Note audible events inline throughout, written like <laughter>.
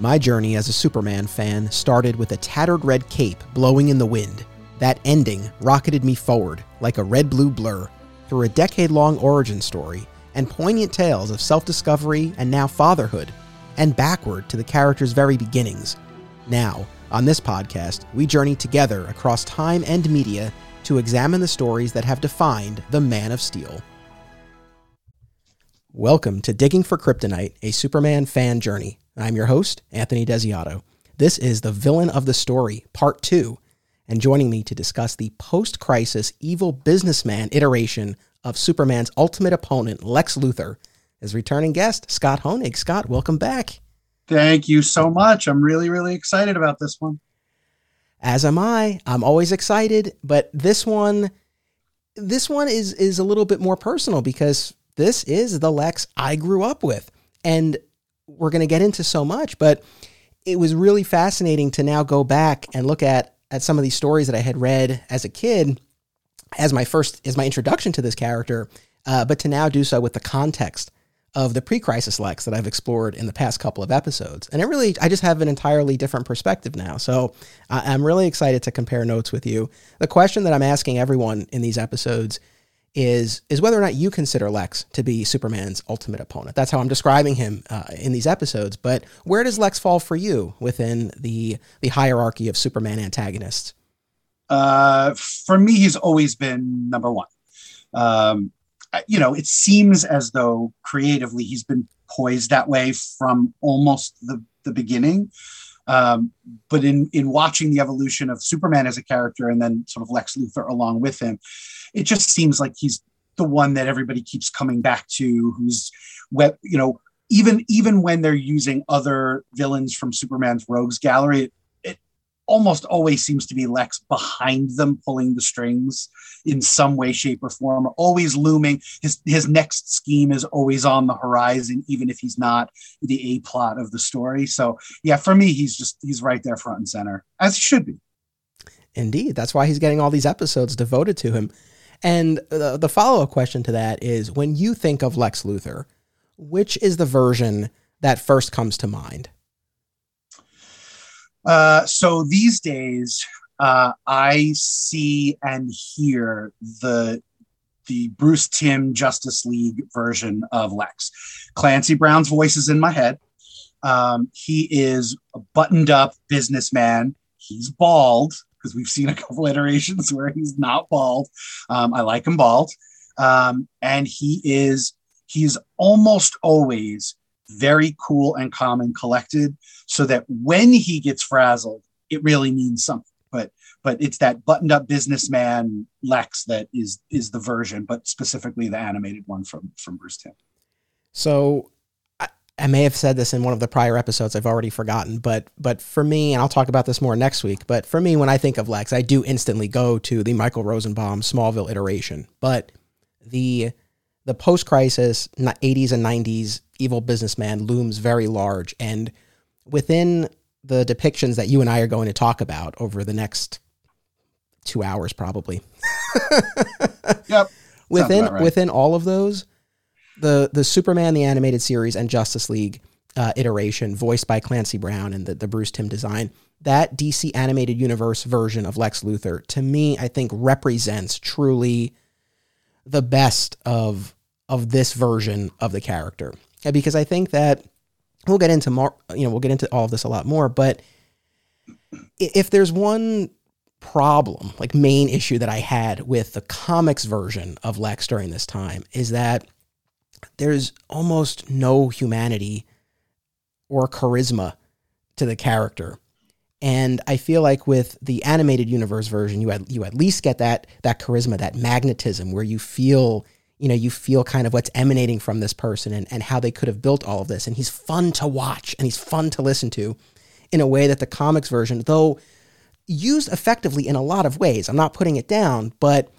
My journey as a Superman fan started with a tattered red cape blowing in the wind. That ending rocketed me forward like a red blue blur through a decade long origin story and poignant tales of self discovery and now fatherhood, and backward to the character's very beginnings. Now, on this podcast, we journey together across time and media to examine the stories that have defined the Man of Steel. Welcome to Digging for Kryptonite, a Superman fan journey. I'm your host, Anthony Desiato. This is the Villain of the Story, Part 2, and joining me to discuss the post crisis evil businessman iteration of Superman's ultimate opponent, Lex Luthor, is returning guest, Scott Honig. Scott, welcome back. Thank you so much. I'm really, really excited about this one. As am I. I'm always excited, but this one this one is is a little bit more personal because this is the Lex I grew up with. And we're going to get into so much, but it was really fascinating to now go back and look at at some of these stories that I had read as a kid as my first as my introduction to this character, uh, but to now do so with the context of the pre-crisis Lex that I've explored in the past couple of episodes, and it really I just have an entirely different perspective now. So I'm really excited to compare notes with you. The question that I'm asking everyone in these episodes is is whether or not you consider Lex to be Superman's ultimate opponent. That's how I'm describing him uh, in these episodes. But where does Lex fall for you within the the hierarchy of Superman antagonists? Uh, for me, he's always been number one. Um, you know, it seems as though creatively he's been poised that way from almost the the beginning. Um, but in in watching the evolution of Superman as a character and then sort of Lex Luthor along with him, it just seems like he's the one that everybody keeps coming back to who's you know even even when they're using other villains from superman's rogues gallery it, it almost always seems to be lex behind them pulling the strings in some way shape or form always looming. His his next scheme is always on the horizon even if he's not the a plot of the story. So yeah for me he's just he's right there front and center as he should be. Indeed. That's why he's getting all these episodes devoted to him and the, the follow up question to that is when you think of Lex Luthor, which is the version that first comes to mind? Uh, so these days, uh, I see and hear the the Bruce Timm Justice League version of Lex. Clancy Brown's voice is in my head. Um, he is a buttoned up businessman. He's bald because we've seen a couple <laughs> iterations where he's not bald. Um, I like him bald, um, and he is he's almost always very cool and calm and collected, so that when he gets frazzled, it really means something. But but it's that buttoned up businessman Lex that is is the version, but specifically the animated one from from Bruce Timm. So I may have said this in one of the prior episodes. I've already forgotten, but but for me, and I'll talk about this more next week. But for me, when I think of Lex, I do instantly go to the Michael Rosenbaum Smallville iteration. But the the post crisis 80s and 90s evil businessman looms very large, and within the depictions that you and I are going to talk about over the next two hours, probably. <laughs> yep. within right. within all of those the the Superman the animated series and Justice League uh, iteration, voiced by Clancy Brown and the, the Bruce Timm design, that DC animated universe version of Lex Luthor, to me, I think represents truly the best of of this version of the character. Because I think that we'll get into more, you know, we'll get into all of this a lot more, but if there's one problem, like main issue that I had with the comics version of Lex during this time is that there's almost no humanity or charisma to the character. And I feel like with the animated universe version, you at, you at least get that that charisma, that magnetism, where you feel you know you feel kind of what's emanating from this person and, and how they could have built all of this. And he's fun to watch and he's fun to listen to, in a way that the comics version, though used effectively in a lot of ways, I'm not putting it down, but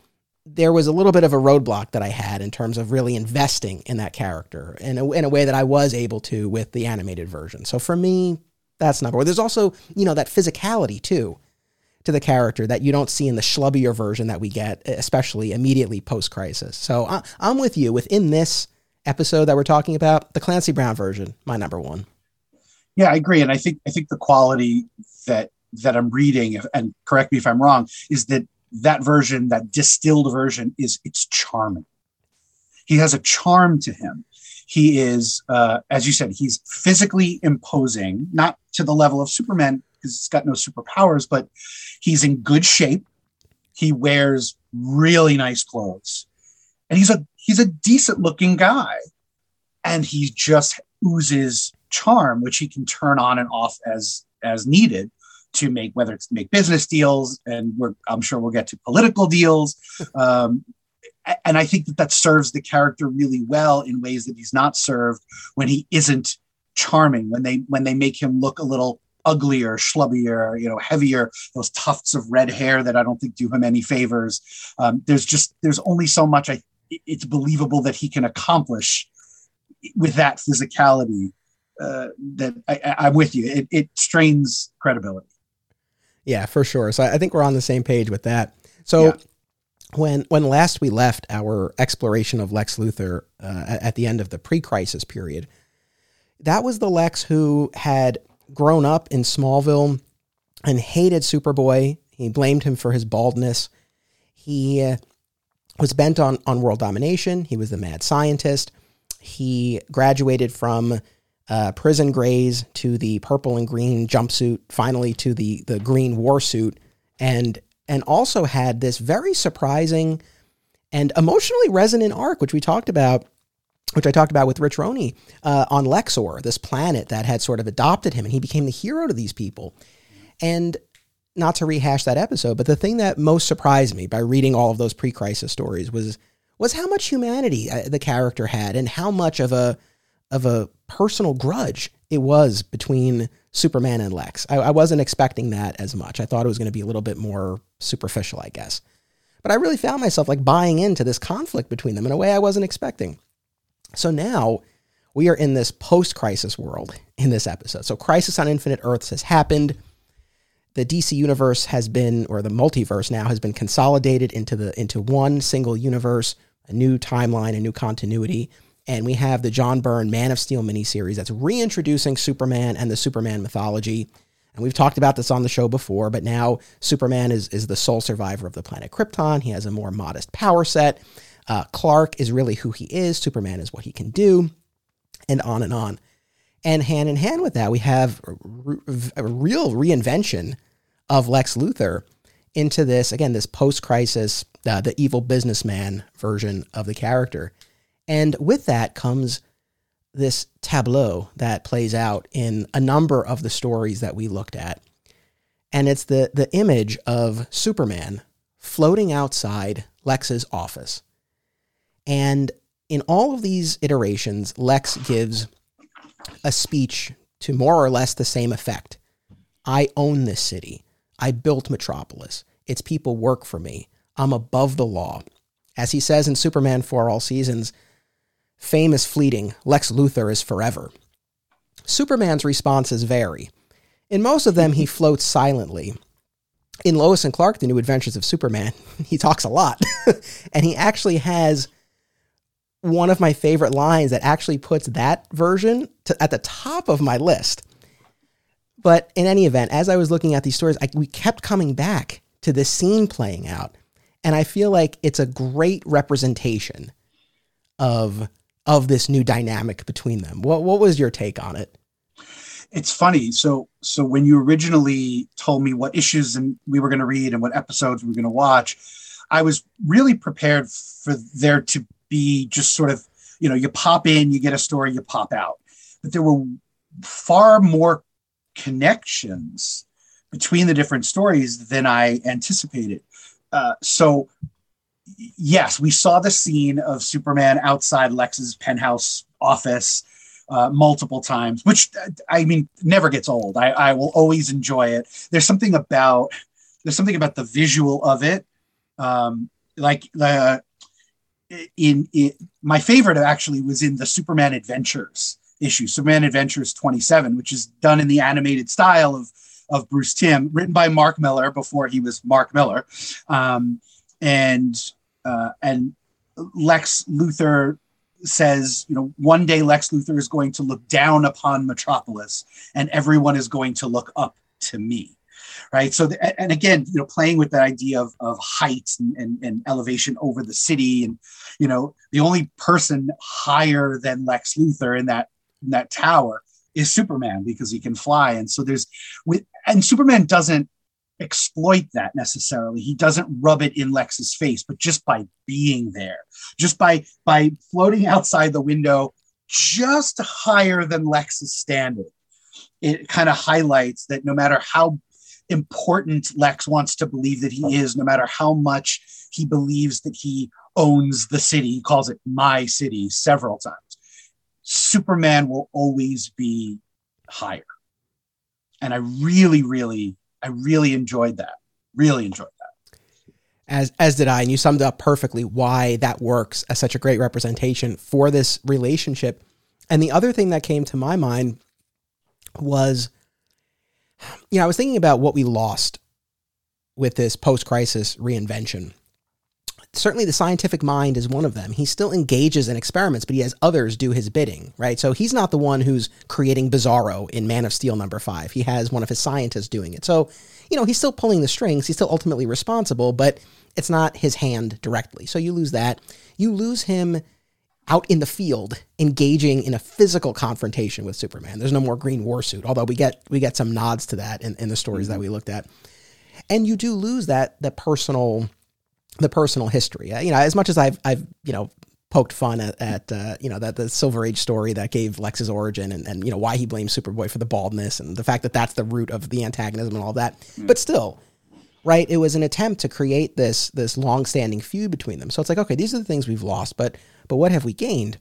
there was a little bit of a roadblock that I had in terms of really investing in that character in a, in a way that I was able to with the animated version. So for me, that's number one. There's also, you know, that physicality too to the character that you don't see in the schlubbier version that we get, especially immediately post crisis. So I, I'm with you. Within this episode that we're talking about, the Clancy Brown version, my number one. Yeah, I agree, and I think I think the quality that that I'm reading, and correct me if I'm wrong, is that that version, that distilled version, is it's charming. He has a charm to him. He is, uh, as you said, he's physically imposing, not to the level of Superman because he's got no superpowers, but he's in good shape. He wears really nice clothes, and he's a he's a decent looking guy, and he just oozes charm, which he can turn on and off as as needed to make whether it's to make business deals, and I'm sure we'll get to political deals. <laughs> Um, and I think that that serves the character really well in ways that he's not served when he isn't charming. When they when they make him look a little uglier, schlubbier, you know, heavier, those tufts of red hair that I don't think do him any favors. Um, there's just there's only so much I it's believable that he can accomplish with that physicality. Uh, that I, am with you. It, it strains credibility. Yeah, for sure. So I think we're on the same page with that. So. Yeah when when last we left our exploration of Lex Luthor uh, at the end of the pre-crisis period, that was the Lex who had grown up in Smallville and hated Superboy. He blamed him for his baldness. He uh, was bent on on world domination. He was the mad scientist. He graduated from uh, prison grays to the purple and green jumpsuit, finally to the the green war suit, and and also had this very surprising and emotionally resonant arc, which we talked about, which I talked about with Rich Roney uh, on Lexor, this planet that had sort of adopted him, and he became the hero to these people. And not to rehash that episode, but the thing that most surprised me by reading all of those pre-crisis stories was was how much humanity uh, the character had, and how much of a of a personal grudge it was between Superman and Lex. I, I wasn't expecting that as much. I thought it was going to be a little bit more superficial, I guess. But I really found myself like buying into this conflict between them in a way I wasn't expecting. So now we are in this post crisis world in this episode. So, Crisis on Infinite Earths has happened. The DC universe has been, or the multiverse now, has been consolidated into the into one single universe, a new timeline, a new continuity and we have the John Byrne Man of Steel miniseries that's reintroducing Superman and the Superman mythology. And we've talked about this on the show before, but now Superman is, is the sole survivor of the planet Krypton. He has a more modest power set. Uh, Clark is really who he is. Superman is what he can do, and on and on. And hand in hand with that, we have a, real reinvention of Lex Luthor into this, again, this post crisis, uh, the evil businessman version of the character. And with that comes this tableau that plays out in a number of the stories that we looked at. And it's the, the image of Superman floating outside Lex's office. And in all of these iterations, Lex gives a speech to more or less the same effect. I own this city. I built Metropolis. Its people work for me. I'm above the law. As he says in Superman for All Seasons, Fame is fleeting, Lex Luthor is forever. Superman's responses vary. In most of them, he <laughs> floats silently. In Lois and Clark, The New Adventures of Superman, <laughs> he talks a lot. <laughs> and he actually has one of my favorite lines that actually puts that version to, at the top of my list. But in any event, as I was looking at these stories, I, we kept coming back to this scene playing out. And I feel like it's a great representation of of this new dynamic between them. What what was your take on it? It's funny. So so when you originally told me what issues and we were going to read and what episodes we were going to watch, I was really prepared for there to be just sort of, you know, you pop in, you get a story, you pop out. But there were far more connections between the different stories than I anticipated. Uh, so yes, we saw the scene of Superman outside Lex's penthouse office uh, multiple times, which I mean never gets old. I, I will always enjoy it. There's something about there's something about the visual of it, um, like the in, in my favorite actually was in the Superman Adventures issue, Superman Adventures 27, which is done in the animated style of of Bruce Timm, written by Mark Millar before he was Mark Millar, Um, and uh, and Lex Luthor says, you know, one day Lex Luthor is going to look down upon Metropolis and everyone is going to look up to me. Right. So, the, and again, you know, playing with that idea of, of height and, and, and elevation over the city. And, you know, the only person higher than Lex Luthor in that, in that tower is Superman because he can fly. And so there's, with, and Superman doesn't exploit that necessarily. He doesn't rub it in Lex's face, but just by being there, just by by floating <laughs> outside the window, just higher than Lex is standing, it kind of highlights that no matter how important Lex wants to believe that he is, no matter how much he believes that he owns the city, he calls it my city several times. Superman will always be higher. And I really, really I really enjoyed that. Really enjoyed that. As as did I, and you summed up perfectly why that works as such a great representation for this relationship. And the other thing that came to my mind was, you know, I was thinking about what we lost with this post-crisis reinvention certainly the scientific mind is one of them. He still engages in experiments, but he has others do his bidding, right? So he's not the one who's creating Bizarro in Man of Steel number five. He has one of his scientists doing it. So, you know, he's still pulling the strings. He's still ultimately responsible, but it's not his hand directly. So you lose that. You lose him out in the field engaging in a physical confrontation with Superman. There's no more green war suit, although we get we get some nods to that in, in the stories mm-hmm. that we looked at. And you do lose that the personal the personal history. Uh, you know, as much as I've I've you know poked fun at, at uh, you know that the Silver Age story that gave Lex's origin and, and you know why he blames Superboy for the baldness and the fact that that's the root of the antagonism and all that. Mm. But still, right? It was an attempt to create this this long-standing feud between them. So it's like, okay, these are the things we've lost, but but what have we gained?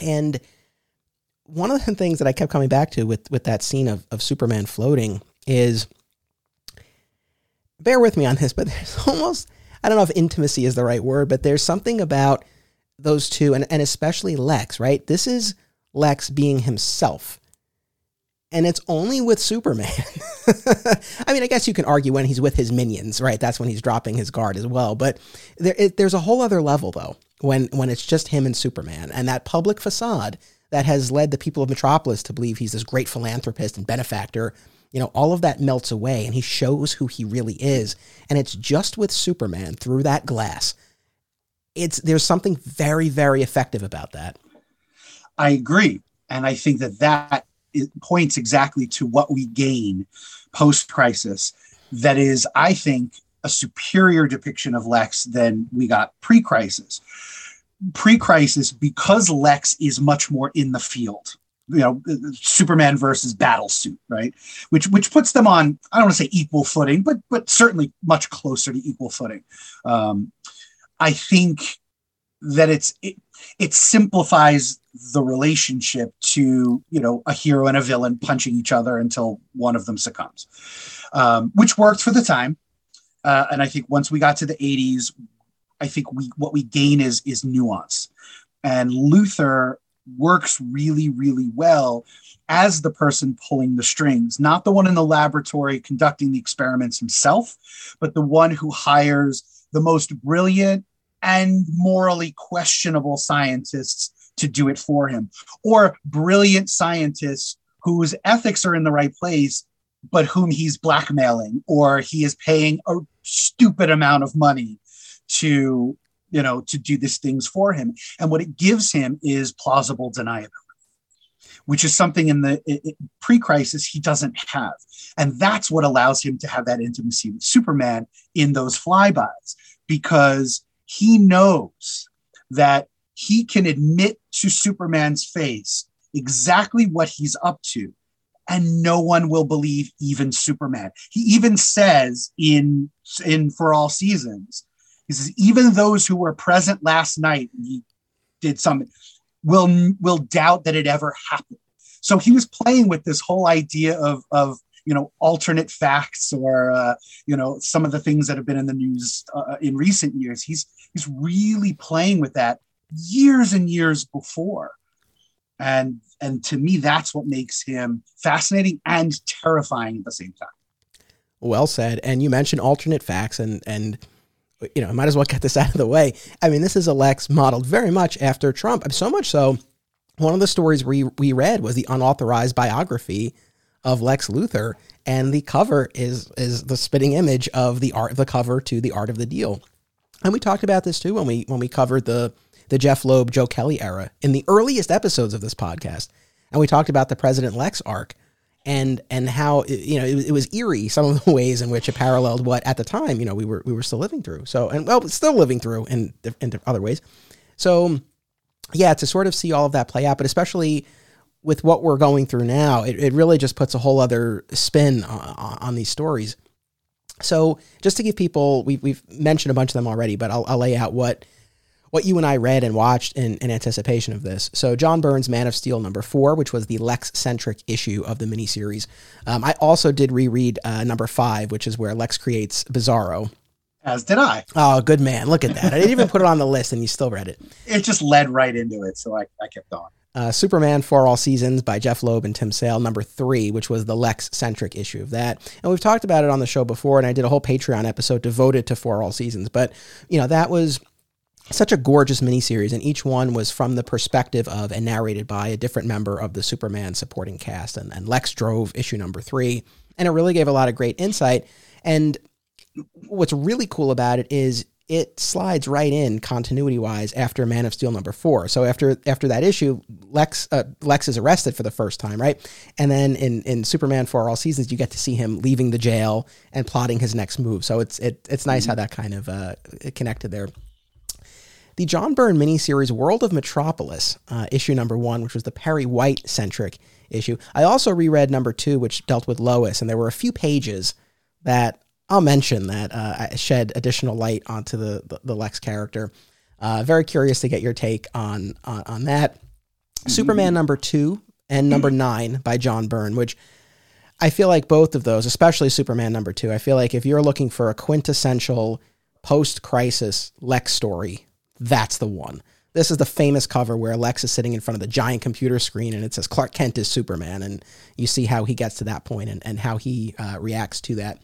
And one of the things that I kept coming back to with with that scene of, of Superman floating is bear with me on this, but there's <laughs> almost I don't know if intimacy is the right word, but there's something about those two, and, and especially Lex, right? This is Lex being himself. And it's only with Superman. <laughs> I mean, I guess you can argue when he's with his minions, right? That's when he's dropping his guard as well. But there, it, there's a whole other level, though, when, when it's just him and Superman. And that public facade that has led the people of Metropolis to believe he's this great philanthropist and benefactor you know, all of that melts away and he shows who he really is. And it's just with Superman through that glass. It's there's something very, very effective about that. I agree. And I think that that points exactly to what we gain post crisis. That is, I think, a superior depiction of Lex than we got pre crisis. Pre crisis, because Lex is much more in the field you know Superman versus battle suit, right? Which which puts them on I don't want to say equal footing, but but certainly much closer to equal footing. Um, I think that it's it, it simplifies the relationship to you know a hero and a villain punching each other until one of them succumbs, um, which worked for the time. Uh, and I think once we got to the 80s, I think we what we gain is is nuance. And Luthor works really, really well as the person pulling the strings, not the one in the laboratory conducting the experiments himself, but the one who hires the most brilliant and morally questionable scientists to do it for him, or brilliant scientists whose ethics are in the right place, but whom he's blackmailing or he is paying a stupid amount of money to you know, to do these things for him. And what it gives him is plausible deniability, which is something in the pre crisis he doesn't have. And that's what allows him to have that intimacy with Superman in those flybys, because he knows that he can admit to Superman's face exactly what he's up to and no one will believe even Superman. He even says in in For All Seasons he says, even those who were present last night, he did something, will will doubt that it ever happened. So he was playing with this whole idea of of you know alternate facts or uh, you know some of the things that have been in the news uh, in recent years. He's he's really playing with that years and years before, and and to me that's what makes him fascinating and terrifying at the same time. Well said. And you mentioned alternate facts and and you know, I might as well get this <laughs> out of the way. I mean, this is a Lex modeled very much after Trump. So much so, one of the stories we we read was the unauthorized biography of Lex Luthor, and the cover is is the spitting image of the art of the cover to the art of the deal. And we talked about this too when we when we covered the the Jeph Loeb Joe Kelly era in the earliest episodes of this podcast, and we talked about the President Lex arc and and how you know it, it, was eerie some of the <laughs> ways in which it paralleled what at the time you know we were we were still living through. So and well, still living through in in other ways. So yeah, to sort of see all of that play out, but especially with what we're going through now, it, it really just puts a whole other spin on, on these stories. So just to give people, we've, we've mentioned a bunch of them already, but I'll, I'll lay out what what you and I read and watched in, in anticipation of this. So John Byrne's Man of Steel number four, which was the Lex centric issue of the miniseries. Um, I also did reread uh, number five, which is where Lex creates Bizarro. As did I. Oh, good man! Look at that. I didn't even put it on the list, and you still read it. It just led right into it, so I, I kept going. Uh, Superman for All Seasons by Jeph Loeb and Tim Sale, number three, which was the Lex centric issue of that. And we've talked about it on the show before, and I did a whole Patreon episode devoted to For All Seasons. But, you know, that was such a gorgeous miniseries, and each one was from the perspective of and narrated by a different member of the Superman supporting cast. And, and Lex drove issue number three, and it really gave a lot of great insight. And what's really cool about it is it slides right in continuity wise after Man of Steel number four. So after after that issue, Lex uh, Lex is arrested for the first time, right? And then in in Superman for All Seasons, you get to see him leaving the jail and plotting his next move. So it's it, it's nice mm-hmm. how that kind of uh, connected there. The John Byrne miniseries World of Metropolis, uh, issue number one, which was the Perry White centric issue. I also reread number two, which dealt with Lois, and there were a few pages that I'll mention that uh, shed additional light onto the, the, the Lex character. Uh, very curious to get your take on on, on that. Mm-hmm. Superman number two and number <clears throat> nine by John Byrne, which I feel like both of those, especially Superman number two, I feel like if you're looking for a quintessential post crisis Lex story, that's the one. This is the famous cover where Lex is sitting in front of the giant computer screen and it says Clark Kent is Superman. And you see how he gets to that point and, and how he uh, reacts to that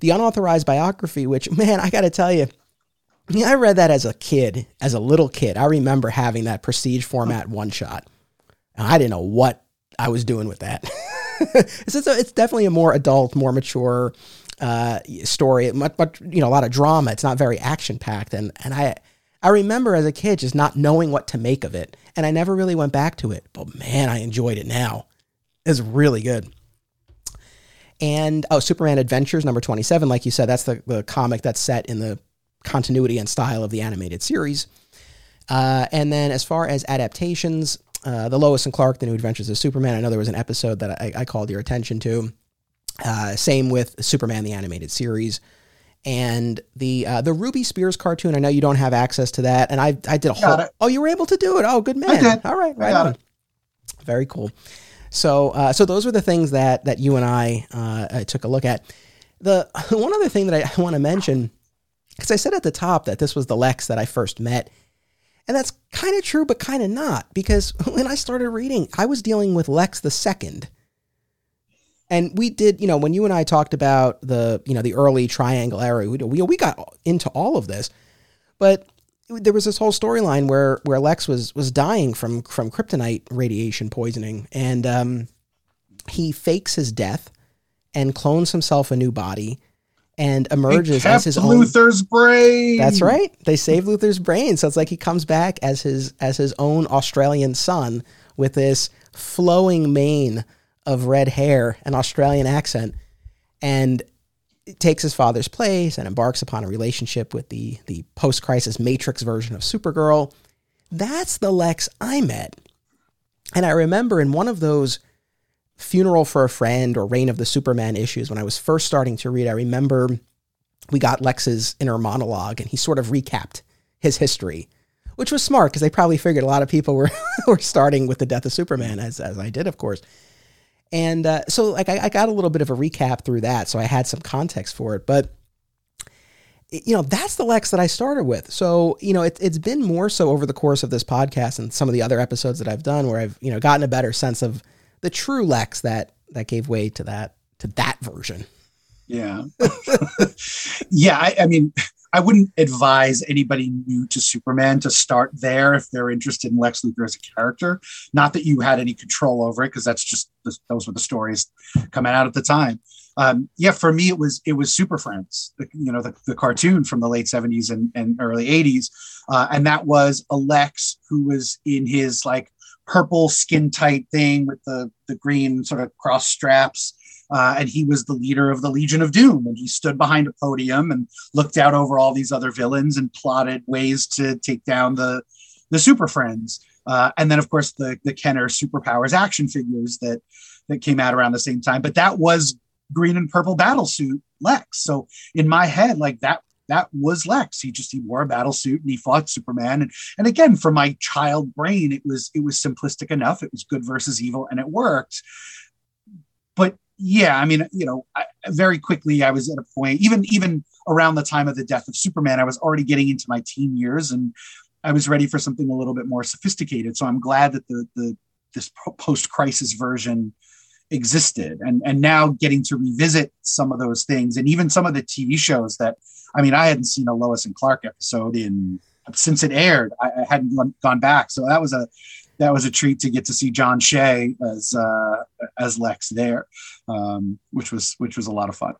the unauthorized biography, which, <laughs> man, I got to tell you, I read that as a kid, as a little kid. I remember having that prestige format one shot. I didn't know what I was doing with that. <laughs> a, it's definitely a more adult, more mature uh, story. Much, you know, a lot of drama. It's not very action packed, and and I I remember as a kid just not knowing what to make of it, and I never really went back to it. But man, I enjoyed it now. It's really good. And oh, Superman Adventures number 27, like you said, that's the, the comic that's set in the continuity and style of the animated series. Uh, and then as far as adaptations, uh, the Lois and Clark, The New Adventures of Superman. I know there was an episode that I, I called your attention to. Uh, same with Superman the animated series, and the uh, the Ruby Spears cartoon. I know you don't have access to that, and I I did a whole. Oh, you were able to do it. Oh, good man. All right, right on. It. Very cool. So, uh, so those were the things that that you and I uh, took a look at. The <laughs> one other thing that I want to mention, because I said at the top that this was the Lex that I first met, and that's kind of true, but kind of not. Because <laughs> when I started reading, I was dealing with Lex the second, and we did, you know, when you and I talked about the, you know, the early Triangle era, we we, we got into all of this, but there was this whole storyline where where Lex was was dying from from kryptonite radiation poisoning, and um, he fakes his death and clones himself a new body and emerges as his own Luthor's brain. That's right. They save Luthor's brain, so it's like he comes back as his as his own Australian son with this flowing mane of red hair and Australian accent, and takes his father's place and embarks upon a relationship with the, the post crisis Matrix version of Supergirl. That's the Lex I met. And I remember in one of those funeral for a friend or reign of the Superman issues, when I was first starting to read, I remember we got Lex's inner monologue and he sort of recapped his history, which was smart because they probably figured a lot of people were, <laughs> were starting with the death of Superman, as, as I did, of course. And uh, so, like, I, I got a little bit of a recap through that, so I had some context for it. But you know, that's the Lex that I started with. So, you know, it, it's been more so over the course of this podcast and some of the other episodes that I've done where I've, you know, gotten a better sense of the true Lex that that gave way to that to that version. Yeah. <laughs> yeah, I, I, mean, I wouldn't advise anybody new to Superman to start there if they're interested in Lex Luthor as a character. Not that you had any control over it, because that's just those were the stories coming out at the time. Um, yeah, for me it was it was Super Friends, the, you know, the, the cartoon from the late '70s and, and early '80s, uh, and that was a Lex who was in his like purple skin tight thing with the the green sort of cross straps uh, and he was the leader of the Legion of Doom. And he stood behind a podium and looked out over all these other villains and plotted ways to take down the, the Super Friends. Uh, and then, of course, the, the Kenner Superpowers action figures that, that came out around the same time. But that was green and purple battle suit Lex. So in my head, like that that was Lex. He just he wore a battle suit and he fought Superman. And and again, for my child brain, it was it was simplistic enough. It was good versus evil, and it worked. Yeah, I mean, you know, I, very quickly I was at a point, even even around the time of the death of Superman, I was already getting into my teen years, and I was ready for something a little bit more sophisticated. So I'm glad that the the this post crisis version existed, and and now getting to revisit some of those things, and even some of the TV shows that, I mean, I hadn't seen a Lois and Clark episode in since it aired. I, I hadn't gone back, so that was a that was a treat to get to see John Shea as uh, as Lex there, um, which was which was a lot of fun.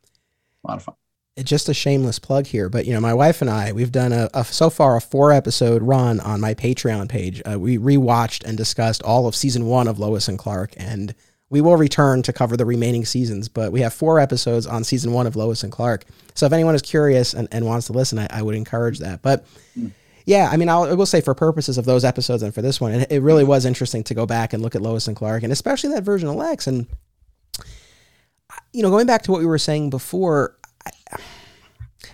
A lot of fun. It's just a shameless plug here, but you know, my wife and I, we've done a, a so far a four episode run on my Patreon page. Uh, we rewatched and discussed all of season one of Lois and Clark, and we will return to cover the remaining seasons. But we have four episodes on season one of Lois and Clark. So if anyone is curious and, and wants to listen, I, I would encourage that. But mm yeah, I mean, I'll, I will say for purposes of those episodes and for this one, it, it, really was interesting to go back and look at Lois and Clark, and especially that version of Lex. And you know, going back to what we were saying before, I,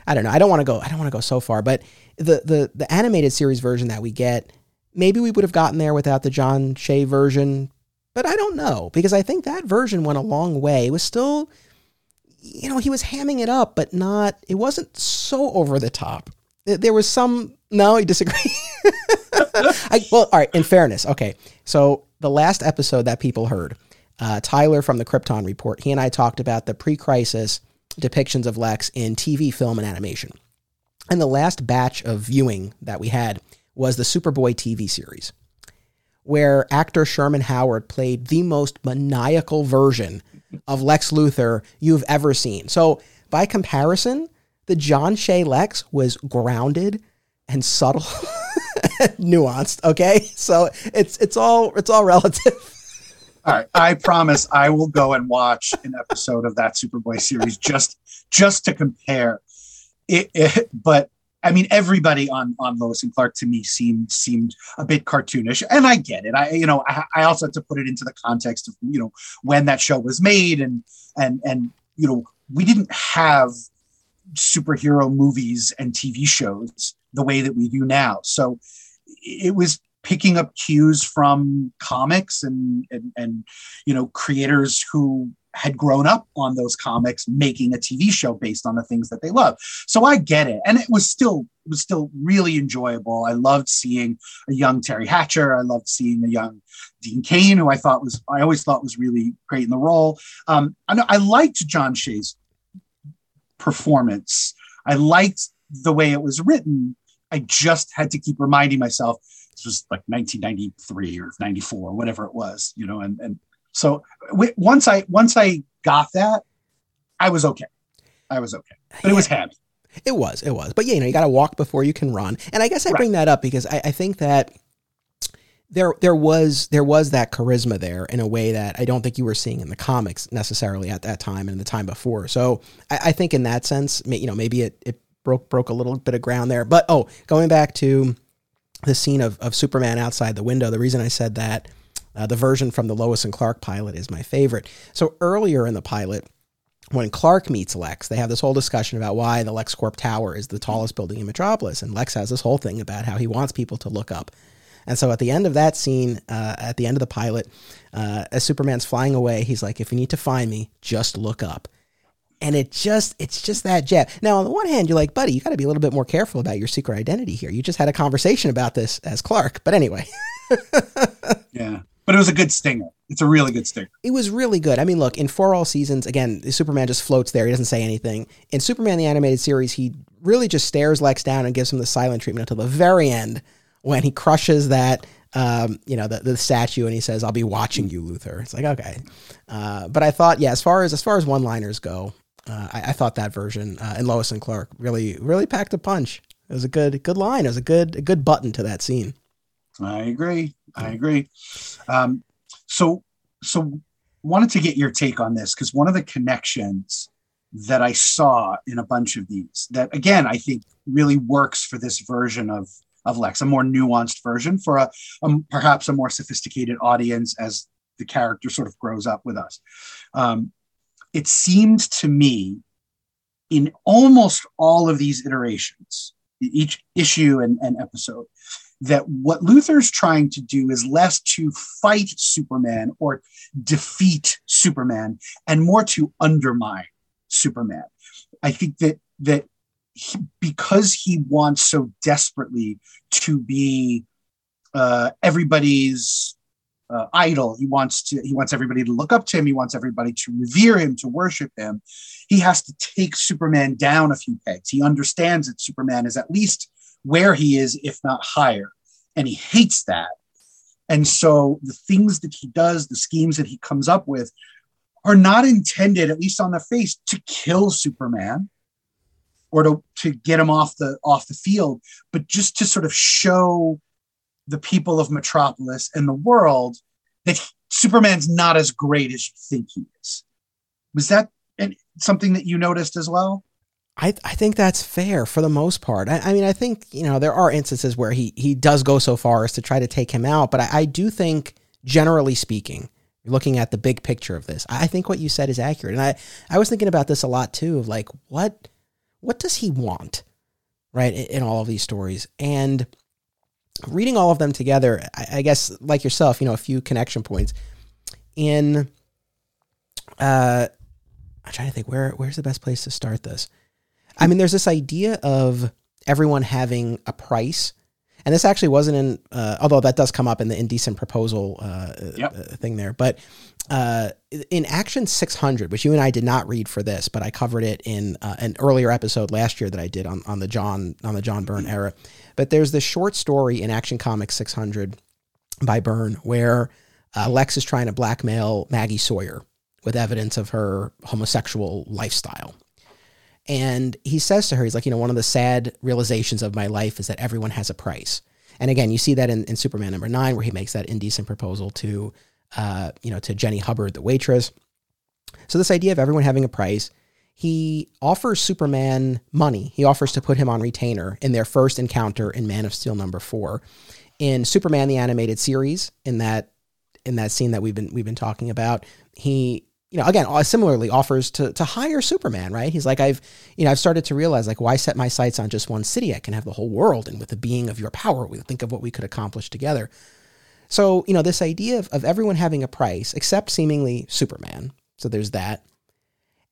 I don't know. I don't want to go. I don't want to go so far, but the the the animated series version that we get, maybe we would have gotten there without the John Shea version, but I don't know because I think that version went a long way. It was still, you know, he was hamming it up, but not. It wasn't so over the top. There was some no, you disagree. <laughs> I, well, all right. In fairness, okay. So the last episode that people heard, uh, Tyler from the Krypton Report, he and I talked about the pre-crisis depictions of Lex in TV, film, and animation. And the last batch of viewing that we had was the Superboy TV series, where actor Sherman Howard played the most maniacal version of Lex Luthor you've ever seen. So, by comparison, the John Shea Lex was grounded and subtle <laughs> nuanced okay so it's it's all it's all relative all right i promise i will go and watch an episode of that superboy series just just to compare it, it but I mean, everybody on on Lois and Clark to me seemed seemed a bit cartoonish, and I get it. I you know I, I also have to put it into the context of you know when that show was made, and and and you know we didn't have superhero movies and TV shows the way that we do now. So it was picking up cues from comics and, and, and you know creators who had grown up on those comics making a TV show based on the things that they love. So I get it. And it was still it was still really enjoyable. I loved seeing a young Teri Hatcher. I loved seeing a young Dean Cain, who I thought was I always thought was really great in the role. Um, I, I liked John Shea's performance. I liked the way it was written. I just had to keep reminding myself this was like 1993 or 94, whatever it was, you know. And and so once I once I got that, I was okay. I was okay, but it was heavy. It was, it was. But yeah, you know, you got to walk before you can run. And I guess I bring that up because I, I think that there there was there was that charisma there in a way that I don't think you were seeing in the comics necessarily at that time and the time before. So I, I think in that sense, you know, maybe it, it broke broke a little bit of ground there. But oh, going back to the scene of, of Superman outside the window, the reason I said that uh, the version from the Lois and Clark pilot is my favorite. So earlier in the pilot, when Clark meets Lex, they have this whole discussion about why the LexCorp Tower is the tallest building in Metropolis, and Lex has this whole thing about how he wants people to look up. And so at the end of that scene, uh, at the end of the pilot, uh, as Superman's flying away, he's like, "If you need to find me, just look up." And it just, it's just that jab. Now, on the one hand, you're like, buddy, you got to be a little bit more careful about your secret identity here. You just had a conversation about this as Clark, but anyway. <laughs> yeah. but it was a good stinger. It's a really good stinger. It was really good. I mean, look, in For All Seasons, again, Superman just floats there. He doesn't say anything. In Superman the Animated Series, he really just stares Lex down and gives him the silent treatment until the very end when he crushes that um, you know, the, the statue, and he says, "I'll be watching you, Luthor." It's like okay, uh, but I thought, yeah, as far as as far as one liners go, uh, I, I, thought that version uh, in Lois and Clark really really packed a punch. It was a good good line. It was a good a good button to that scene. I agree. I agree. Um, so so wanted to get your take on this because one of the connections that I saw in a bunch of these that again I think really works for this version of of Lex, a more nuanced version for a, a perhaps a more sophisticated audience as the character sort of grows up with us. Um, it seemed to me in almost all of these iterations, each issue and, and episode, that what Luthor's trying to do is less to fight Superman or defeat Superman and more to undermine Superman. I think that that he, because he wants so desperately to be uh, everybody's uh, idol. He wants to. He wants everybody to look up to him. He wants everybody to revere him, to worship him. He has to take Superman down a few pegs. He understands that Superman is at least where he is, if not higher, and he hates that. And so the things that he does, the schemes that he comes up with, are not intended, at least on the face, to kill Superman or to, to get him off the off the field, but just to sort of show the people of Metropolis and the world that Superman's not as great as you think he is. Was that something that you noticed as well? I, I think that's fair for the most part. I, I, mean, I think, you know, there are instances where he, he does go so far as to try to take him out, but I, I do think, generally speaking, looking at the big picture of this, I think what you said is accurate. And I, I was thinking about this a lot too of like, what what does he want, right, in, all of these stories? And reading all of them together, I, I guess, like yourself, you know, a few connection points. In, uh, I'm trying to think where where's the best place to start this. I mean, there's this idea of everyone having a price and this actually wasn't in, uh, although that does come up in the indecent proposal uh, yep. Uh, thing there. But uh, in Action 600, which you and I did not read for this, but I covered it in uh, an earlier episode last year that I did on, on the John on the John Byrne era. But there's this short story in Action Comics 600 by Byrne where uh, Lex is trying to blackmail Maggie Sawyer with evidence of her homosexual lifestyle. And he says to her, he's like, you know, one of the sad realizations of my life is that everyone has a price. And again, you see that in, in Superman number nine, where he makes that indecent proposal to, uh, you know, to Jenny Hubbard, the waitress. So this idea of everyone having a price, he offers Superman money. He offers to put him on retainer in their first encounter in Man of Steel number four. In Superman the animated series, in that in that scene that we've been we've been talking about, he you know, again, uh, similarly offers to to hire Superman, right? He's like, I've, you know, I've started to realize like, why set my sights on just one city? I can have the whole world, and with the being of your power, we think of what we could accomplish together. So, you know, this idea of, of everyone having a price, except seemingly Superman. So there's that.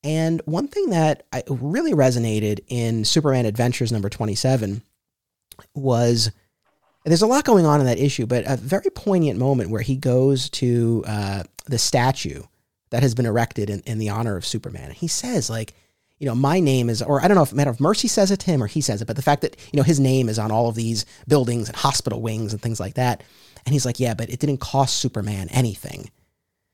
And one thing that I really resonated in Superman Adventures number 27 was there's a lot going on in that issue, but a very poignant moment where he goes to uh, the statue that has been erected in, in the honor of Superman. And he says, like, you know, my name is, or I don't know if Man of Mercy says it to him or he says it, but the fact that, you know, his name is on all of these buildings and hospital wings and things like that. And he's like, yeah, but it didn't cost Superman anything.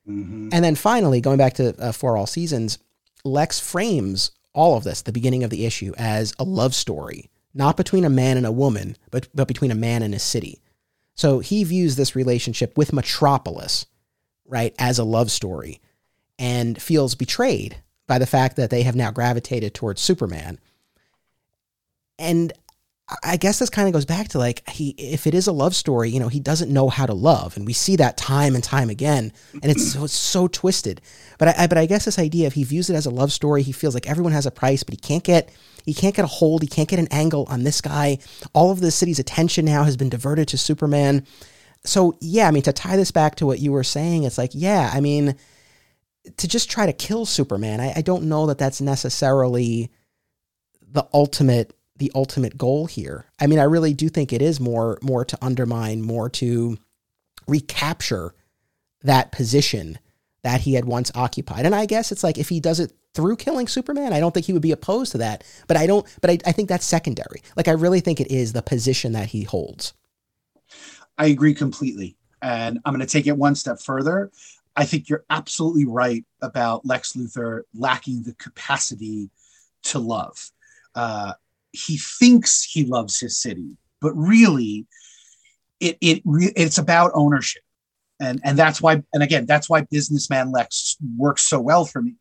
Mm-hmm. And then finally, going back to uh, For All Seasons, Lex frames all of this, the beginning of the issue, as a love story, not between a man and a woman, but, but between a man and a city. So he views this relationship with Metropolis, right, as a love story and feels betrayed by the fact that they have now gravitated towards Superman. And I guess this kind of goes back to like he if it is a love story, you know, he doesn't know how to love, and we see that time and time again, and it's so, it's so twisted. But I, I, but I guess this idea if he views it as a love story, he feels like everyone has a price, but he can't get he can't get a hold, he can't get an angle on this guy. All of the city's attention now has been diverted to Superman. So yeah, I mean to tie this back to what you were saying, it's like yeah, I mean to just try to kill Superman, I, I don't know that that's necessarily the ultimate the ultimate goal here. I mean, I really do think it is more more to undermine, more to recapture that position that he had once occupied. And I guess it's like if he does it through killing Superman, I don't think he would be opposed to that. But I don't, but I, I think that's secondary. Like, I really think it is the position that he holds. I agree completely. And I'm going to take it one step further. I think you're absolutely right about Lex Luthor lacking the capacity to love. Uh, he thinks he loves his city, but really, it it it's about ownership, and and that's why. And again, that's why businessman Lex works so well for me.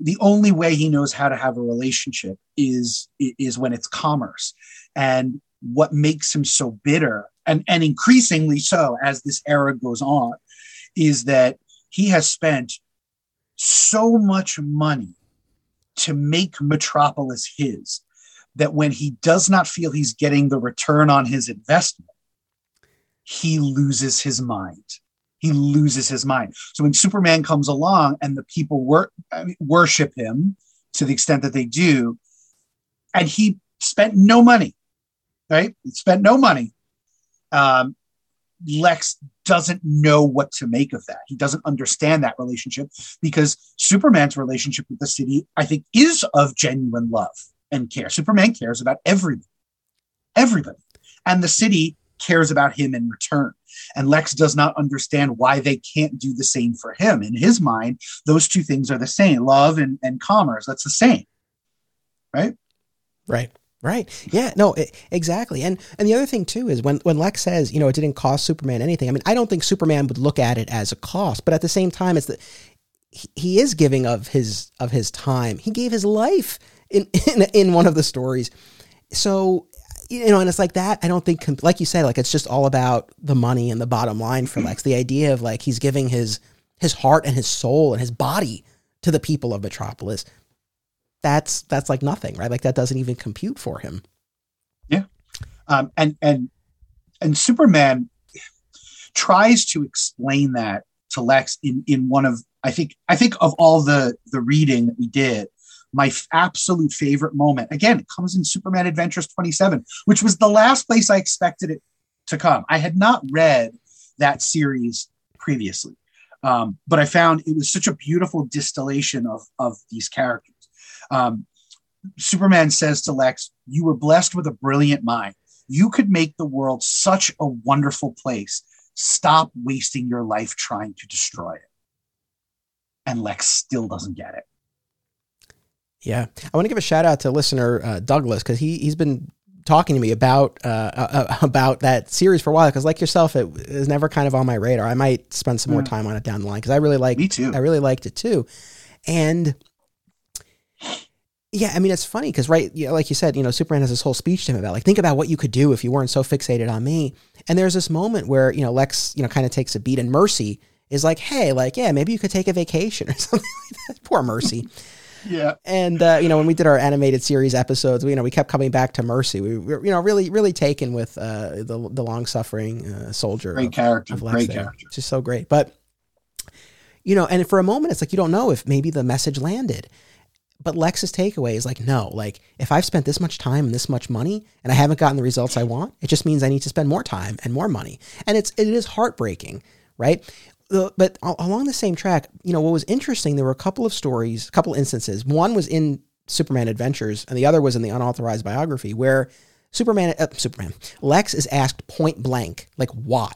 The only way he knows how to have a relationship is is when it's commerce, and what makes him so bitter, and and increasingly so as this era goes on, is that he has spent so much money to make Metropolis his that when he does not feel he's getting the return on his investment, he loses his mind. He loses his mind. So when Superman comes along and the people wor- worship him to the extent that they do, and he spent no money, right? He spent no money. Um, Lex doesn't know what to make of that. He doesn't understand that relationship because Superman's relationship with the city, I think, is of genuine love and care. Superman cares about everybody, everybody. And the city cares about him in return. And Lex does not understand why they can't do the same for him. In his mind, those two things are the same love and, and commerce. That's the same. Right? Right. Right. Yeah. No. It, exactly. And and the other thing too is when when Lex says you know it didn't cost Superman anything. I mean I don't think Superman would look at it as a cost, but at the same time it's that he, he is giving of his of his time. He gave his life in, <laughs> in in one of the stories. So you know, and it's like that. I don't think, like you said, like it's just all about the money and the bottom line for Lex. The idea of like he's giving his his heart and his soul and his body to the people of Metropolis. That's that's like nothing, right? Like that doesn't even compute for him. Yeah, um, and and and Superman tries to explain that to Lex in in one of I think I think of all the the reading that we did my f- absolute favorite moment. Again, it comes in Superman Adventures 27, which was the last place I expected it to come. I had not read that series previously, um, but I found it was such a beautiful distillation of, of these characters. Um, Superman says to Lex, You were blessed with a brilliant mind. You could make the world such a wonderful place. Stop wasting your life trying to destroy it. And Lex still doesn't get it. Yeah, I want to give a shout out to listener uh, Douglas because he he's been talking to me about uh, uh, <laughs> about that series for a while because like yourself it is never kind of on my radar. I might spend some more time on it down the line because i really like me too. I really liked it too. And yeah i mean it's funny because right you know, like you said you know superman has this whole speech to him about like think about what you could do if you weren't so fixated on me. And there's this moment where you know lex you know kind of takes a beat and mercy is like hey like yeah maybe you could take a vacation or <laughs> something like that. Poor mercy yeah. And uh, you know, when we did our animated series episodes, we, you know, we kept coming back to Mercy. We were, you know, really, really taken with uh, the the long suffering uh, soldier. Great of, character. Of Great there, character. Just so great. But you know, and for a moment, it's like you don't know if maybe the message landed. But Lex's takeaway is like, no, like if I've spent this much time and this much money and I haven't gotten the results I want, it just means I need to spend more time and more money. And it's it is heartbreaking, right? But along the same track, you know, what was interesting, there were a couple of stories, a couple instances. One was in Superman Adventures, and the other was in the unauthorized biography, where Superman, uh, Superman, Lex is asked point blank, like, why?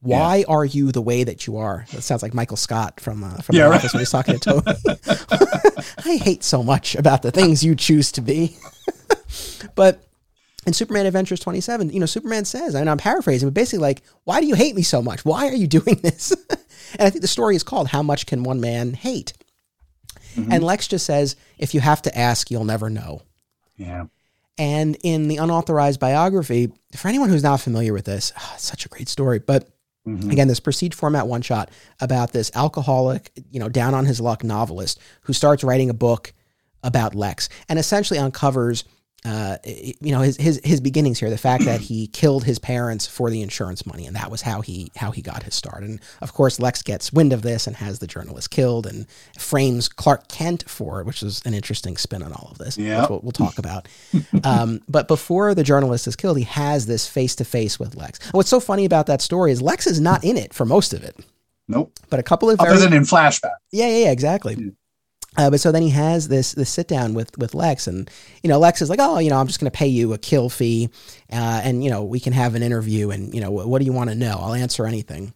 Why yeah. are you the way that you are? That sounds like Michael Scott from uh, from yeah, the office when he's talking to Tony. <laughs> I hate so much about the things you choose to be. <laughs> but in Superman Adventures 27, you know, Superman says, and I'm paraphrasing, but basically like, why do you hate me so much? Why are you <laughs> doing this? and I think the story is called How Much Can One Man Hate? Mm-hmm. And Lex just says, if you have to ask, you'll never know. Yeah. And in the unauthorized biography, for anyone who's not familiar with this, oh, it's such a great story. But mm-hmm. again, this prestige format one shot about this alcoholic, you know, down on his luck novelist who starts writing a book about Lex and essentially uncovers uh, you know his his his beginnings here, the fact that he killed his parents for the insurance money, and that was how he how he got his start. And of course, Lex gets wind of this and has the journalist killed, and frames Clark Kent for it, which is an interesting spin on all of this. Yeah, we'll, we'll, talk about. um, <laughs> but before the journalist is killed, he has this face to face with Lex. And what's so funny about that story is Lex is not in it for most of it. Nope. But a couple of Other very, than in flashback. yeah, yeah, yeah, exactly. Yeah. Uh, but so then he has this this sit down with with Lex, and you know Lex is like, oh, you know, I'm just going to pay you a kill fee, uh, and you know we can have an interview, and you know what, what do you want to know? I'll answer anything.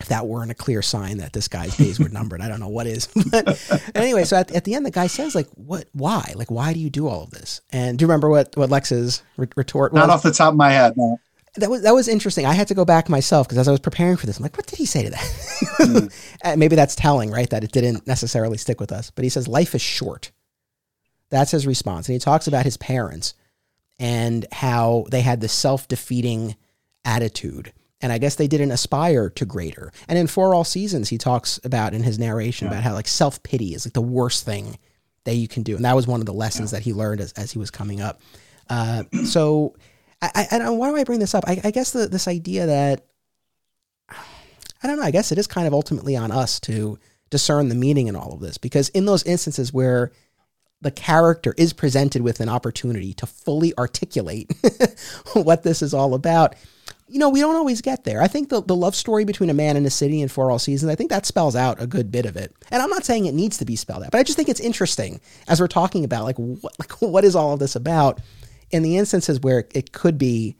If that weren't a clear sign that this guy's days were numbered, I don't know what is. <laughs> But anyway, so at, at the end, the guy says like, "What? Why? Like, why do you do all of this?" And do you remember what what Lex's re- retort was? Not off the top of my head. No. That was that was interesting. I had to go back myself because as I was preparing for this, I'm like, what did he say to that? <laughs> Uh, Maybe that's telling, right? That it didn't necessarily stick with us. But he says life is short. That's his response, and he talks about his parents and how they had this self defeating attitude. And I guess they didn't aspire to greater. And in For All Seasons, he talks about in his narration Yeah. about how like self pity is like the worst thing that you can do. And that was one of the lessons that he learned as, as he was coming up. Uh, so I, I, I uh, why do I bring this up? I, I guess the, this idea that I don't know. I guess it is kind of ultimately on us to discern the meaning in all of this because in those instances where the character is presented with an opportunity to fully articulate <laughs> what this is all about, you know, we don't always get there. I think the, the love story between a man and a city and for all seasons, I think that spells out a good bit of it. And I'm not saying it needs to be spelled out, but I just think it's interesting as we're talking about like what like what is all of this about in the instances where it could be,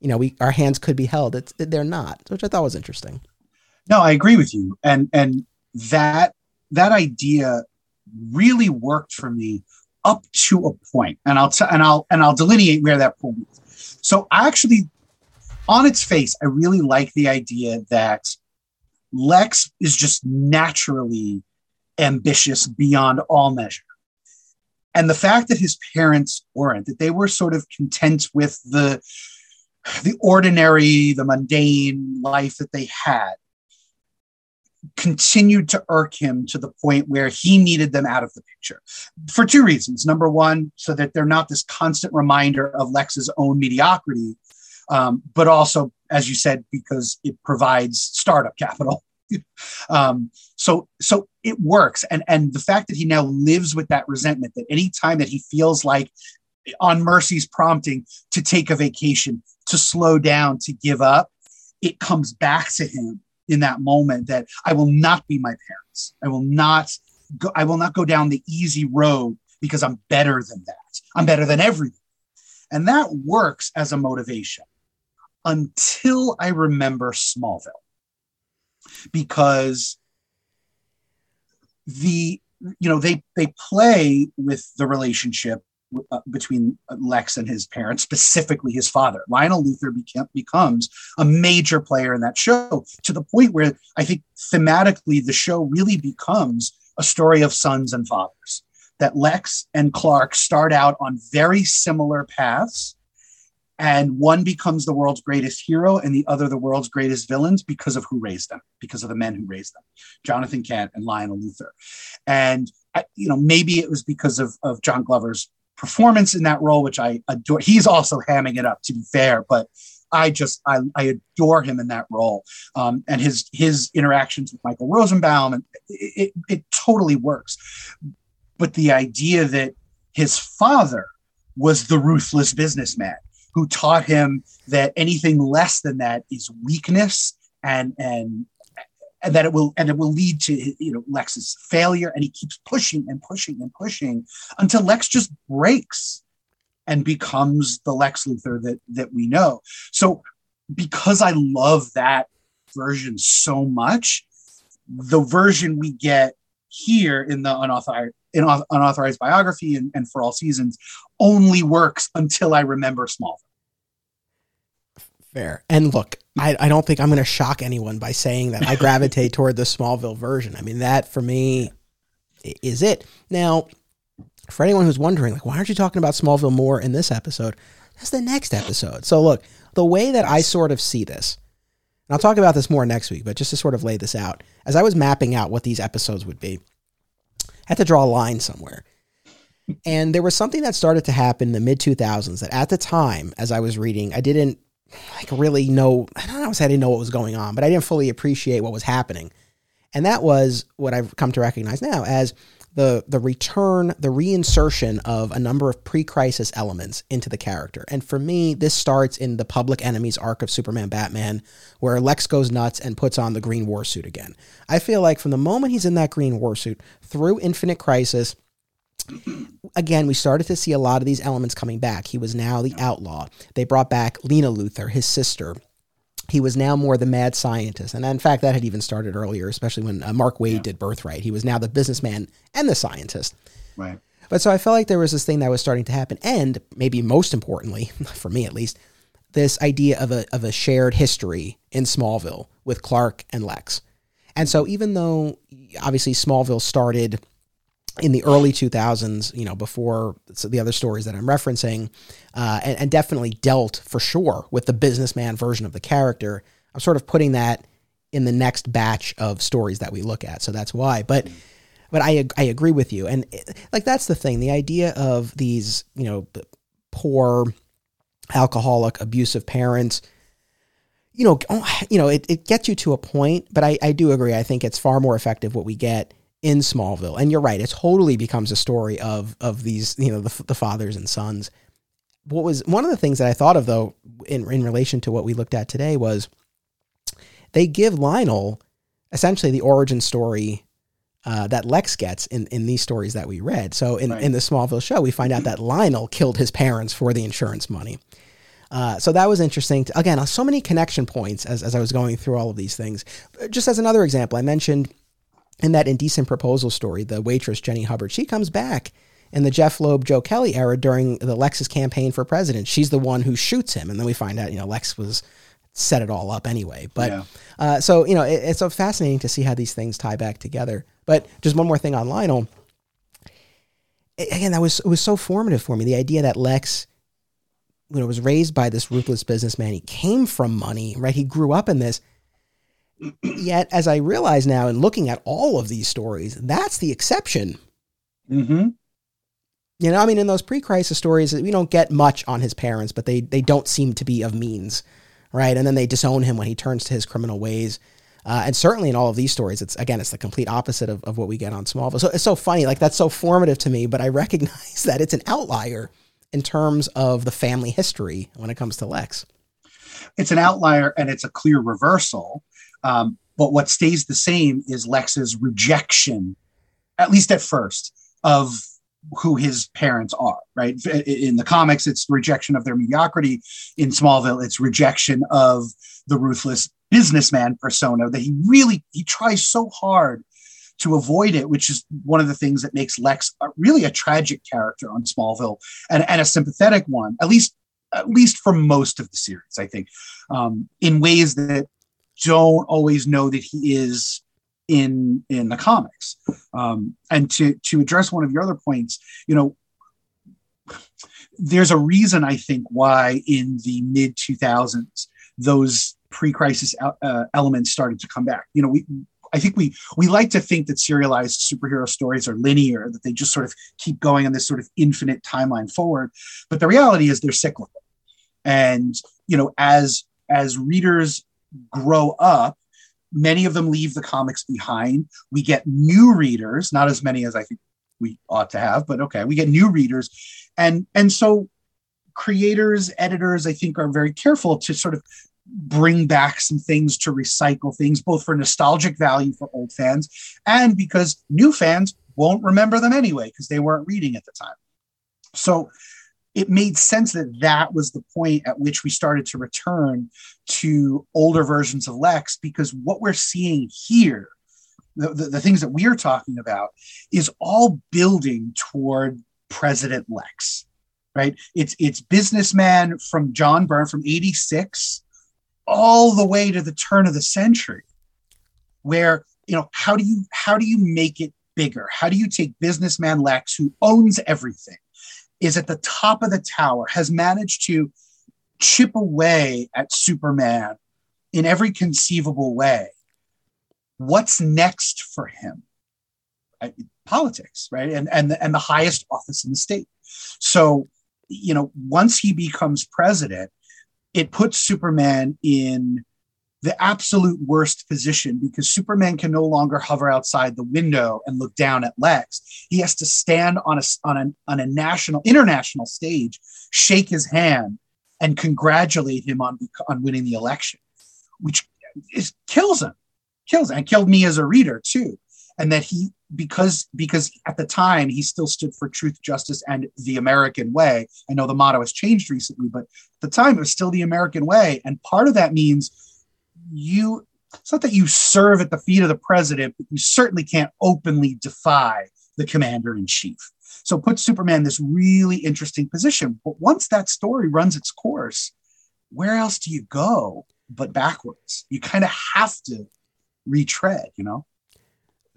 you know, we our hands could be held. It's they're not, which I thought was interesting. No, I agree with you. And and that that idea really worked for me up to a. And I'll t- and I'll and I'll delineate where that point is. So I actually on its face, I really like the idea that Lex is just naturally ambitious beyond all measure. And the fact that his parents weren't, that they were sort of content with the the ordinary, the mundane life that they had, continued to irk him to the point where he needed them out of the picture for two reasons. Number one, so that they're not this constant reminder of Lex's own mediocrity, um, but also, as you said, because it provides startup capital. Um, so, so it works, and and the fact that he now lives with that resentment, that any time that he feels like on Mercy's prompting to take a vacation, to slow down, to give up, it comes back to him in that moment that I will not be my parents. I will not go, I will not go down the easy road because I'm better than that. I'm better than everyone. And that works as a motivation until I remember Smallville. Because the you know they they play with the relationship uh, between Lex and his parents, specifically his father. Lionel Luthor became, becomes a major player in that show to the point where I think thematically the show really becomes a story of sons and fathers. That Lex and Clark start out on very similar paths, and one becomes the world's greatest hero, and the other the world's greatest villains because of who raised them, because of the men who raised them, Jonathan Kent and Lionel Luthor. And you know, maybe it was because of, of John Glover's performance in that role, which I adore. He's also hamming it up, to be fair, but I just I, I adore him in that role, um, and his his interactions with Michael Rosenbaum, and it, it, it totally works. But the idea that his father was the ruthless businessman who taught him that anything less than that is weakness and and and that it will and it will lead to you know Lex's failure and he keeps pushing and pushing and pushing until Lex just breaks and becomes the Lex Luthor that that we know. So because I love that version so much, the version we get here in the unauthorized in unauthorized biography and, and for all seasons only works until I remember Smallville. Fair. And look, I, I don't think I'm going to shock anyone by saying that I <laughs> gravitate toward the Smallville version. I mean, that for me is it. Now, for anyone who's wondering, like, why aren't you talking about Smallville more in this episode? That's the next episode. So, look, the way that I sort of see this, and I'll talk about this more next week, but just to sort of lay this out, as I was mapping out what these episodes would be, had to draw a line somewhere. And there was something that started to happen in the mid 2000s that at the time, as I was reading, I didn't like really know. I don't know I didn't know what was going on, but I didn't fully appreciate what was happening. And that was what I've come to recognize now as the the return, the reinsertion of a number of pre-crisis elements into the character. And for me, this starts in the Public Enemies arc of Superman Batman, where Lex goes nuts and puts on the green war suit again. I feel like from the moment he's in that green war suit through Infinite Crisis, again, we started to see a lot of these elements coming back. He was now the outlaw. They brought back Lena Luthor, his sister. He was now more the mad scientist. And in fact, that had even started earlier, especially when uh, Mark Waid yeah. did Birthright. He was now the businessman and the scientist. Right. But so I felt like there was this thing that was starting to happen. And maybe most importantly, <laughs> for me at least, this idea of a, of a shared history in Smallville with Clark and Lex. And so even though obviously Smallville started in the early 2000s, you know, before the other stories that I'm referencing, uh, and, and, definitely dealt for sure with the businessman version of the character. I'm sort of putting that in the next batch of stories that we look at. So that's why. But but I I agree with you, and like that's the thing. The idea of these, you know, poor, alcoholic, abusive parents. You know, oh, you know, it, it gets you to a point, but I, I do agree. I think it's far more effective what we get in Smallville. And you're right, it totally becomes a story of of these, you know, the, the fathers and sons. What was one of the things that I thought of though in in relation to what we looked at today was they give Lionel essentially the origin story uh, that Lex gets in, in these stories that we read. So in, right. in the Smallville show, we find out that Lionel killed his parents for the insurance money. Uh, so that was interesting. To, again, so many connection points as, as I was going through all of these things. Just as another example, I mentioned in that indecent proposal story, the waitress Jenny Hubbard, she comes back in the Jeph Loeb Joe Kelly era during the Lex's campaign for president. She's the one who shoots him, and then we find out you know Lex was set it all up anyway. But yeah. uh, so you know it, it's so fascinating to see how these things tie back together. But just one more thing on Lionel. Again, that was it was so formative for me. The idea that Lex, you know, was raised by this ruthless businessman. He came from money, right? He grew up in this Yet, as I realize now in looking at all of these stories, that's the exception. Mm-hmm. You know, I mean, in those pre-crisis stories, we don't get much on his parents, but they they don't seem to be of means, right? And then they disown him when he turns to his criminal ways. Uh, and certainly in all of these stories, it's again, it's the complete opposite of, of what we get on Smallville. So it's so funny, like that's so formative to me, but I <laughs> recognize that it's an outlier in terms of the family history when it comes to Lex. It's an outlier and it's a clear reversal um, but what stays the same is Lex's rejection, at least at first, of who his parents are, right? In the comics, it's rejection of their mediocrity. In Smallville, it's rejection of the ruthless businessman persona that he really he tries so hard to avoid it, which is one of the things that makes Lex a, really a tragic character on Smallville and, and a sympathetic one, at least at least for most of the series, I think, um, in ways that don't always know that he is in in the comics. Um, and to to address one of your other points, you know, there's a reason I think why in the mid 2000s those pre-crisis uh, elements started to come back. You know, we I think we we like to think that serialized superhero stories are linear, that they just sort of keep going on this sort of infinite timeline forward. But the reality is they're cyclical. And you know, as as readers grow up, many of them leave the comics behind. We get new readers, not as many as I think we ought to have, but okay, we get new readers. And and so creators, editors, I think are very careful to sort of bring back some things to recycle things both for nostalgic value for old fans and because new fans won't remember them anyway because they weren't reading at the time. So it made sense that that was the point at which we started to return to older versions of Lex because what we're seeing here, the, the, the things that we are talking about, is all building toward President Lex, right? It's it's businessman from John Byrne from 86 all the way to the turn of the century, where you know how do you how do you make it bigger? How do you take businessman Lex, who owns everything, is at the top of the tower, has managed to chip away at Superman in every conceivable way. What's next for him? Politics, right? And and the, and the highest office in the state. So, you know, once he becomes president, it puts Superman in the absolute worst position because Superman can no longer hover outside the window and look down at Lex. He has to stand on a on a on a national international stage, shake his hand, and congratulate him on on winning the election, which is kills him, kills and killed me as a reader too. And that he because because at the time he still stood for truth, justice, and the American way. I know the motto has changed recently, but at the time it was still the American way, and part of that means you it's not that you serve at the feet of the president, but you certainly can't openly defy the commander in chief. So put Superman in this really interesting position. But once that story runs its course, where else do you go but backwards? You kind of have to retread, you know?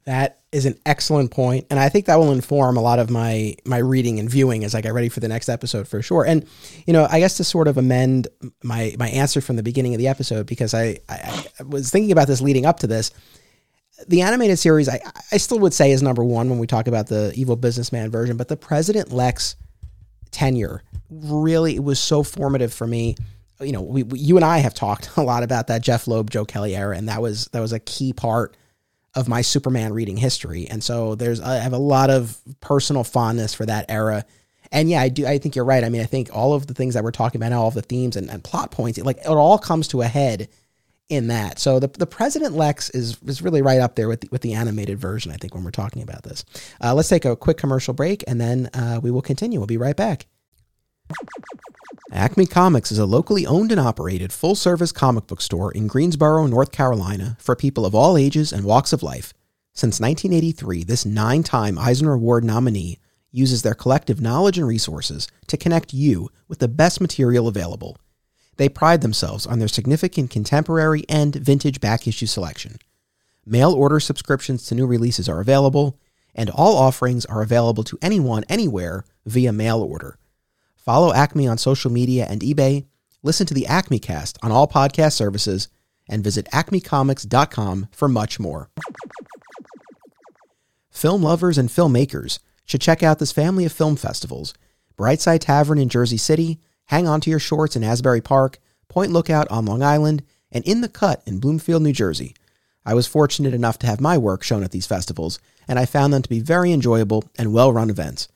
That is an excellent point, and I think that will inform a lot of my my reading and viewing as I get ready for the next episode for sure. And you know, I guess to sort of amend my my answer from the beginning of the episode because I, I, I was thinking about this leading up to this. The animated series, I I still would say is number one when we talk about the evil businessman version, but the President Lex tenure really it was so formative for me. You know, we, we you and I have talked <laughs> a lot about that Jeph Loeb, Joe Kelly era, and that was that was a key part of my Superman reading history. And so there's I have a lot of personal fondness for that era. And yeah, I do I think you're right. I mean, I think all of the things that we're talking about now, all of the themes and, and plot points, it, like it all comes to a head in that. So the, the President Lex is is really right up there with the, with the animated version, I think, when we're talking about this. Uh, let's take a quick commercial break and then uh, we will continue. We'll be right back. Acme Comics is a locally owned and operated full service comic book store in Greensboro, North Carolina for people of all ages and walks of life. Since 1983, this nine time Eisner Award nominee uses their collective knowledge and resources to connect you with the best material available. They pride themselves on their significant contemporary and vintage back issue selection. Mail order subscriptions to new releases are available, and all offerings are available to anyone anywhere via mail order. Follow Acme on social media and eBay. Listen to the Acme Cast on all podcast services and visit acmecomics.com for much more. Film lovers and filmmakers should check out this family of film festivals Brightside Tavern in Jersey City, Hang On to Your Shorts in Asbury Park, Point Lookout on Long Island, and In the Cut in Bloomfield, New Jersey. I was fortunate enough to have my work shown at these festivals, and I found them to be very enjoyable and well run events.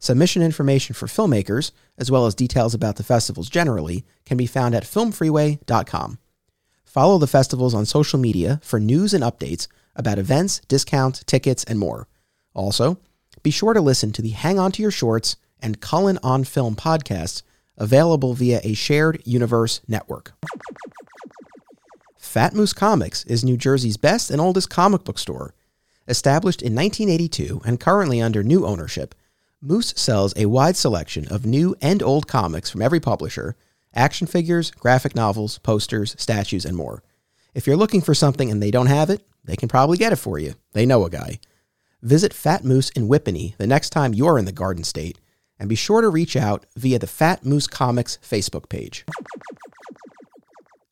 Submission information for filmmakers, as well as details about the festivals generally, can be found at filmfreeway.com. Follow the festivals on social media for news and updates about events, discounts, tickets, and more. Also, be sure to listen to the Hang On to Your Shorts and Cullen on Film podcasts available via a shared universe network. Fat Moose Comics is New Jersey's best and oldest comic book store. Established in 1982 and currently under new ownership, Moose sells a wide selection of new and old comics from every publisher, action figures, graphic novels, posters, statues, and more. If you're looking for something and they don't have it, they can probably get it for you. They know a guy. Visit Fat Moose in Whippany the next time you're in the Garden State, and be sure to reach out via the Fat Moose Comics Facebook page.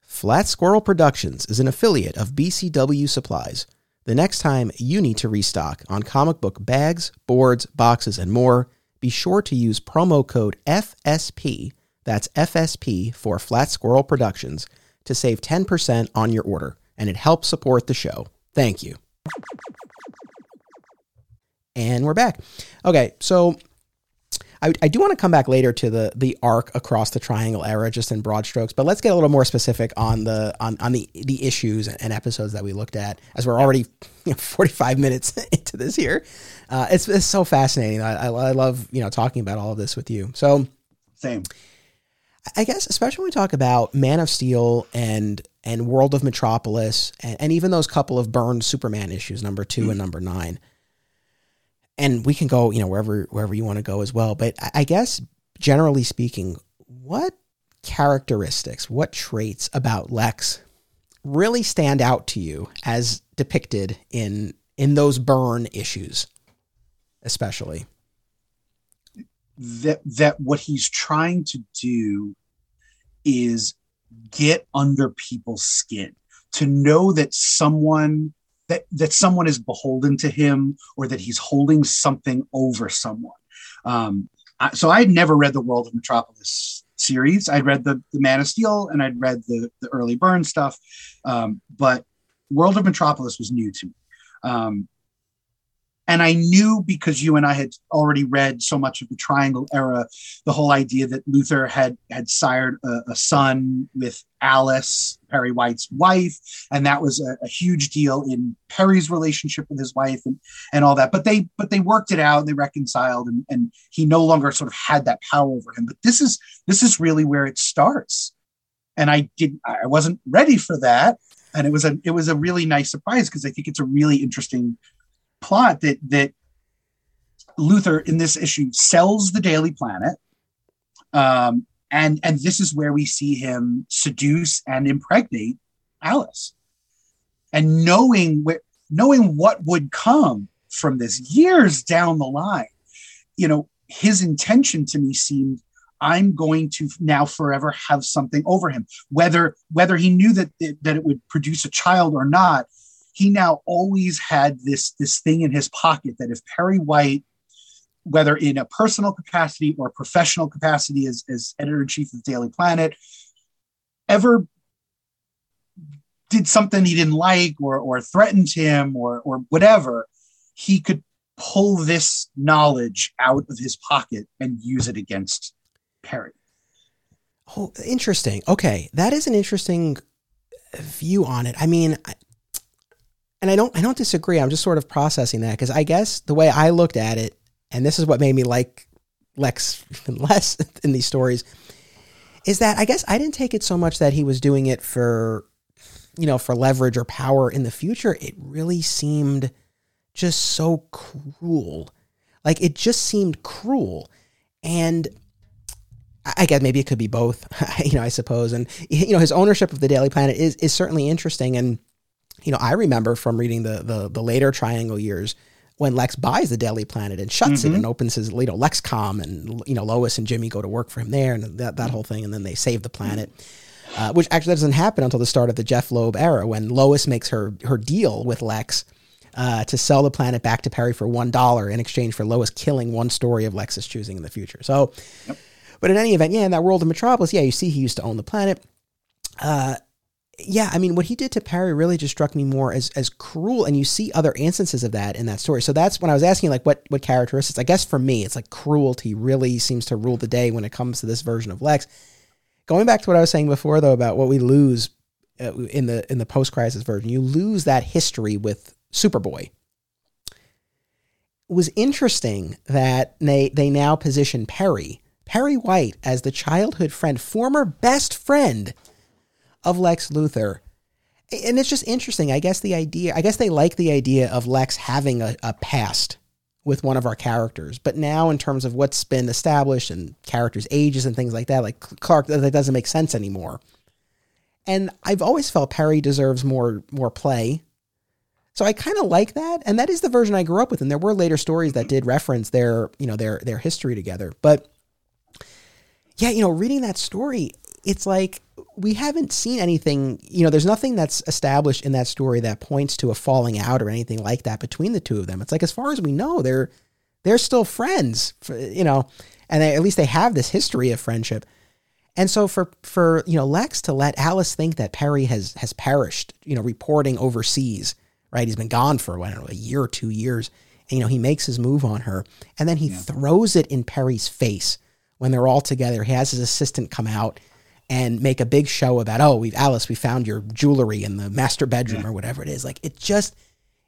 Flat Squirrel Productions is an affiliate of BCW Supplies the next time you need to restock on comic book bags, boards, boxes, and more, be sure to use promo code FSP, that's FSP for Flat Squirrel Productions, to save 10% on your order, and it helps support the show. Thank you. And we're back. Okay, so I, I do want to come back later to the the arc across the triangle era, just in broad strokes. But let's get a little more specific on the on, on the the issues and episodes that we looked at, as we're already you know, <laughs> 45 minutes <laughs> into this here. Uh, it's it's so fascinating. I, I love you know talking about all of this with you. So same. I guess especially when we talk about Man of Steel and and World of Metropolis and, and even those couple of Byrne Superman issues, number 2 mm-hmm. and number nine and we can go, you know, wherever wherever you want to go as well. But I guess generally speaking, what characteristics, what traits about Lex really stand out to you as depicted in in those Byrne issues, especially? That that what he's trying to do is get under people's skin to know that someone that that someone is beholden to him or that he's holding something over someone. Um, I, so I had never read the World of Metropolis series. I'd read the, the Man of Steel and I'd read the, the early Byrne stuff, um, but World of Metropolis was new to me. Um, and I knew because you and I had already read so much of the Triangle era, the whole idea that Luthor had had sired a, a son with Alice, Perry White's wife, and that was a, a, huge deal in Perry's relationship with his wife and, and all that. But they but they worked it out, they reconciled, and, and he no longer sort of had that power over him. But this is this is really where it starts. And I didn't I wasn't ready for that. And it was a it was a really nice surprise because I think it's a really interesting plot that that Luthor in this issue sells the Daily Planet, um, and and this is where we see him seduce and impregnate Alice, and knowing where knowing what would come from this years down the line, you know, his intention to me seemed I'm going to now forever have something over him. Whether whether he knew that that it would produce a child or not, he now always had this this thing in his pocket that if Perry White, whether in a personal capacity or professional capacity as, as editor in chief of the Daily Planet, ever did something he didn't like or or threatened him or or whatever, he could pull this knowledge out of his pocket and use it against Perry. Oh, interesting. Okay, that is an interesting view on it. I mean, and I don't I don't disagree. I'm just sort of processing that because I guess the way I looked at it, and this is what made me like Lex <laughs> less <laughs> in these stories, is that I guess I didn't take it so much that he was doing it for, you know, for leverage or power in the future. It really seemed just so cruel. Like it just seemed cruel. And I guess maybe it could be both, <laughs> you know, I suppose. And you know, his ownership of the Daily Planet is is certainly interesting and you know, I remember from reading the the, the later Triangle years when Lex buys the Daily Planet and shuts mm-hmm. it and opens his you know Lexcom and you know Lois and Jimmy go to work for him there and that that whole thing and then they save the planet. Uh, which actually doesn't happen until the start of the Jeph Loeb era when Lois makes her her deal with Lex uh, to sell the planet back to Perry for one dollar in exchange for Lois killing one story of Lex's choosing in the future. So, yep. but in any event, yeah, in that world of Metropolis, yeah, you see he used to own the planet. Uh, yeah, I mean, what he did to Perry really just struck me more as as cruel, and you see other instances of that in that story. So that's when I was asking, like, what what characteristics? I guess for me, it's like cruelty really seems to rule the day when it comes to this version of Lex. Going back to what I was saying before, though, about what we lose uh, in the in the post crisis version, you lose that history with Superboy. It was interesting that they they now position Perry Perry White as the childhood friend, former best friend of Lex Luthor. And it's just interesting. I guess the idea, I guess they like the idea of Lex having a, a past with one of our characters. But now, in terms of what's been established and characters' ages and things like that, like Clark, that doesn't make sense anymore. And I've always felt Perry deserves more more play. So I kind of like that, and that is the version I grew up with. And there were later stories that did reference their, you know, their their history together. But yeah, you know, reading that story, it's like we haven't seen anything, you know, there's nothing that's established in that story that points to a falling out or anything like that between the two of them. It's like as far as we know, they're they're still friends, for, you know, and they, at least they have this history of friendship. And so for for you know Lex to let Alice think that Perry has has perished, you know, reporting overseas, right? He's been gone for I don't know a year or two years, and you know he makes his move on her, and then he yeah. throws it in Perry's face when they're all together. He has his assistant come out and make a big show about oh we've Alice we found your jewelry in the master bedroom yeah. or whatever it is. Like it just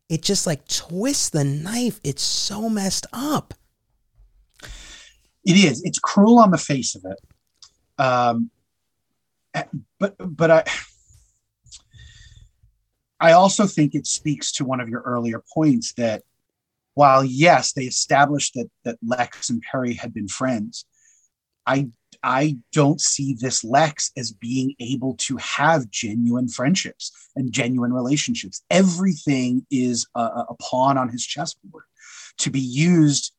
it just like twists the knife. It's so messed up. It is. It's cruel on the face of it. Um eh, but but i i also think it speaks to one of your earlier points that while yes they established that that lex and perry had been friends i I don't see this Lex as being able to have genuine friendships and genuine relationships. Everything is a, a pawn on his chessboard. To be used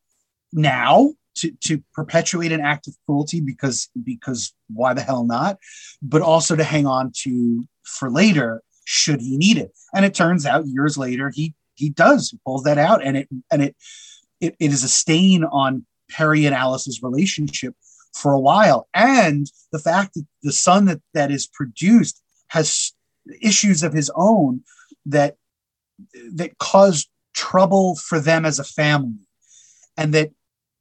now to, to perpetuate an act of cruelty because because why the hell not? But also to hang on to for later should he need it. And it turns out years later he he does pulls that out and it and it it, it is a stain on perry and alice's relationship for a while. And the fact that the son that, that is produced has issues of his own that that cause trouble for them as a family. And that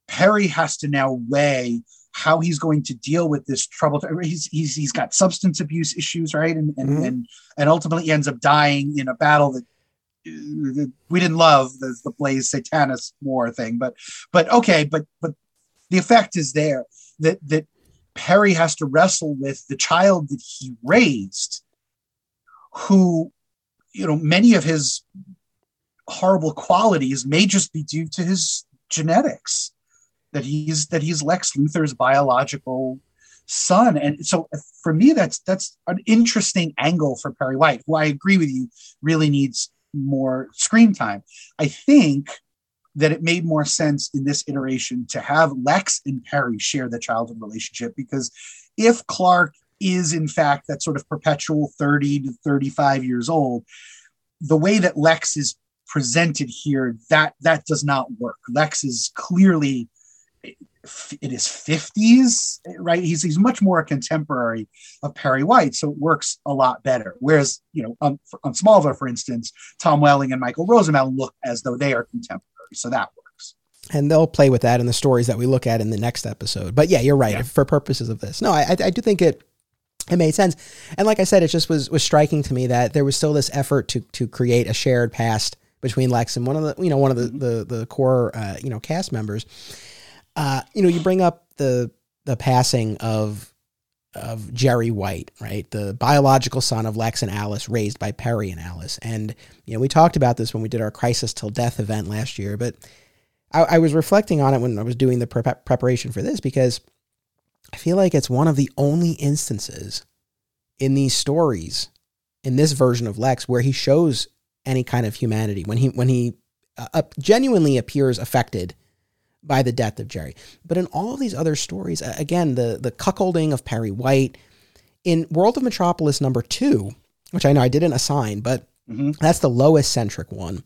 Perry has to now weigh how he's going to deal with this trouble. He's, he's, he's got substance abuse issues, right? And, and, mm-hmm. and, and ultimately he ends up dying in a battle that we didn't love the, the Blaze Satanus war thing, but but okay, but but the effect is there that that Perry has to wrestle with the child that he raised, who, you know, many of his horrible qualities may just be due to his genetics, that he's that he's Lex Luthor's biological son. And so for me, that's that's an interesting angle for Perry White, who I agree with you really needs more screen time. I think that it made more sense in this iteration to have Lex and Perry share the childhood relationship because if Clark is in fact that sort of perpetual 30 to 35 years old, the way that Lex is presented here, that that does not work. Lex is clearly in his 50s, right? He's, he's much more a contemporary of Perry White, so it works a lot better. Whereas, you know, on, on Smallville, for instance, Tom Welling and Michael Rosenbaum look as though they are contemporary, so that works. And they'll play with that in the stories that we look at in the next episode. But yeah, you're right. Yeah. For purposes of this, no, I, I do think it it made sense. And like I said, it just was was striking to me that there was still this effort to to create a shared past between Lex and one of the you know one of the the, the core uh, you know cast members uh, you know, you bring up the the passing of of Jerry White, right? The biological son of Lex and Alice, raised by Perry and Alice. And, you know, we talked about this when we did our Crisis Till Death event last year, but I, I was reflecting on it when I was doing the pre- preparation for this because I feel like it's one of the only instances in these stories, in this version of Lex, where he shows any kind of humanity. When he, when he uh, genuinely appears affected by the death of Jerry. But in all of these other stories, again, the the cuckolding of Perry White in World of Metropolis number two, which I know I didn't assign, but mm-hmm. that's the lowest centric one.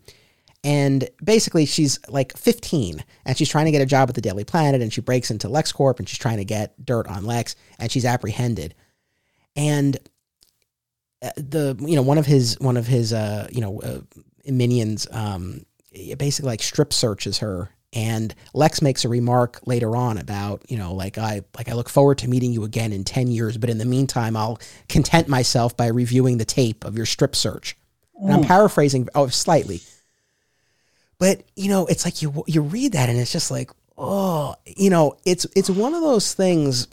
And basically, she's like 15 and she's trying to get a job at the Daily Planet and she breaks into LexCorp and she's trying to get dirt on Lex and she's apprehended. And uh, the you know one of his one of his uh you know uh, minions um basically like strip searches her and Lex makes a remark later on about, you know, like I like I look forward to meeting you again in 10 years, but in the meantime, I'll content myself by reviewing the tape of your strip search. And I'm mm. paraphrasing oh slightly. But, you know, it's like you you read that and it's just like, oh, you know, it's it's one of those things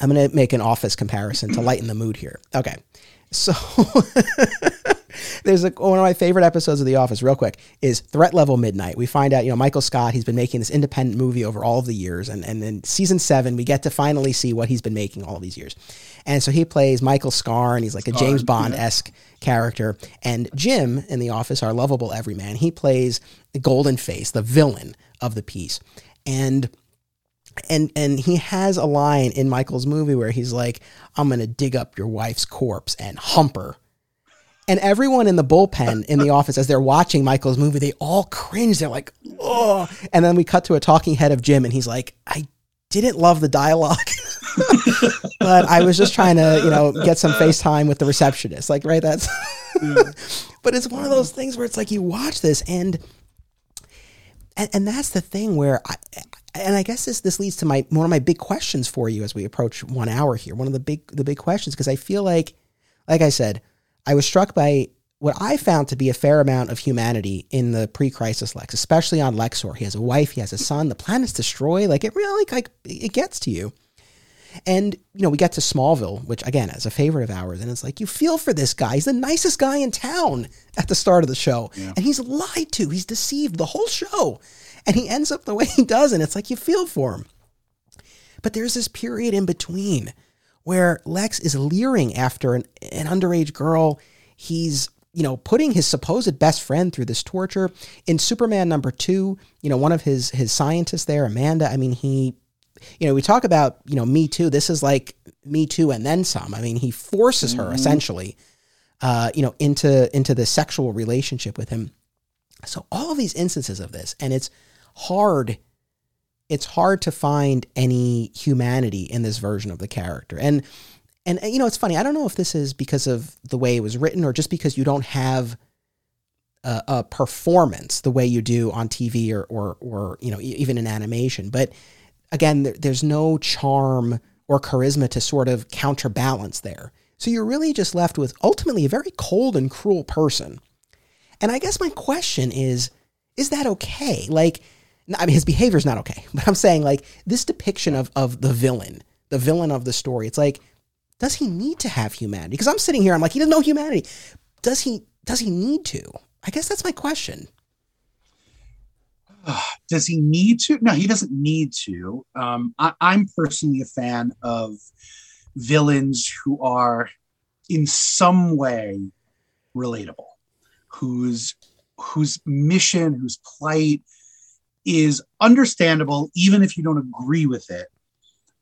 I'm going to make an office comparison to lighten the mood here. Okay. So <laughs> There's a, one of my favorite episodes of The Office, real quick, is Threat Level Midnight. We find out, you know, Michael Scott, he's been making this independent movie over all of the years. And, and then season seven, we get to finally see what he's been making all of these years. And so he plays Michael Scarn, and he's like a James Bond esque character. And Jim in The Office, our lovable everyman, he plays the Golden Face, the villain of the piece. And and and he has a line in Michael's movie where he's like, "I'm gonna dig up your wife's corpse and hump her." And everyone in the bullpen in the office, as they're watching Michael's movie, they all cringe. They're like, oh. And then we cut to a talking head of Jim, and he's like, I didn't love the dialogue. <laughs> but I was just trying to, you know, get some FaceTime with the receptionist. Like, right? That's, <laughs> but it's one of those things where it's like you watch this and, and, and that's the thing where I, and I guess this, this leads to my, one of my big questions for you as we approach one hour here. One of the big, the big questions, because I feel like, like I said, I was struck by what I found to be a fair amount of humanity in the pre-crisis Lex, especially on Lexor. He has a wife, he has a son, the planet's destroyed. Like it really like it gets to you. And you know, we get to Smallville, which again is a favorite of ours, and it's like you feel for this guy. He's the nicest guy in town at the start of the show, yeah. and he's lied to, he's deceived the whole show, and he ends up the way <laughs> he does, and it's like you feel for him. But there's this period in between where Lex is leering after an, an underage girl. He's you know, putting his supposed best friend through this torture. In Superman number two, you know, one of his his scientists there, Amanda, I mean, he you know, we talk about, you know, Me Too. This is like Me Too and then some. I mean, he forces her mm-hmm. essentially, uh, you know, into into the sexual relationship with him. So all of these instances of this, and it's hard it's hard to find any humanity in this version of the character. And and you know, it's funny. I don't know if this is because of the way it was written or just because you don't have a, a performance the way you do on TV or or or you know even in animation. But again, there, there's no charm or charisma to sort of counterbalance there. So you're really just left with ultimately a very cold and cruel person. And I guess my question is is that okay? Like, I mean, his behavior is not okay, but I'm saying like this depiction of of the villain, the villain of the story. It's like, does he need to have humanity? Because I'm sitting here, I'm like, he doesn't know humanity. Does he? Does he need to? I guess that's my question. <sighs> Does he need to? No, he doesn't need to. Um, I, I'm personally a fan of villains who are in some way relatable, whose whose mission, whose plight is understandable, even if you don't agree with it.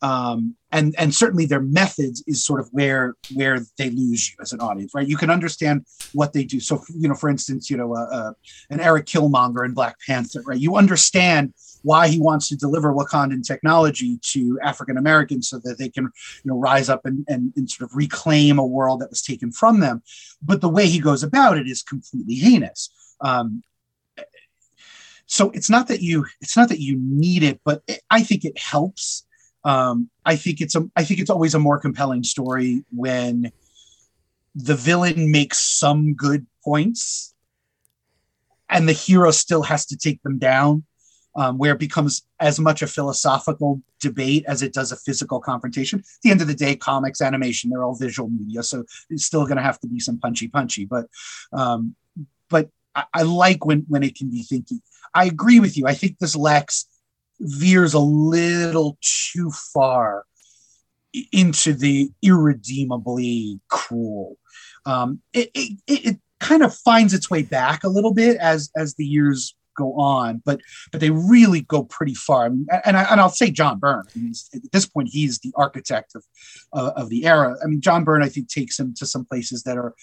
Um, and and certainly their methods is sort of where where they lose you as an audience, right? You can understand what they do. So you know, for instance, you know, uh, uh, an Eric Killmonger in Black Panther, right? You understand why he wants to deliver Wakandan technology to African Americans so that they can, you know, rise up and, and, and sort of reclaim a world that was taken from them. But the way he goes about it is completely heinous. Um, so it's not that you it's not that you need it, but it, I think it helps. Um, I think it's a I think it's always a more compelling story when the villain makes some good points and the hero still has to take them down um, where it becomes as much a philosophical debate as it does a physical confrontation. At the end of the day, comics, animation, they're all visual media, so it's still going to have to be some punchy, punchy. But, um, but I, I, like when when it can be thinky. I agree with you. I think this Lex veers a little too far into the irredeemably cruel. Um, it, it, it kind of finds its way back a little bit as as the years go on, but but they really go pretty far. and I, and I'll say John Byrne. I mean, at this point, he's the architect of uh, of the era. I mean, John Byrne, I think, takes him to some places that are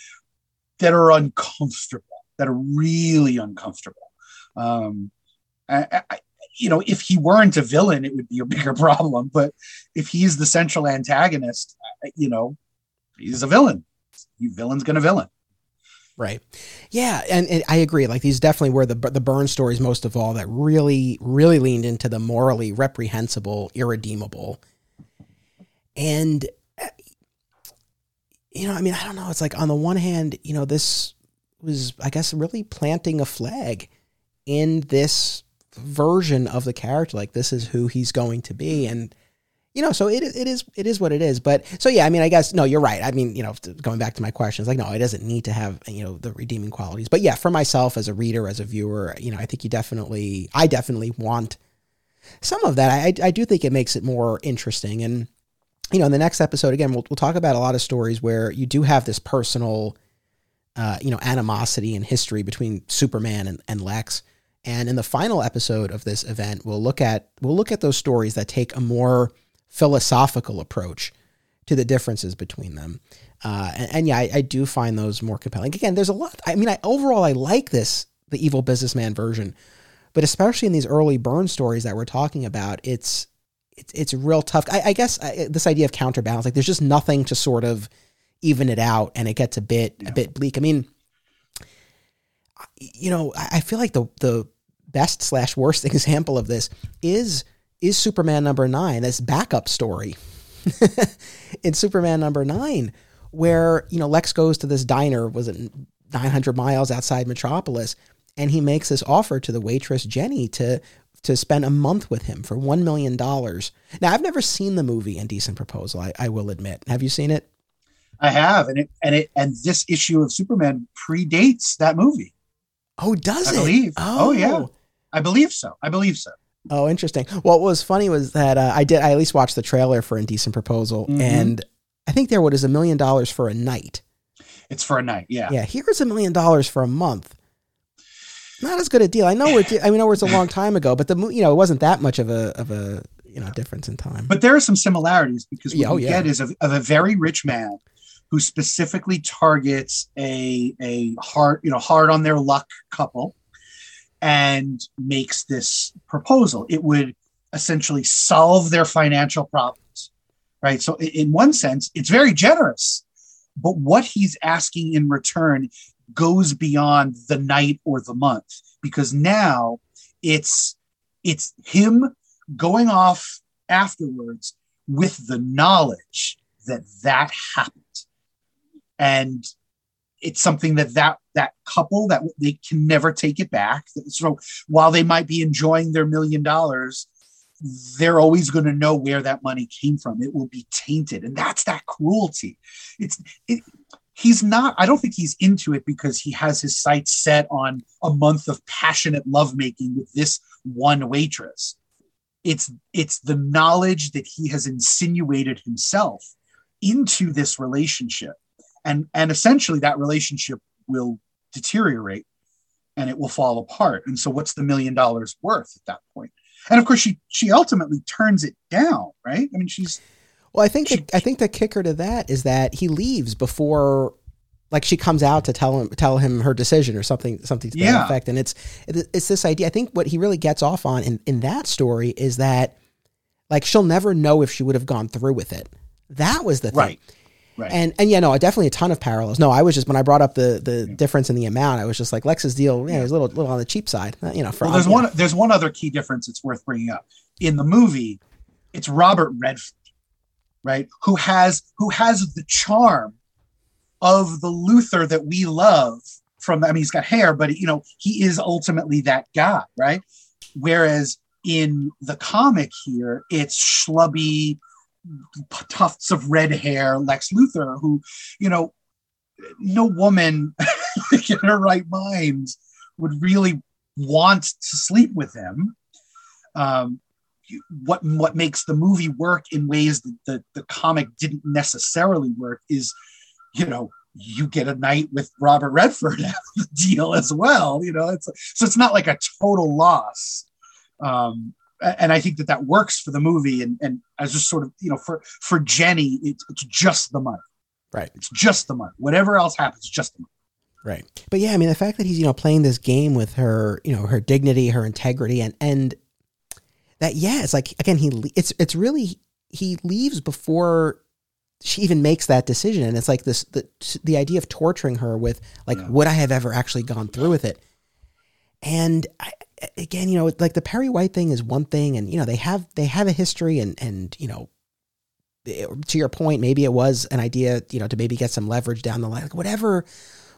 that are uncomfortable, that are really uncomfortable. Um, I, I, you know, if he weren't a villain, it would be a bigger <laughs> problem. But if he's the central antagonist, you know, he's a villain. You villain's gonna villain. Right. Yeah, and, and, I agree. Like these definitely were the the Byrne stories most of all that really really leaned into the morally reprehensible, irredeemable. And you know, I mean, I don't know. It's like on the one hand, you know, this was I guess really planting a flag in this version of the character like this is who he's going to be and you know, so it it is it is what it is. But so yeah, I mean, I guess no, you're right. I mean, you know, going back to my questions, like no, it doesn't need to have you know the redeeming qualities. But yeah, for myself as a reader, as a viewer, you know, I think you definitely, I definitely want some of that. I I do think it makes it more interesting. And you know, in the next episode, again, we'll we'll talk about a lot of stories where you do have this personal, uh, you know, animosity and history between Superman and, and Lex. And in the final episode of this event, we'll look at we'll look at those stories that take a more philosophical approach to the differences between them. Uh, and, and, yeah, I, I, do find those more compelling. Again, there's a lot. I mean, I, overall, I like this, the evil businessman version, but especially in these early Byrne stories that we're talking about, it's it's it's real tough. I, I guess I, this idea of counterbalance, like there's just nothing to sort of even it out, and it gets a bit yeah. a bit bleak. I mean, you know, I feel like the the best slash worst <laughs> example of this is is Superman number nine, this backup story <laughs> in Superman number nine, where, you know, Lex goes to this diner, was it 900 miles outside Metropolis, and he makes this offer to the waitress, Jenny, to to spend a month with him for $1 million. Now, I've never seen the movie Indecent Proposal, I, I will admit. Have you seen it? I have, and it and it and this issue of Superman predates that movie. Oh, does I it? Believe. Oh. oh yeah, I believe so. I believe so. Oh, interesting. Well, what was funny was that uh, I did. I at least watched the trailer for Indecent Proposal, mm-hmm. and I think there what is a million dollars for a night. It's for a night. Yeah. Yeah. Here's a million dollars for a month. Not as good a deal. I know. We're, I mean, know it's a long time ago, but the you know it wasn't that much of a of a you know difference in time. But there are some similarities because what yeah, oh, you yeah. get is of, of a very rich man who specifically targets a a hard you know hard on their luck couple and makes this proposal. It would essentially solve their financial problems. Right. So, in one sense, it's very generous. But what he's asking in return goes beyond the night or the month because now it's it's him going off afterwards with the knowledge that that happened and it's something that that that couple that they can never take it back. So while they might be enjoying their million dollars they're always going to know where that money came from. It will be tainted. And that's that cruelty. It's it, he's not i don't think he's into it because he has his sights set on a month of passionate lovemaking with this one waitress. It's it's the knowledge that he has insinuated himself into this relationship and and essentially that relationship will deteriorate and it will fall apart. And so what's the million dollars worth at that point? And of course she she ultimately turns it down right? I mean she's well i think she, the, i think the kicker to that is that he leaves before like she comes out to tell him tell him her decision or something something to that yeah. effect. And it's it's this idea i think what he really gets off on in in that story is that like she'll never know if she would have gone through with it. That was the thing. Right Right. And and yeah, no, definitely a ton of parallels. No, I was just when I brought up the the yeah. difference in the amount, I was just like Lex's deal, yeah, it was a little little on the cheap side, uh, you know. For, well, there's one there's one other key difference it's worth bringing up in the movie. It's Robert Redford, right? Who has who has the charm of the Luthor that we love. From I mean, he's got hair, but you know, he is ultimately that guy, right? Whereas in the comic here, it's schlubby tufts of red hair Lex Luthor, who, you know, no woman <laughs> in her right mind would really want to sleep with him. Um, what what makes the movie work in ways that the, the comic didn't necessarily work is, you know, you get a night with Robert Redford <laughs> out the deal as well. You know, it's so it's not like a total loss. Um, and I think that that works for the movie. And and as just sort of you know for for Jenny, it's, it's just the money. Right. It's just the money. Whatever else happens, just the money. Right. But yeah, I mean, the fact that he's you know playing this game with her, you know, her dignity, her integrity, and and that yeah, it's like again he it's it's really he leaves before she even makes that decision and it's like this the the idea of torturing her with like yeah. would i have ever actually gone through with it and I, again, you know, like the Perry White thing is one thing, and you know they have they have a history, and and you know, eh, to your point, maybe it was an idea, you know, to maybe get some leverage down the line, like whatever,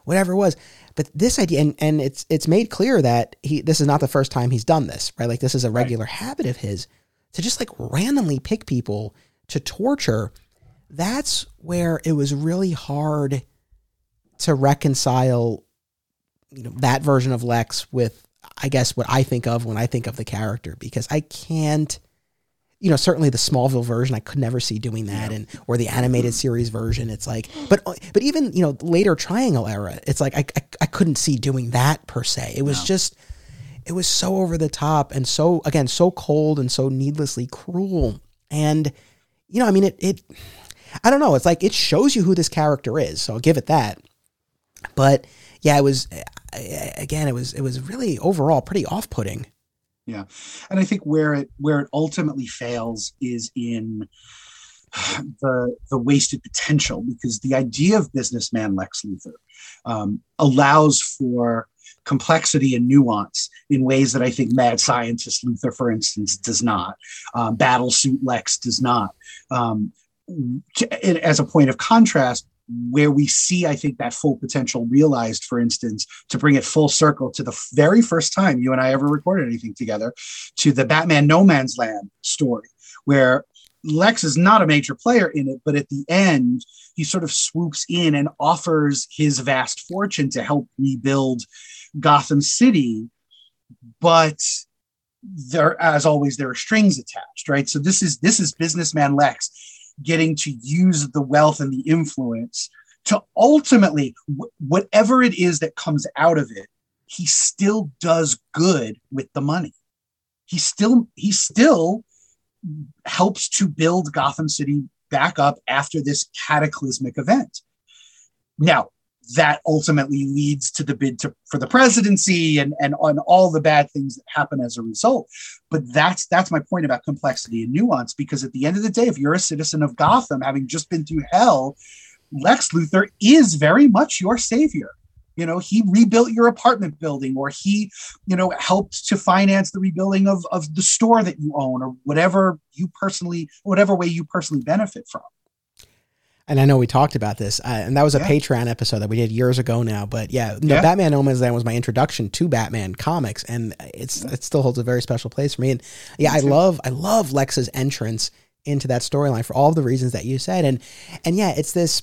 whatever it was. But this idea, and and it's it's made clear that he this is not the first time he's done this, right? Like this is a regular right. habit of his to just like randomly pick people to torture. That's where it was really hard to reconcile you know that version of Lex with I guess what I think of when I think of the character because I can't you know certainly the Smallville version I could never see doing that yeah. and or the animated series version. It's like but but even you know later Triangle era it's like I I, I couldn't see doing that per se. It was no. just it was so over the top and so again so cold and so needlessly cruel. And you know I mean it it I don't know. It's like it shows you who this character is so I'll give it that. But yeah, it was again, it was it was really overall pretty off putting. Yeah, and I think where it where it ultimately fails is in the the wasted potential because the idea of businessman Lex Luthor um, allows for complexity and nuance in ways that I think mad scientist Luthor, for instance, does not. Um, Battle suit Lex does not. Um, as a point of contrast, where we see, I think, that full potential realized, for instance, to bring it full circle to the very first time you and I ever recorded anything together, to the Batman No Man's Land story, where Lex is not a major player in it, but at the end, he sort of swoops in and offers his vast fortune to help rebuild Gotham City. But there, as always, there are strings attached, right? So this is this is businessman Lex getting to use the wealth and the influence to ultimately whatever it is that comes out of it he still does good with the money. He still he still helps to build gotham city back up after this cataclysmic event. Now that ultimately leads to the bid to, for the presidency and, and on all the bad things that happen as a result. But that's that's my point about complexity and nuance, because at the end of the day, if you're a citizen of Gotham, having just been through hell, Lex Luthor is very much your savior. You know, he rebuilt your apartment building, or he, you know, helped to finance the rebuilding of, of the store that you own, or whatever you personally, whatever way you personally benefit from and I know we talked about this, uh, and that was a yeah. Patreon episode that we did years ago now. But yeah, no, yeah. Batman No Man's Land was my introduction to Batman comics, and it's it still holds a very special place for me. And yeah, I love I love Lex's entrance into that storyline for all the reasons that you said, and and yeah, it's this,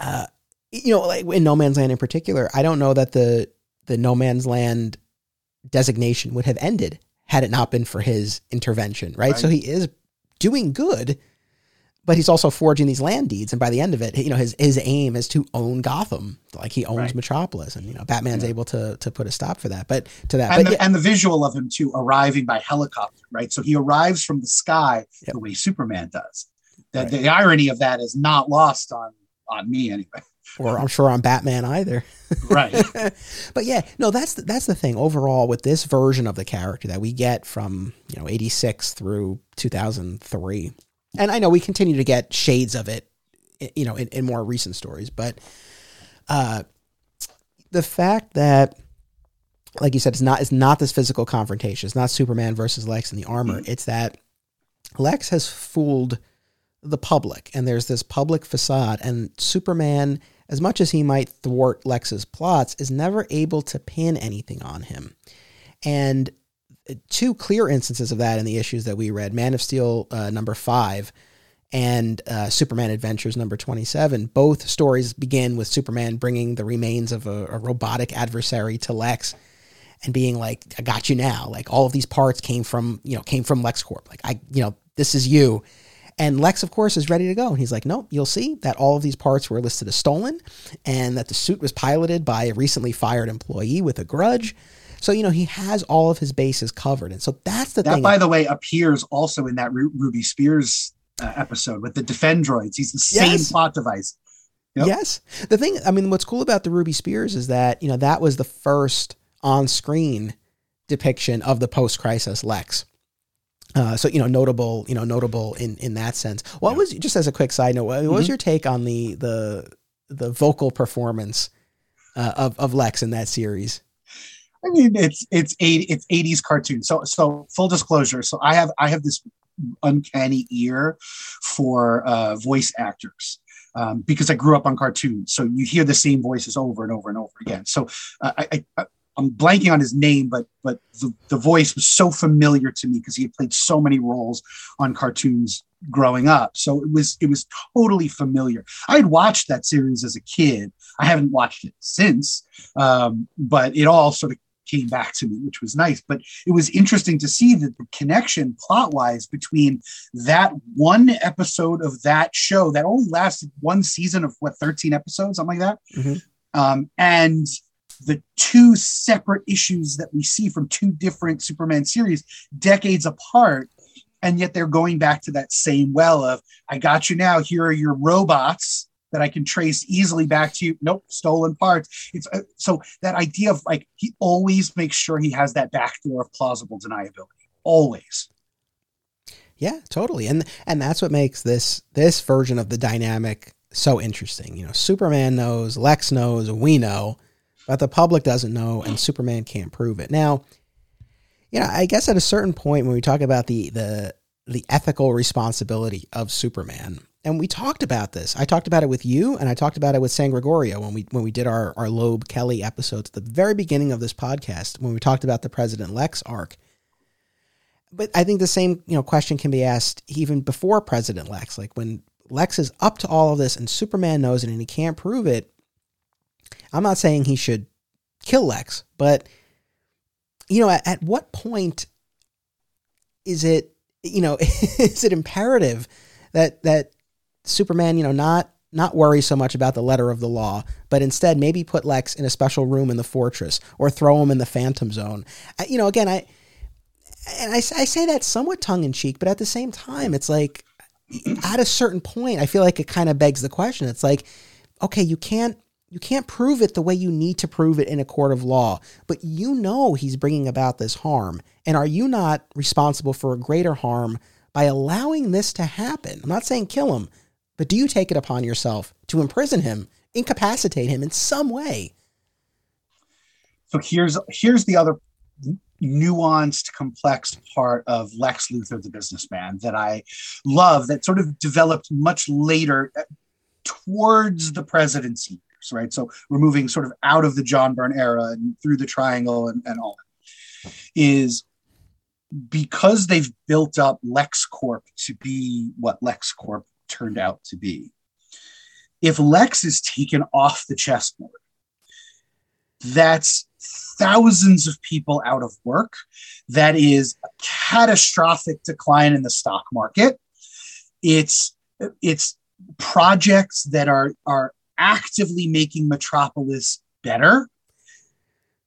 uh, you know, like in No Man's Land in particular, I don't know that the the No Man's Land designation would have ended had it not been for his intervention, right? right. So he is doing good but he's also forging these land deeds, and by the end of it, you know, his his aim is to own Gotham, like he owns right. Metropolis, and you know, Batman's yeah. able to to put a stop for that. But to that, and, but, the, yeah. and the visual of him too, arriving by helicopter, right? So he arrives from the sky yep. the way Superman does. That right. the irony of that is not lost on on me anyway. or I'm sure on Batman either. right. <laughs> but yeah, no, that's the, that's the thing overall with this version of the character that we get from, you know, 86 through 2003 and I know we continue to get shades of it, you know, in, in more recent stories, but uh, the fact that, like you said, it's not it's not this physical confrontation. It's not Superman versus Lex in the armor. Mm-hmm. It's that Lex has fooled the public, and there's this public facade, and Superman, as much as he might thwart Lex's plots, is never able to pin anything on him. And two clear instances of that in the issues that we read Man of Steel uh, number five and uh, Superman Adventures number 27. Both stories begin with Superman bringing the remains of a, a, robotic adversary to Lex and being like, I got you now. Like all of these parts came from, you know, came from LexCorp. Like I, you know, this is you. And Lex, of course, is ready to go. And he's like, nope, you'll see that all of these parts were listed as stolen and that the suit was piloted by a recently fired employee with a grudge. So, you know, he has all of his bases covered. And so that's the thing. that, thing. by the way, appears also in that Ru- Ruby Spears uh, episode with the Defendroids. He's the same yes. plot device. Yep. Yes. The thing, I mean, what's cool about the Ruby Spears is that, you know, that was the first on screen depiction of the post crisis Lex. Uh, so you know, notable, you know, notable in in that sense. What yeah. was just as a quick side note? What mm-hmm. was your take on the the the vocal performance uh, of of Lex in that series? I mean, it's it's eight it's eighties cartoon. So so full disclosure. So I have I have this uncanny ear for uh, voice actors. Um, because I grew up on cartoons, so you hear the same voices over and over and over again. So uh, I, I, I'm blanking on his name, but but the, the voice was so familiar to me because he had played so many roles on cartoons growing up. So it was it was totally familiar. I had watched that series as a kid. I haven't watched it since, um, but it all sort of came back to me, which was nice. But it was interesting to see that the connection plot wise between that one episode of that show that only lasted one season of what, 13 episodes, something like that. Mm-hmm. Um, and the two separate issues that we see from two different Superman series, decades apart. And yet they're going back to that same well of, I got you now. Here are your robots that I can trace easily back to you. Nope, stolen parts. It's uh, so that idea of like he always makes sure he has that back door of plausible deniability. Always. Yeah, totally. And and that's what makes this this version of the dynamic so interesting. You know, Superman knows, Lex knows, we know, but the public doesn't know and Superman can't prove it. Now, you know, I guess at a certain point when we talk about the the the ethical responsibility of Superman, and we talked about this. I talked about it with you, and I talked about it with San Gregorio when we when we did our our Loeb Kelly episodes at the very beginning of this podcast when we talked about the President Lex arc. But I think the same you know question can be asked even before President Lex, like when Lex is up to all of this and Superman knows it and he can't prove it. I'm not saying he should kill Lex, but you know, at, at what point is it you know <laughs> is it imperative that that Superman, you know, not not worry so much about the letter of the law, but instead maybe put Lex in a special room in the fortress or throw him in the Phantom Zone. I, you know, again, I and I, I say that somewhat tongue in cheek, but at the same time, it's like at a certain point, I feel like it kind of begs the question. It's like, okay, you can't You can't prove it the way you need to prove it in a court of law, but you know he's bringing about this harm. And are you not responsible for a greater harm by allowing this to happen? I'm not saying kill him, but do you take it upon yourself to imprison him, incapacitate him in some way? So here's here's the other nuanced, complex part of Lex Luthor, the businessman, that I love that sort of developed much later uh, towards the presidency years, right? So we're moving sort of out of the John Byrne era and through the triangle and, and all that, is because they've built up LexCorp to be what LexCorp turned out to be. If Lex is taken off the chessboard, that's thousands of people out of work. That is a catastrophic decline in the stock market. It's it's projects that are are actively making Metropolis better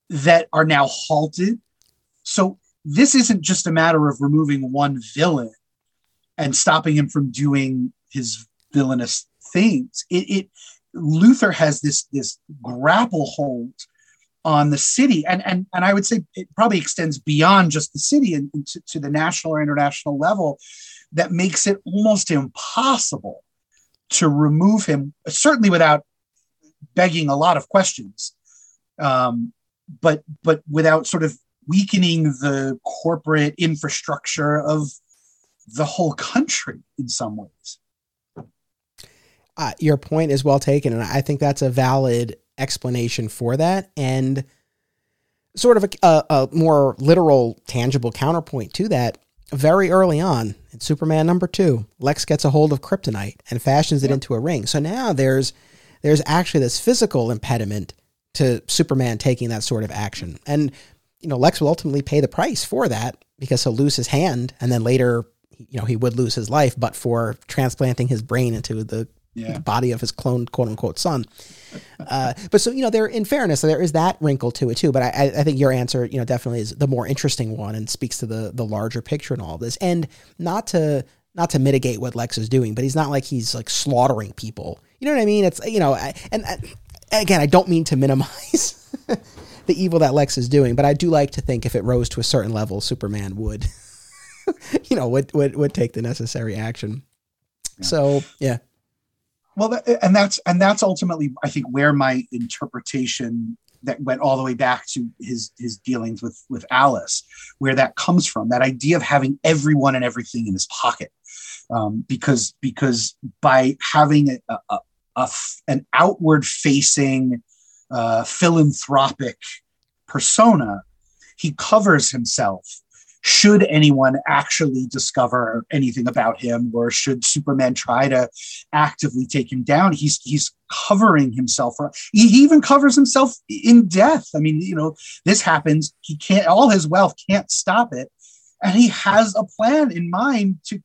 that are now halted. So this isn't just a matter of removing one villain and stopping him from doing his villainous things. It, it Luthor has this this grapple hold on the city and and and i would say it probably extends beyond just the city and, to, to the national or international level that makes it almost impossible to remove him certainly without begging a lot of questions um, but but without sort of weakening the corporate infrastructure of the whole country in some ways uh, your point is well taken and i think that's a valid explanation for that and sort of a, a, a, more literal tangible counterpoint to that very early on in superman number two lex gets a hold of kryptonite and fashions it yep. into a ring so now there's there's actually this physical impediment to superman taking that sort of action and you know lex will ultimately pay the price for that because he'll lose his hand and then later you know he would lose his life but for transplanting his brain into the yeah. the body of his cloned quote unquote son. Uh, but so you know, there in fairness, there is that wrinkle to it too. But I, I think your answer, you know, definitely is the more interesting one and speaks to the the larger picture in all of this. And not to not to mitigate what Lex is doing, but he's not like he's like slaughtering people. You know what I mean? It's you know, and, and again, I don't mean to minimize <laughs> the evil that Lex is doing, but I do like to think if it rose to a certain level, Superman would, <laughs> you know, would would would take the necessary action. Yeah. So yeah. Well, and that's and that's ultimately, I think, where my interpretation that went all the way back to his his dealings with with Alice, where that comes from. That idea of having everyone and everything in his pocket, um, because because by having a an outward facing uh, philanthropic persona, he covers himself should anyone actually discover anything about him or should superman try to actively take him down? He's he's covering himself he even covers himself in death. I mean you know this happens. He can't all his wealth can't stop it. And he has a plan in mind to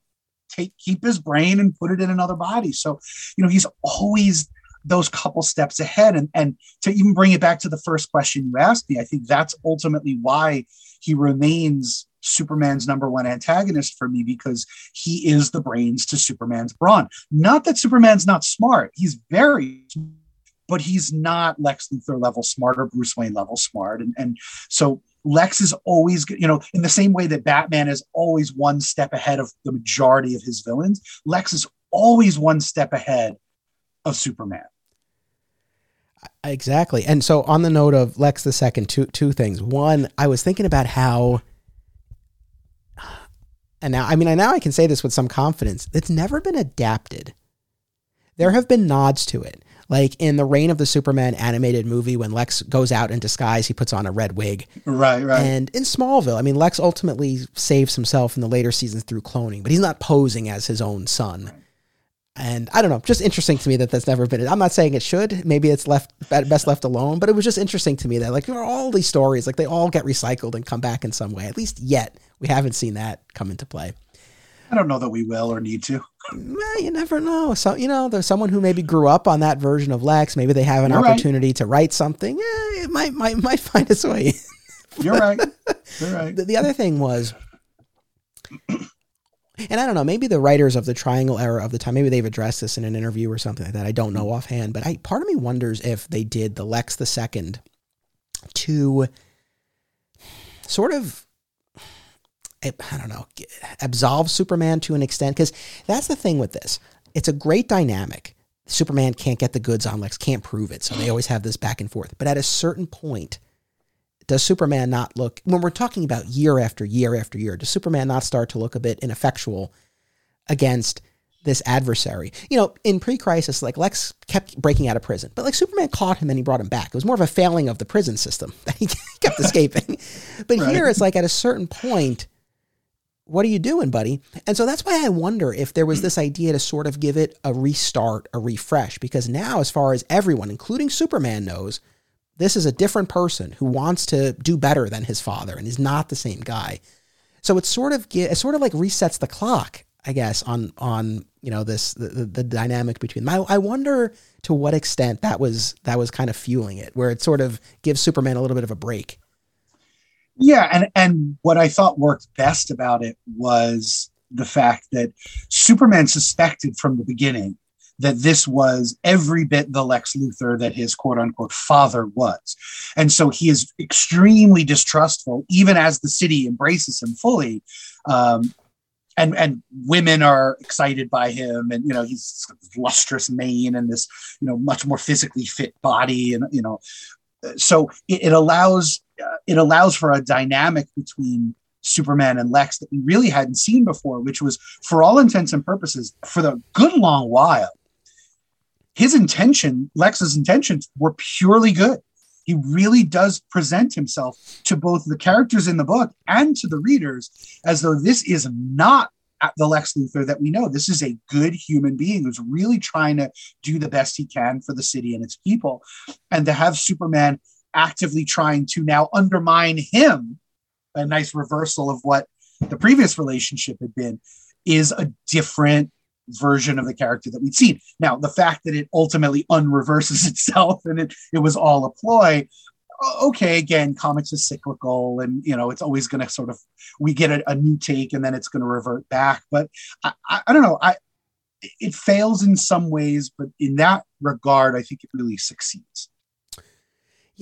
take keep his brain and put it in another body. So you know he's always those couple steps ahead. And and to even bring it back to the first question you asked me i think that's ultimately why he remains Superman's number one antagonist for me because he is the brains to Superman's brawn. Not that Superman's not smart, he's very but he's not Lex Luthor level smart or Bruce Wayne level smart. And, and so Lex is always, you know, in the same way that Batman is always one step ahead of the majority of his villains, Lex is always one step ahead of Superman. Exactly. And so on the note of Lex the second, two two things. One, I was thinking about how and now I mean now I can say this with some confidence. It's never been adapted. There have been nods to it. Like in the Reign of the Supermen animated movie, when Lex goes out in disguise, he puts on a red wig. Right, right. And in Smallville, I mean, Lex ultimately saves himself in the later seasons through cloning, but he's not posing as his own son. And I don't know, just interesting to me that that's never been. I'm not saying it should. Maybe it's left best left alone. But it was just interesting to me that like all these stories, like they all get recycled and come back in some way. At least yet, we haven't seen that come into play. I don't know that we will or need to. Mm, well, you never know. So you know, there's someone who maybe grew up on that version of Lex. Maybe they have an You're opportunity right. to write something. Yeah, it might might might find its way. You're right. <laughs> You're right. The, the other thing was And I don't know, maybe the writers of the Triangle era of the time, maybe they've addressed this in an interview or something like that. I don't know mm-hmm. offhand, but I part of me wonders if they did the Lex the Second to sort of I don't know, absolve Superman to an extent because that's the thing with this. It's a great dynamic. Superman can't get the goods on Lex, can't prove it, so they always have this back and forth. But at a certain point, does Superman not look when we're talking about year after year after year? Does Superman not start to look a bit ineffectual against this adversary? You know, in pre-crisis, like Lex kept breaking out of prison, but like Superman caught him and he brought him back. It was more of a failing of the prison system <laughs> that he kept escaping. but right. here, it's like at a certain point what are you doing, buddy? And so that's why I wonder if there was this idea to sort of give it a restart, a refresh, because now, as far as everyone, including Superman, knows, this is a different person who wants to do better than his father and is not the same guy. So it's sort of it sort of like resets the clock, I guess, on on you know this the, the, the dynamic between them. I, I wonder to what extent that was that was kind of fueling it, where it sort of gives Superman a little bit of a break. Yeah, and and what I thought worked best about it was the fact that Superman suspected from the beginning that this was every bit the Lex Luthor that his quote unquote father was. And so he is extremely distrustful, even as the city embraces him fully. Um, and and women are excited by him and you know he's lustrous mane and this you know much more physically fit body and you know so it, it allows uh, it allows for a dynamic between Superman and Lex that we really hadn't seen before, which was, for all intents and purposes, for the good long while, his intention, Lex's intentions, were purely good. He really does present himself to both the characters in the book and to the readers as though this is not the Lex Luthor that we know. This is a good human being who's really trying to do the best he can for the city and its people. And to have Superman actively trying to now undermine him, a nice reversal of what the previous relationship had been, is a different version of the character that we'd seen. Now, the fact that it ultimately unreverses <laughs> itself and it, it was all a ploy, okay, again, comics is cyclical and, you know, it's always going to sort of, we get a, a, new take and then it's going to revert back. But I, I, I don't know. I, it fails in some ways, but in that regard, I think it really succeeds.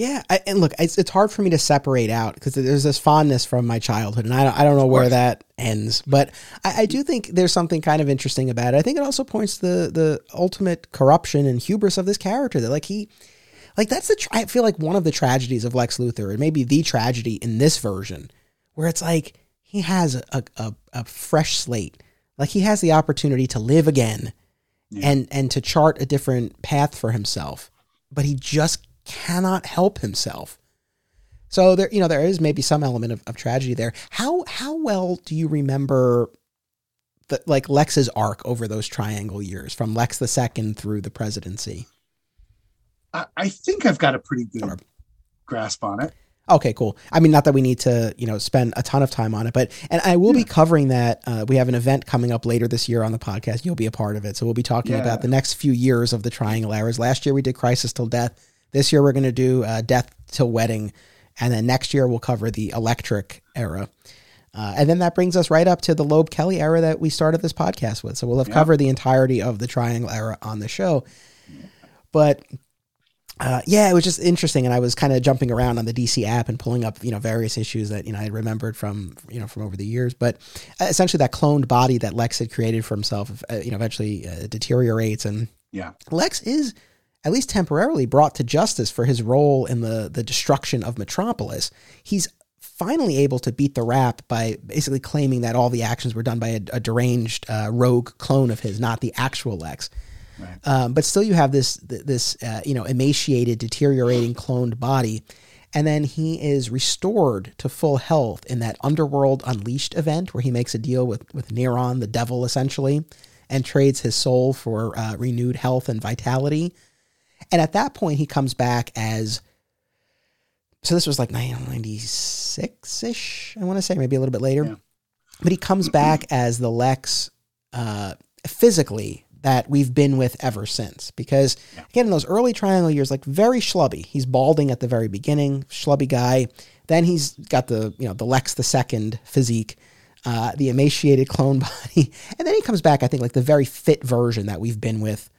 Yeah, I, and look, it's, it's hard for me to separate out because there's this fondness from my childhood, and I don't, I don't know where that ends. But I, I, do think there's something kind of interesting about it. I think it also points to the the ultimate corruption and hubris of this character. That like he, like that's the I feel like one of the tragedies of Lex Luthor, and maybe the tragedy in this version, where it's like he has a a, a fresh slate, like he has the opportunity to live again, yeah. and and to chart a different path for himself, but he just cannot help himself. So there, you know, there is maybe some element of, of tragedy there. How how well do you remember the like Lex's arc over those triangle years, from Lex the second through the presidency? I, I think I've got a pretty good or, grasp on it. Okay, cool. I mean, not that we need to, you know, spend a ton of time on it, but and I will yeah. be covering that. Uh, we have an event coming up later this year on the podcast. You'll be a part of it, so we'll be talking yeah. about the next few years of the Triangle Eras. Last year we did Crisis Till Death. This year we're going to do uh, Death Till Wedding, and then next year we'll cover the Electric era. Uh, and then that brings us right up to the Loeb Kelly era that we started this podcast with. So we'll have yeah. covered the entirety of the Triangle era on the show. But uh, yeah, it was just interesting, and I was kind of jumping around on the DC app and pulling up, you know, various issues that you know I remembered from you know from over the years. But uh, essentially, that cloned body that Lex had created for himself, uh, you know, eventually uh, deteriorates, and yeah, Lex is at least temporarily brought to justice for his role in the, the destruction of Metropolis. He's finally able to beat the rap by basically claiming that all the actions were done by a, a deranged uh, rogue clone of his, not the actual Lex. Right. Um, but still, you have this this uh, you know emaciated, deteriorating, cloned body, and then he is restored to full health in that Underworld Unleashed event where he makes a deal with with Neron, the devil, essentially, and trades his soul for uh, renewed health and vitality. And at that point, he comes back as so this was like 1996 ish, I want to say, maybe a little bit later. Yeah. But he comes <clears throat> back as the Lex uh, physically that we've been with ever since. Because yeah. again, in those early triangle years, like very schlubby. He's balding at the very beginning, schlubby guy. Then he's got the you know the Lex the second physique. uh, the emaciated clone <laughs> body, and then he comes back. I think like the very fit version that we've been with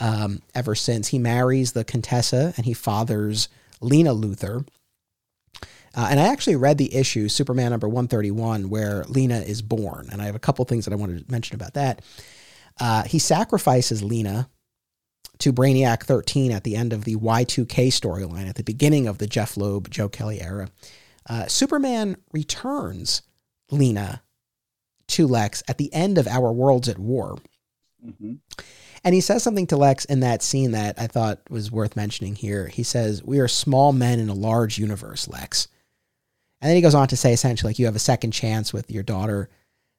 um, ever since. He marries the Contessa and he fathers Lena Luthor. Uh, and I actually read the issue Superman number 131 where Lena is born, and I have a couple things that I wanted to mention about that. Uh, he sacrifices Lena to Brainiac 13 at the end of the Y2K storyline at the beginning of the Jeph Loeb, Joe Kelly era. Uh, Superman returns Lena to Lex at the end of Our Worlds at War. Mm-hmm. And he says something to Lex in that scene that I thought was worth mentioning here. He says, We are small men in a large universe, Lex. And then he goes on to say essentially, like, you have a second chance with your daughter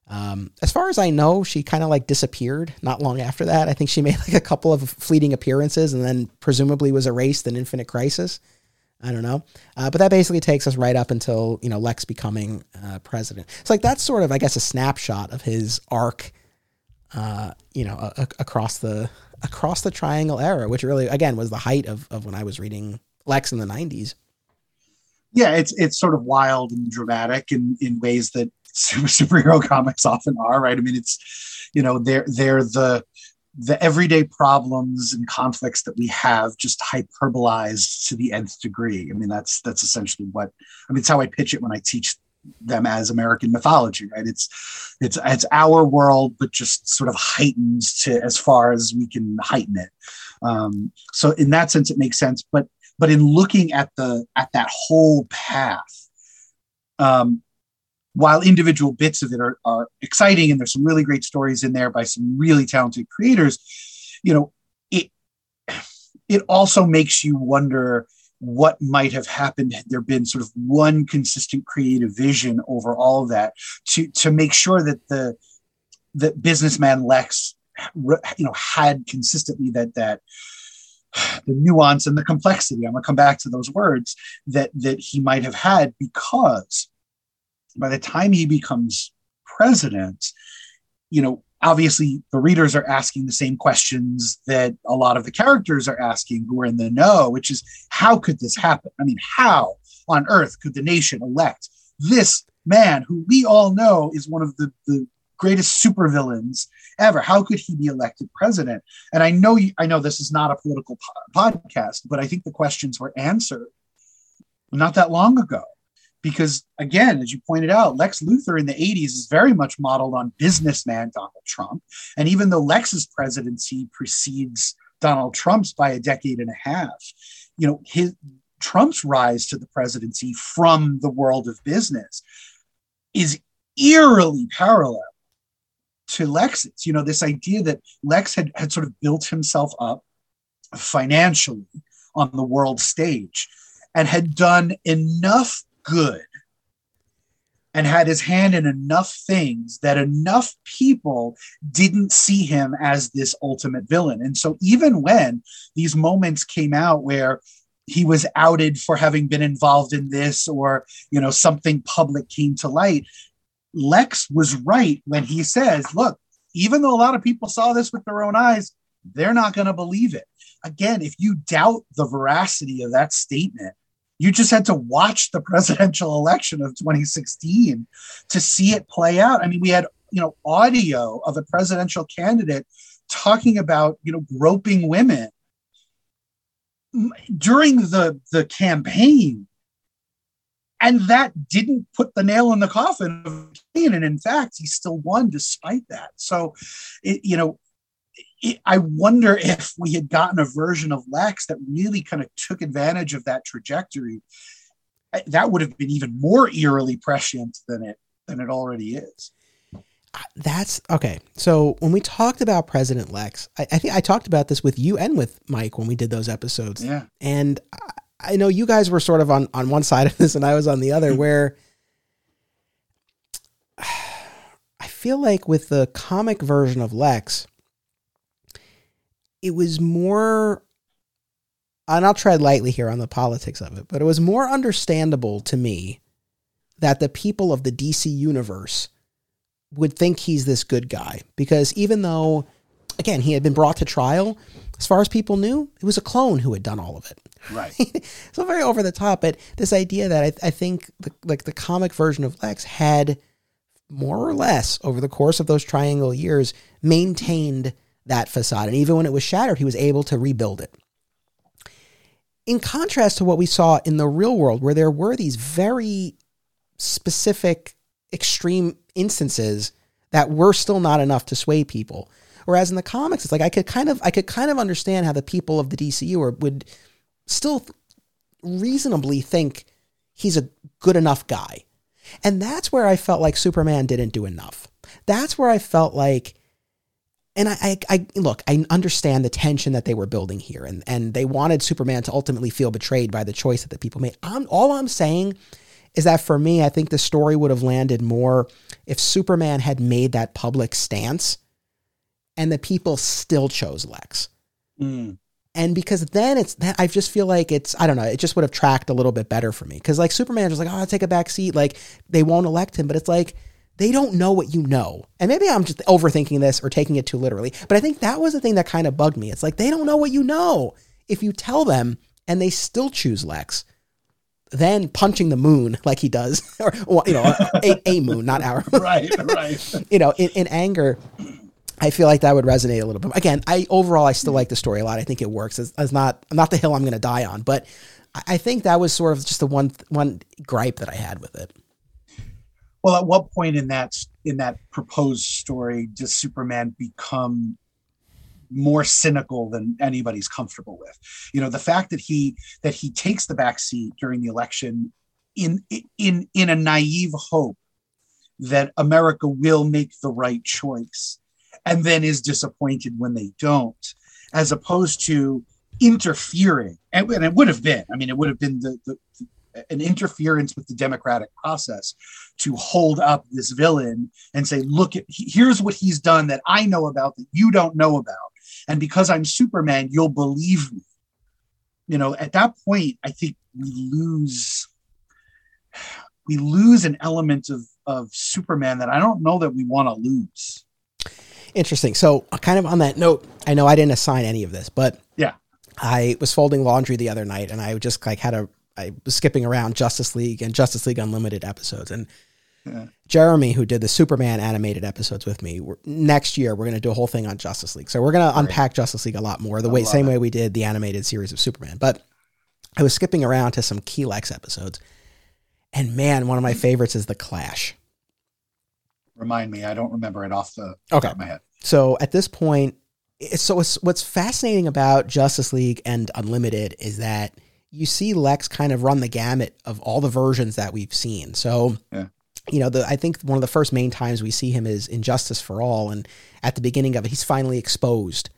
um, as far as I know, she kind of like disappeared not long after that. I think she made like a couple of fleeting appearances and then presumably was erased in Infinite Crisis. I don't know. Uh, but that basically takes us right up until, you know, Lex becoming uh, president. It's like that's sort of, I guess, a snapshot of his arc, uh, you know, a- a- across the across the Triangle era, which really, again, was the height of, of when I was reading Lex in the 90s. Yeah, it's it's sort of wild and dramatic in, in ways that super, <laughs> superhero comics often are, right? I mean, it's you know they're they're the the everyday problems and conflicts that we have just hyperbolized to the nth degree. I mean, that's that's essentially what I mean. It's how I pitch it when I teach them as American mythology, right? It's it's it's our world, but just sort of heightened to as far as we can heighten it. Um, so in that sense, it makes sense. But but in looking at the at that whole path, um, while individual bits of it are, are exciting and there's some really great stories in there by some really talented creators, you know, it it also makes you wonder what might have happened had there been sort of one consistent creative vision over all that to to make sure that the that businessman Lex you know had consistently that that the nuance and the complexity. I'm going to come back to those words that that he might have had because by the time he becomes president, you know, obviously the readers are asking the same questions that a lot of the characters are asking who are in the know, which is how could this happen? I mean, how on earth could the nation elect this man who we all know is one of the, the greatest supervillains ever? How could he be elected president? And I know I know this is not a political po- podcast, but I think the questions were answered not that long ago because again as you pointed out lex luthor in the 80s is very much modeled on businessman donald trump. And even though lex's presidency precedes donald trump's by a decade and a half you know his trump's rise to the presidency from the world of business is eerily parallel to lex's. You know this idea that lex had, had sort of built himself up financially on the world stage and had done enough good and had his hand in enough things that enough people didn't see him as this ultimate villain. And so even when these moments came out where he was outed for having been involved in this or you know something public came to light lex was right when he says look even though a lot of people saw this with their own eyes they're not going to believe it again if you doubt the veracity of that statement you just had to watch the presidential election of 2016 to see it play out. I mean, we had, you know, audio of a presidential candidate talking about, you know, groping women. During the the campaign. And that didn't put the nail in the coffin of and in fact he still won despite that. So it, you know I wonder if we had gotten a version of Lex that really kind of took advantage of that trajectory, that would have been even more eerily prescient than it than it already is. Uh, that's okay. So when we talked about President Lex, I, I think I talked about this with you and with Mike when we did those episodes. Yeah. And I, I know you guys were sort of on on one side of this and I was on the other, mm-hmm. where <sighs> I feel like with the comic version of Lex, it was more and I'll tread lightly here on the politics of it, but it was more understandable to me that the people of the DC universe would think he's this good guy. Because even though again he had been brought to trial as far as people knew it was a clone who had done all of it. Right. <laughs> So very over the top but this idea that i, I think the, like the comic version of lex had more or less over the course of those triangle years maintained that facade. And even when it was shattered, he was able to rebuild it. In contrast to what we saw in the real world, where there were these very specific, extreme instances that were still not enough to sway people. Whereas in the comics, it's like I could kind of I could kind of understand how the people of the DCU would still reasonably think he's a good enough guy. And that's where I felt like Superman didn't do enough. That's where I felt like and I, I, I, look, I understand the tension that they were building here, and, and they wanted Superman to ultimately feel betrayed by the choice that the people made. I'm, all I'm saying is that for me, I think the story would have landed more if Superman had made that public stance and the people still chose Lex. Mm and because then it's that I just feel like it's I don't know it just would have tracked a little bit better for me because like Superman was like oh I'll take a back seat like they won't elect him but it's like they don't know what you know and maybe I'm just overthinking this or taking it too literally but I think that was the thing that kind of bugged me it's like they don't know what you know if you tell them and they still choose Lex then punching the moon <laughs> like he does <laughs> or you know a, a moon not our <laughs> right right you know in, in anger I feel like that would resonate a little bit. Again, I overall I still like the story a lot. I think it works. It's, it's not not the hill I'm going to die on, but I think that was sort of just the one one gripe that I had with it. Well, at what point in that in that proposed story does Superman become more cynical than anybody's comfortable with? You know, the fact that he that he takes the back seat during the election in in in a naive hope that America will make the right choice and then is disappointed when they don't, as opposed to interfering. And, and it would have been, I mean, it would have been the, the, an interference with the democratic process to hold up this villain and say, look, at, here's what he's done that I know about that you don't know about. And because I'm Superman, you'll believe me. You know, at that point, I think we lose we lose an element of of Superman that I don't know that we want to lose. Interesting. So, kind of on that note, I know I didn't assign any of this, but yeah, I was folding laundry the other night, and I just like had a I was skipping around Justice League and Justice League Unlimited episodes, and yeah. Jeremy, who did the Superman animated episodes with me, next year we're going to do a whole thing on Justice League. So we're going to unpack Justice League a lot more, the way same it. way we did the animated series of Superman. But I was skipping around to some Kelex episodes, and man, one of my favorites is the Clash. Remind me, I don't remember it off the okay. top of my head. So at this point, so what's fascinating about Justice League and Unlimited is that you see Lex kind of run the gamut of all the versions that we've seen. So, yeah. you know, the, I think one of the first main times we see him is in Justice for All, and at the beginning of it, he's finally exposed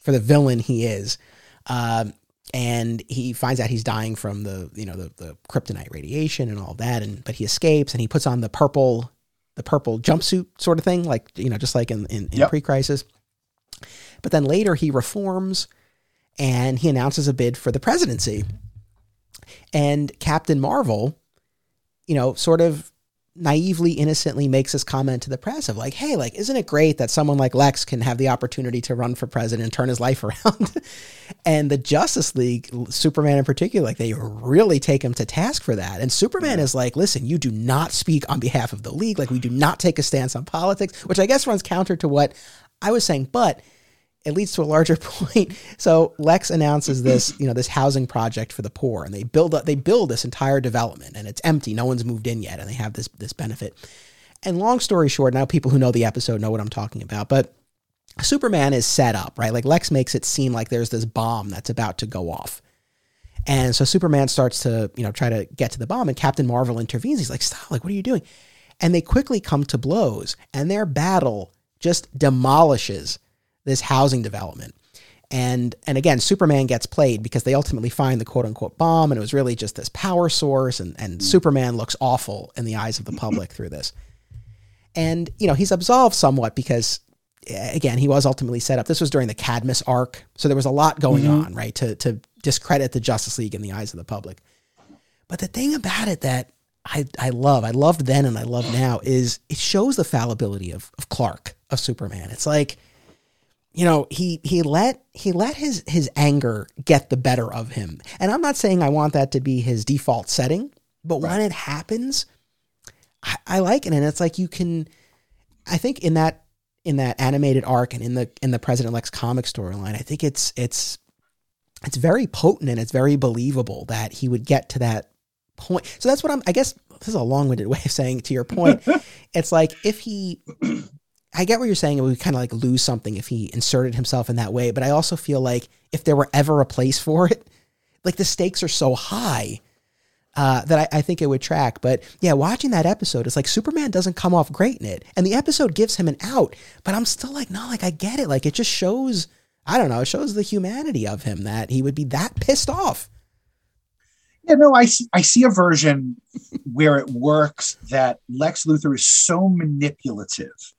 for the villain he is. Um, and he finds out he's dying from the you know the, the kryptonite radiation and all that and but he escapes and he puts on the purple the purple jumpsuit sort of thing, like you know, just like in in, in yep. pre-crisis. But then later he reforms, and he announces a bid for the presidency. And Captain Marvel, you know, sort of naively, innocently makes this comment to the press of like, hey, like, isn't it great that someone like Lex can have the opportunity to run for president and turn his life <laughs> around? and the Justice League, Superman in particular, like they really take him to task for that. And Superman is like, listen, you do not speak on behalf of the league. Like we do not take a stance on politics, which I guess runs counter to what I was saying, but it leads to a larger <laughs> point. So Lex announces this, you know, this housing project for the poor, and they build up, they build this entire development, and it's empty. No one's moved in yet, and they have this this benefit. And long story short, now people who know the episode know what I'm talking about, but Superman is set up, right? Like Lex makes it seem like there's this bomb that's about to go off. And so Superman starts to, you know, try to get to the bomb and Captain Marvel intervenes. He's like, "Stop, like what are you doing?" And they quickly come to blows and their battle just demolishes this housing development. And and again, Superman gets played because they ultimately find the quote unquote bomb, and it was really just this power source, and, and Superman looks awful in the eyes of the public through this. And you know, he's absolved somewhat because again, he was ultimately set up. This was during the Cadmus arc, so there was a lot going mm-hmm. on, right, to to discredit the Justice League in the eyes of the public. But the thing about it that I, I love, I loved then and I love <gasps> now is it shows the fallibility of, of Clark, of Superman. It's like you know he he let he let his his anger get the better of him and i'm not saying i want that to be his default setting but right. when it happens I, I like it, and it's like you can. I think in that in that animated arc and in the in the President Lex comic storyline, I think it's it's it's very potent and it's very believable that he would get to that point. So that's what I'm. I guess this is a long-winded <laughs> way of saying to your point. <laughs> it's like if he. I get what you're saying. Would kind of like lose something if he inserted himself in that way. But I also feel like if there were ever a place for it, like the stakes are so high uh, that I, I, think it would track. But yeah, watching that episode, it's like Superman doesn't come off great in it, and the episode gives him an out. But I'm still like, no, like I get it. Like it just shows, I don't know, it shows the humanity of him that he would be that pissed off. Yeah, no, I see, I see a version where it works that Lex Luthor is so manipulative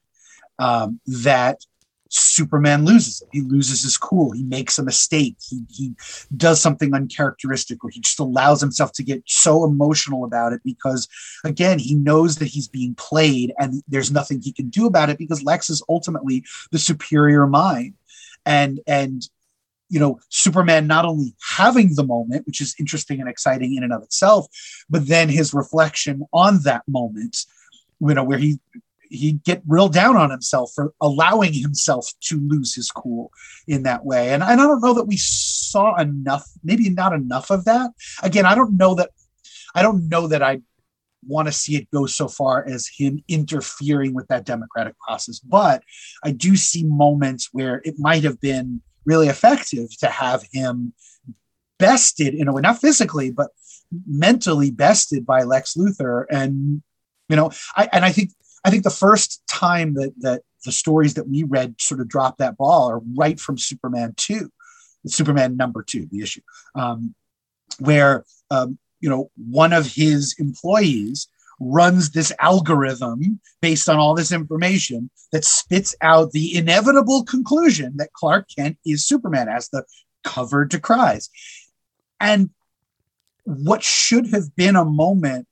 um, that Superman loses it. He loses his cool. He makes a mistake. He, he does something uncharacteristic, or he just allows himself to get so emotional about it because, again, he knows that he's being played and there's nothing he can do about it because Lex is ultimately the superior mind. And, and, you know, Superman not only having the moment, which is interesting and exciting in and of itself, but then his reflection on that moment, you know, where he he'd get real down on himself for allowing himself to lose his cool in that way. And, I don't know that we saw enough, maybe not enough of that. Again, I don't know that I don't know that I want to see it go so far as him interfering with that democratic process. But I do see moments where it might have been really effective to have him bested in a way, not physically, but mentally bested by Lex Luthor. And, you know, I, and I think I think the first time that that the stories that we read sort of drop that ball are right from Superman two, Superman number two, the issue, um, where um, you know one of his employees runs this algorithm based on all this information that spits out the inevitable conclusion that Clark Kent is Superman, as the cover decries. And what should have been a moment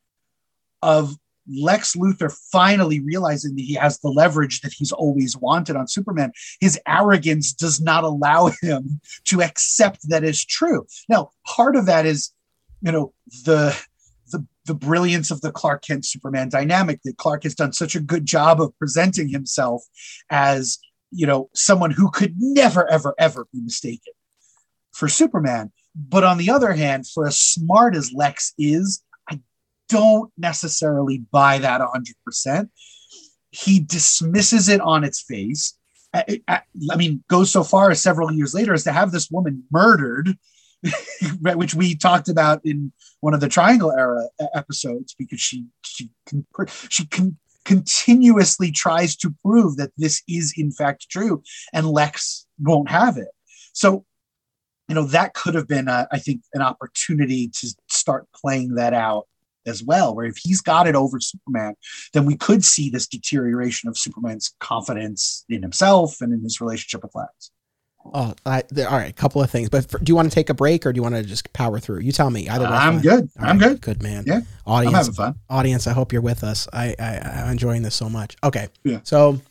of Lex Luthor finally realizing that he has the leverage that he's always wanted on Superman, his arrogance does not allow <laughs> him to accept that is true. Now, part of that is, you know, the the the brilliance of the Clark Kent Superman dynamic that Clark has done such a good job of presenting himself as, you know, someone who could never, ever, ever be mistaken for Superman. But on the other hand, for as smart as Lex is, don't necessarily buy that 100%. He dismisses it on its face. I, I, I mean, goes so far as several years later as to have this woman murdered, <laughs> which we talked about in one of the Triangle era episodes, because she she can, she can continuously tries to prove that this is in fact true, and Lex won't have it. So, you know, that could have been, a, I think, an opportunity to start playing that out as well, where if he's got it over Superman, then we could see this deterioration of Superman's confidence in himself and in his relationship with Lex. Oh, I, all right. A couple of things, but for, do you want to take a break or do you want to just power through? You tell me. Either way, I'm good. All I'm right, good. Good man. Yeah. Audience, I'm having fun. Audience, I hope you're with us. I, I I'm enjoying this so much. Okay. Yeah. So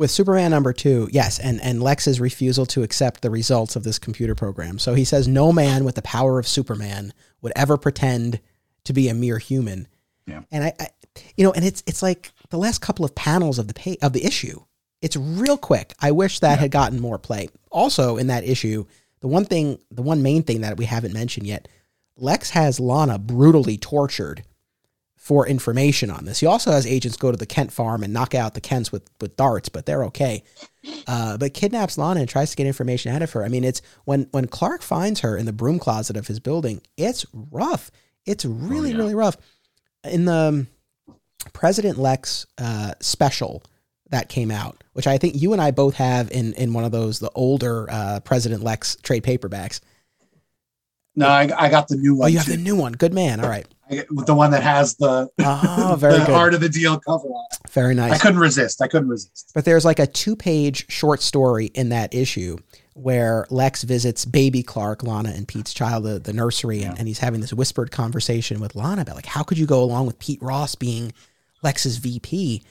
with Superman number two, yes, and and Lex's refusal to accept the results of this computer program. So he says no man with the power of Superman would ever pretend to be a mere human. Yeah. And I, I you know, and it's it's like the last couple of panels of the pay, of the issue. It's real quick. I wish that yeah. had gotten more play. Also, in that issue, the one thing, the one main thing that we haven't mentioned yet, Lex has Lana brutally tortured for information on this. He also has agents go to the Kent farm and knock out the Kents with, with darts, but they're okay. Uh, but kidnaps Lana and tries to get information out of her. I mean, it's when when Clark finds her in the broom closet of his building, it's rough. It's really, oh, yeah. really rough. In the um, President Lex uh, special that came out, which I think you and I both have in in one of those the older uh, President Lex trade paperbacks. No, I, I got the new oh, one. Oh, you have too. the new one. Good man. All right. With the one that has the, oh, very <laughs> the good. heart of the deal cover on it. Very nice. I couldn't resist. I couldn't resist. But there's like a two page short story in that issue where Lex visits baby Clark, Lana, and Pete's child, the, the nursery, yeah. and, and he's having this whispered conversation with Lana about like, how could you go along with Pete Ross being Lex's VP?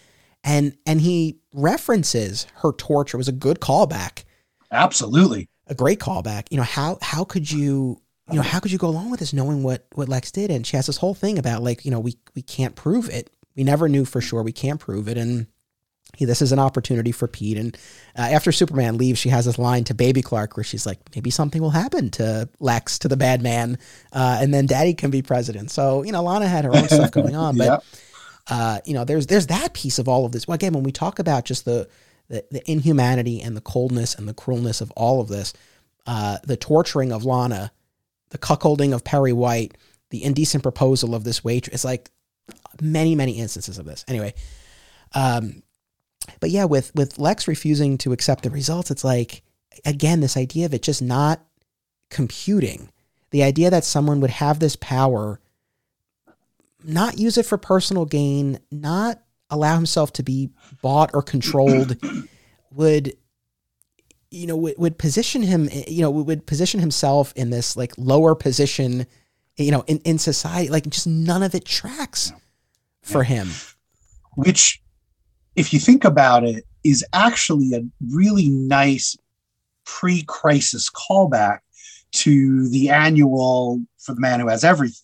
And and he references her torture. It was a good callback. Absolutely. A great callback. You know, how how could you you know, how could you go along with this knowing what what Lex did? And she has this whole thing about like, you know, we we can't prove it. We never knew for sure. We can't prove it. And he, this is an opportunity for Pete. And uh, after Superman leaves, she has this line to Baby Clark where she's like, maybe something will happen to Lex, to the bad man, uh, and then Daddy can be president. So you know, Lana had her own stuff going on, <laughs> but. Yep. Uh, you know, there's there's that piece of all of this. Well, again, when we talk about just the, the the inhumanity and the coldness and the cruelness of all of this, uh, the torturing of Lana, the cuckolding of Perry White, the indecent proposal of this waitress, it's like many many instances of this. Anyway, um, but yeah, with with Lex refusing to accept the results, it's like again this idea of it just not computing. The idea that someone would have this power not use it for personal gain, not allow himself to be bought or controlled, <clears throat> would you know would, would position him eh, you know would position himself in this like lower position you know in, in society like just none of it tracks for him. Which if you think about it is actually a really nice pre-crisis callback to the annual for the man who has everything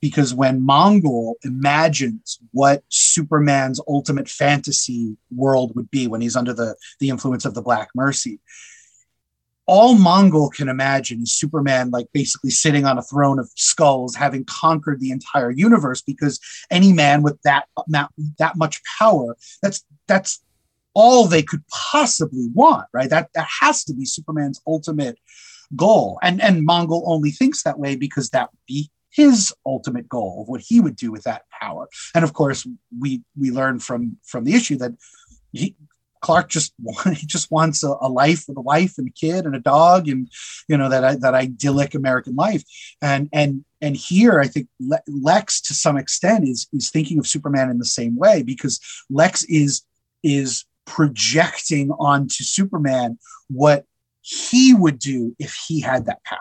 because when Mongul imagines what Superman's ultimate fantasy world would be when he's under the, the influence of the Black Mercy, all Mongul can imagine is Superman, like basically sitting on a throne of skulls, having conquered the entire universe. Because any man with that that much power, that's that's all they could possibly want, right? That that has to be Superman's ultimate goal. And and Mongul only thinks that way because that would be his ultimate goal of what he would do with that power. And of course, we we learn from from the issue that he, Clark just <laughs> he just wants a, a, life with a wife and a kid and a dog and you know that that idyllic American life. And and and here I think Lex to some extent is is thinking of Superman in the same way because Lex is is projecting onto Superman what he would do if he had that power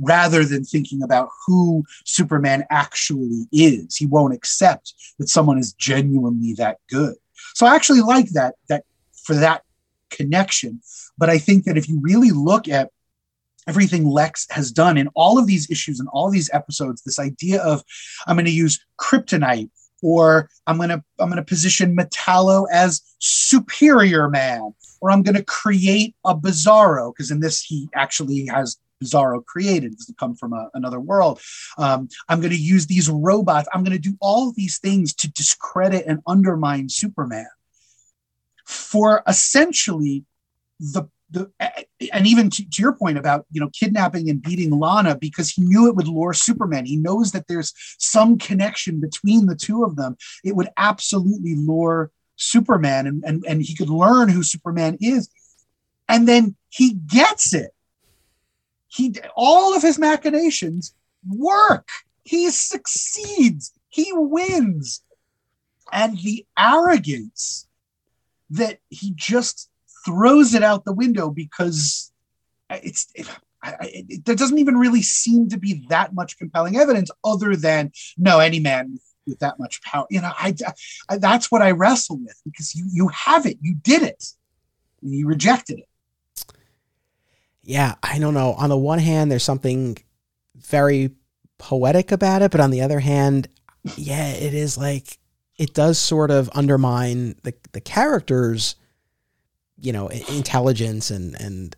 rather than thinking about who Superman actually is. He won't accept that someone is genuinely that good. So I actually like that that for that connection. But I think that if you really look at everything Lex has done in all of these issues and all these episodes, this idea of I'm going to use kryptonite or I'm going to I'm going to position Metallo as superior man or I'm going to create a bizarro because in this he actually has Bizarro created. This come from a, another world. Um, I'm going to use these robots. I'm going to do all these things to discredit and undermine Superman for essentially the the and even to, to, your point about you know kidnapping and beating Lana because he knew it would lure Superman. He knows that there's some connection between the two of them. It would absolutely lure Superman, and and, and he could learn who Superman is, and then he gets it he all of his machinations work. He succeeds. He wins. And the arrogance that he just throws it out the window because it's it, it, it, there doesn't even really seem to be that much compelling evidence other than no any man with that much power you know I, I that's what i wrestle with because you you have it you did it and you rejected it yeah, I don't know. On the one hand, there's something very poetic about it, but on the other hand, yeah, it is like it does sort of undermine the the characters, you know, intelligence and and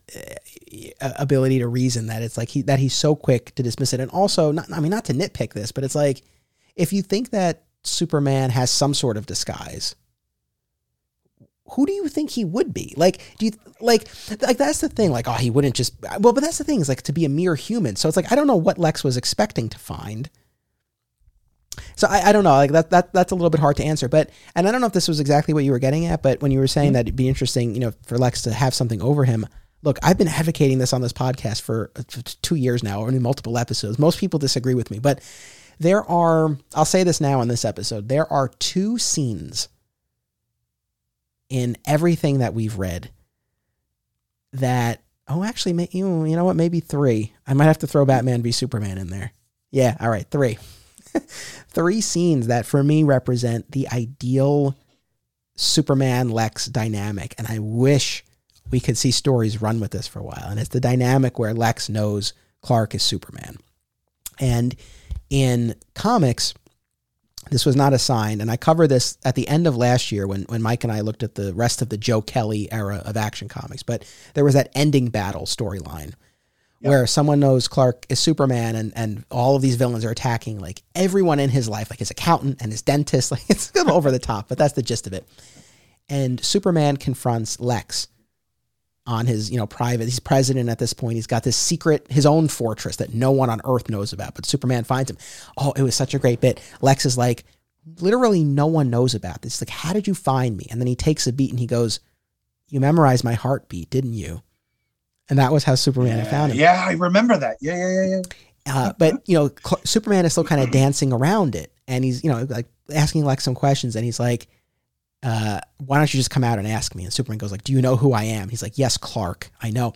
uh, ability to reason. That it's like he that he's so quick to dismiss it, and also, not, I mean, not to nitpick this, but it's like if you think that Superman has some sort of disguise, who do you think he would be? Like, do you like like that's the thing? Like, oh, he wouldn't just well, but that's the thing is like to be a mere human. So it's like I don't know what Lex was expecting to find. So I, I don't know, like that that that's a little bit hard to answer. But and I don't know if this was exactly what you were getting at, but when you were saying mm-hmm. that it'd be interesting, you know, for Lex to have something over him. Look, I've been advocating this on this podcast for uh, two years now, or in multiple episodes. Most people disagree with me, but there are. I'll say this now in this episode. There are two scenes in everything that we've read that oh actually you know what? Maybe three. I might have to throw batman v superman in there. Yeah all right three. <laughs> Three scenes that for me represent the ideal superman lex dynamic and i wish we could see stories run with this for a while. And it's the dynamic where lex knows clark is superman. And in comics, this was not a sign. and I cover this at the end of last year when when Mike and I looked at the rest of the Joe Kelly era of action comics. But there was that ending battle storyline Yep. where someone knows Clark is Superman, and and all of these villains are attacking like everyone in his life, like his accountant and his dentist. <laughs> Like it's over the top, but that's the gist of it. And Superman confronts Lex on his, you know, private. He's president at this point. He's got this secret, his own fortress that no one on Earth knows about. But Superman finds him. Oh, it was such a great bit. Lex is like, literally, no one knows about this. Like, how did you find me? And then he takes a beat and he goes, "You memorized my heartbeat, didn't you?" And that was how Superman had found him. Yeah, I remember that. Yeah, yeah, yeah, yeah. Uh, but you know, Superman is still kind of <clears throat> dancing around it, and he's you know like asking Lex some questions, and he's like, uh, "Why don't you just come out and ask me?" And Superman goes like, "Do you know who I am?" He's like, "Yes, Clark, I know."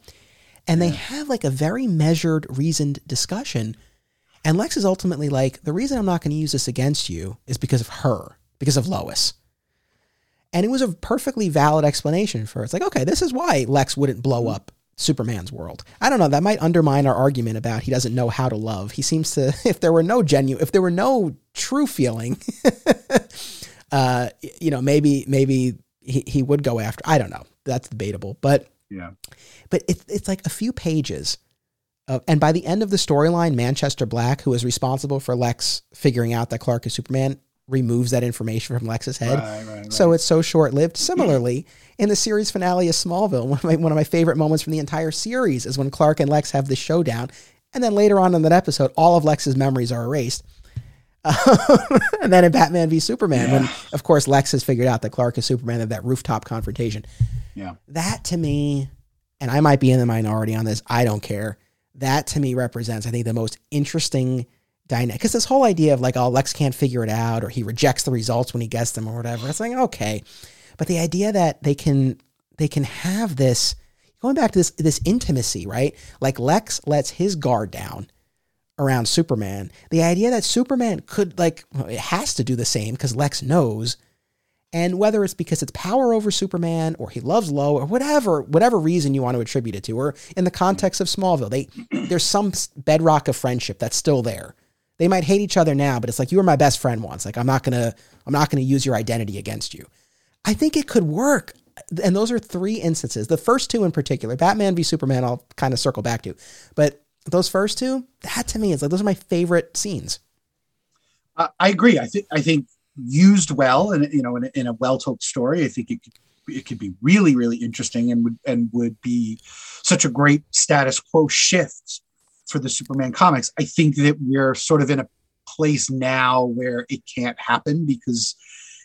And they have like a very measured, reasoned discussion, and Lex is ultimately like, "The reason I'm not going to use this against you is because of her, because of Lois." And it was a perfectly valid explanation for it. It's like, okay, this is why Lex wouldn't blow up Superman's world. I don't know. That might undermine our argument about he doesn't know how to love. He seems to, <laughs> if there were no genuine, if there were no true feeling, <laughs> uh, you know, maybe maybe he, he would go after. I don't know. That's debatable, but Yeah. but it's it's like a few pages. Of, and by the end of the storyline, Manchester Black, who is responsible for Lex figuring out that Clark is Superman, removes that information from Lex's head. Right, right, right. So it's so short lived. Similarly, in the series finale of Smallville, <laughs> one of, my, one of my favorite moments from the entire series is when Clark and Lex have the showdown. And then later on in that episode, all of Lex's memories are erased. Um, <laughs> and then in Batman v Superman, when of course Lex has figured out that Clark is Superman, of that rooftop confrontation. Yeah. That to me, and I might be in the minority on this, I don't care. That to me represents, I think, the most interesting dynamic. Because this whole idea of like, oh, Lex can't figure it out, or he rejects the results when he gets them, or whatever. It's like okay, but the idea that they can they can have this going back to this this intimacy, right? Like Lex lets his guard down around Superman. The idea that Superman could like it has to do the same because Lex knows. And whether it's because it's power over Superman or he loves Low or whatever, whatever reason you want to attribute it to, or in the context of Smallville, they <clears throat> there's some bedrock of friendship that's still there. They might hate each other now, but it's like you were my best friend once. Like I'm not gonna I'm not gonna use your identity against you. I think it could work. And those are three instances. The first two in particular, Batman v Superman, I'll kind of circle back to. But those first two, that to me is like those are my favorite scenes. I, I agree. I think I think used well and you know in a, in a well told story, I think it could it could be really really interesting and would and would be such a great status quo shift for the Superman comics. I think that we're sort of in a place now where it can't happen because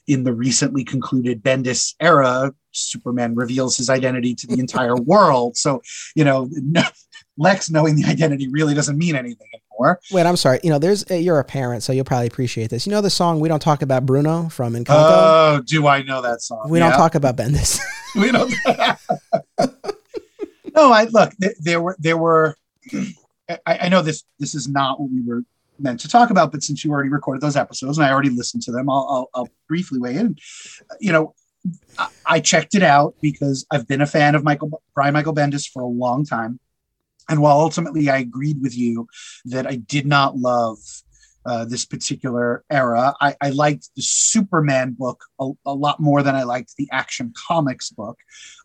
in the recently concluded Bendis era, Superman reveals his identity to the entire <laughs> world. So, you know, <laughs> no, Lex knowing the identity really doesn't mean anything anymore. Wait, I'm sorry. You know, there's uh, you're a parent, so you'll probably appreciate this. You know the song "We Don't Talk About Bruno" from Encanto. Oh, do I know that song? we Yeah. don't talk about Bendis. <laughs> we don't. <laughs> no, I look. There, there were there were. <clears throat> I, I know this. This is not what we were meant to talk about, but since you already recorded those episodes and I already listened to them, I'll I'll, I'll briefly weigh in. You know, I, I checked it out because I've been a fan of Michael Brian Michael Bendis for a long time, and while ultimately I agreed with you that I did not love. Uh, this particular era. I, I liked the Superman book a, a lot more than I liked the Action Comics book.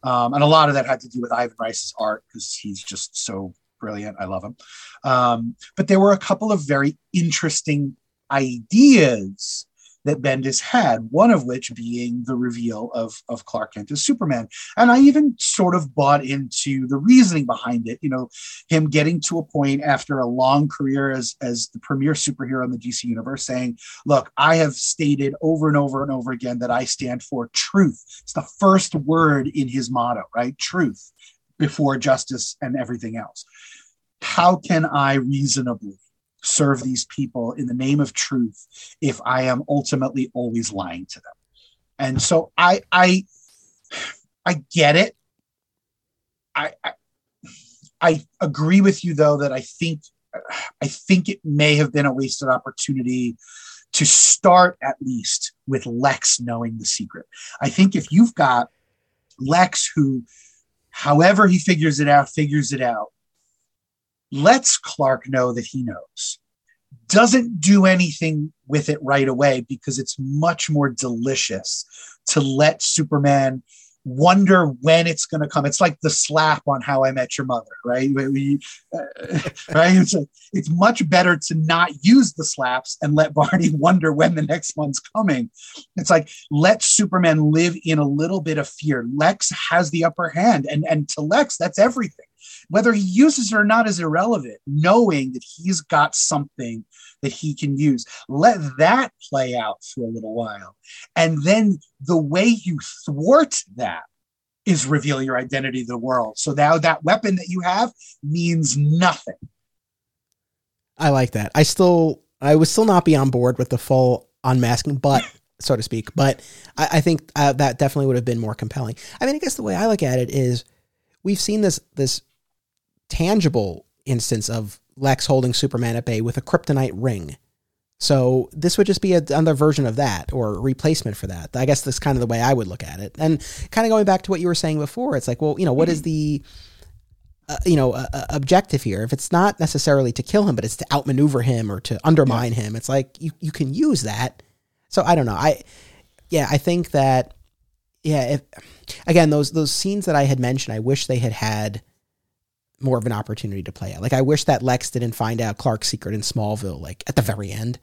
Um, and a lot of that had to do with Ivan Reis's art because he's just so brilliant. I love him. Um, but there were a couple of very interesting ideas that Bendis had, one of which being the reveal of, of Clark Kent as Superman. And I even sort of bought into the reasoning behind it, you know, him getting to a point after a long career as, as the premier superhero in the DC universe saying, look, I have stated over and over and over again that I stand for truth. It's the first word in his motto, right? Truth before justice and everything else. How can I reasonably serve these people in the name of truth if I am ultimately always lying to them? And so I I I get it. I I, I agree with you though that I think I think it may have been a wasted opportunity to start at least with Lex knowing the secret. I think if you've got Lex who however he figures it out, figures it out. Let's Clark know that he knows. doesn't do anything with it right away because it's much more delicious to let Superman wonder when it's going to come. It's like the slap on How I Met Your Mother, right? We, uh, <laughs> right? It's, it's much better to not use the slaps and let Barney <laughs> wonder when the next one's coming. It's like let Superman live in a little bit of fear. Lex has the upper hand, and and to Lex, that's everything. Whether he uses it or not is irrelevant. Knowing that he's got something that he can use. Let that play out for a little while. And then the way you thwart that is reveal your identity to the world. So now that weapon that you have means nothing. I like that. I still, I would still not be on board with the full unmasking, but <laughs> so to speak. But I, I think uh, that definitely would have been more compelling. I mean, I guess the way I look at it is, we've seen this this tangible instance of Lex holding Superman at bay with a kryptonite ring. So this would just be a, another version of that or replacement for that. I guess that's kind of the way I would look at it. And kind of going back to what you were saying before, it's like, well, you know, what is the uh, you know uh, objective here? If it's not necessarily to kill him, but it's to outmaneuver him or to undermine yeah. him, it's like you you can use that. So I don't know. I yeah, I think that yeah, if again those those scenes that I had mentioned, I wish they had had more of an opportunity to play out. Like I wish that Lex didn't find out Clark's secret in Smallville, like at the very end.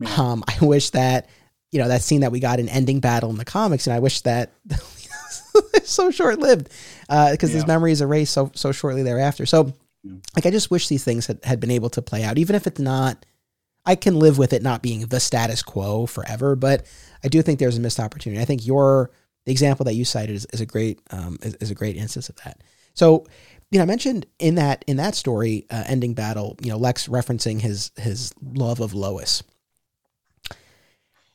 Yeah. Um, I wish that you know that scene that we got in Ending Battle in the comics, and I wish that <laughs> so short lived because uh, yeah. his memory is erased so so shortly thereafter. So, yeah. like, I just wish these things had, had been able to play out, even if it's not. I can live with it not being the status quo forever, but I do think there's a missed opportunity. I think your the example that you cited is, is a great um, is, is a great instance of that. So you know, I mentioned in that in that story, uh, ending battle, you know, Lex referencing his his love of Lois. And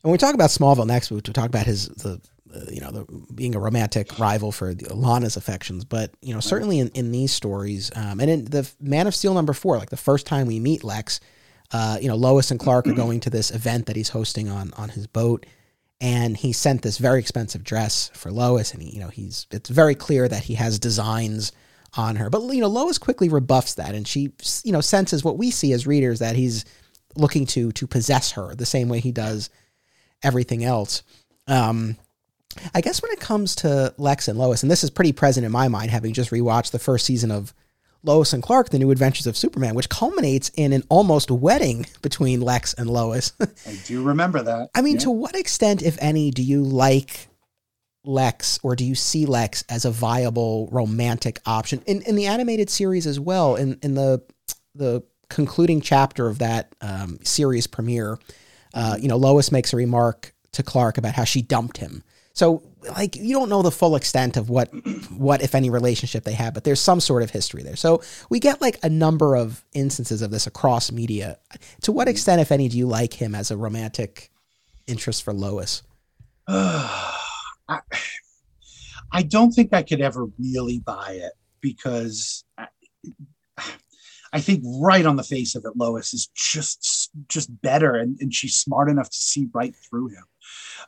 when we talk about Smallville next, we talk about his the uh, you know the, being a romantic rival for the, Lana's affections, but you know certainly in, in these stories, um, and in the Man of Steel number four, like the first time we meet Lex, uh, you know Lois and Clark are going to this event that he's hosting on on his boat, and he sent this very expensive dress for Lois, and he, you know he's it's very clear that he has designs on her. But you know, Lois quickly rebuffs that, and she you know senses what we see as readers that he's looking to to possess her the same way he does everything else. Um, I guess when it comes to Lex and Lois, and this is pretty present in my mind, having just rewatched the first season of Lois and Clark: The New Adventures of Superman, which culminates in an almost wedding <laughs> between Lex and Lois. <laughs> I do remember that. I mean, yeah. to what extent, if any, do you like Lex or do you see Lex as a viable romantic option in, in the animated series as well? In in the the concluding chapter of that um, series premiere, uh, you know, Lois makes a remark to Clark about how she dumped him. So like you don't know the full extent of what what if any relationship they have, but there's some sort of history there. So we get like a number of instances of this across media. To what extent, if any, do you like him as a romantic interest for Lois? <sighs> <sighs> I, I don't think I could ever really buy it because I, I think right on the face of it, Lois is just just better, and, and she's smart enough to see right through him.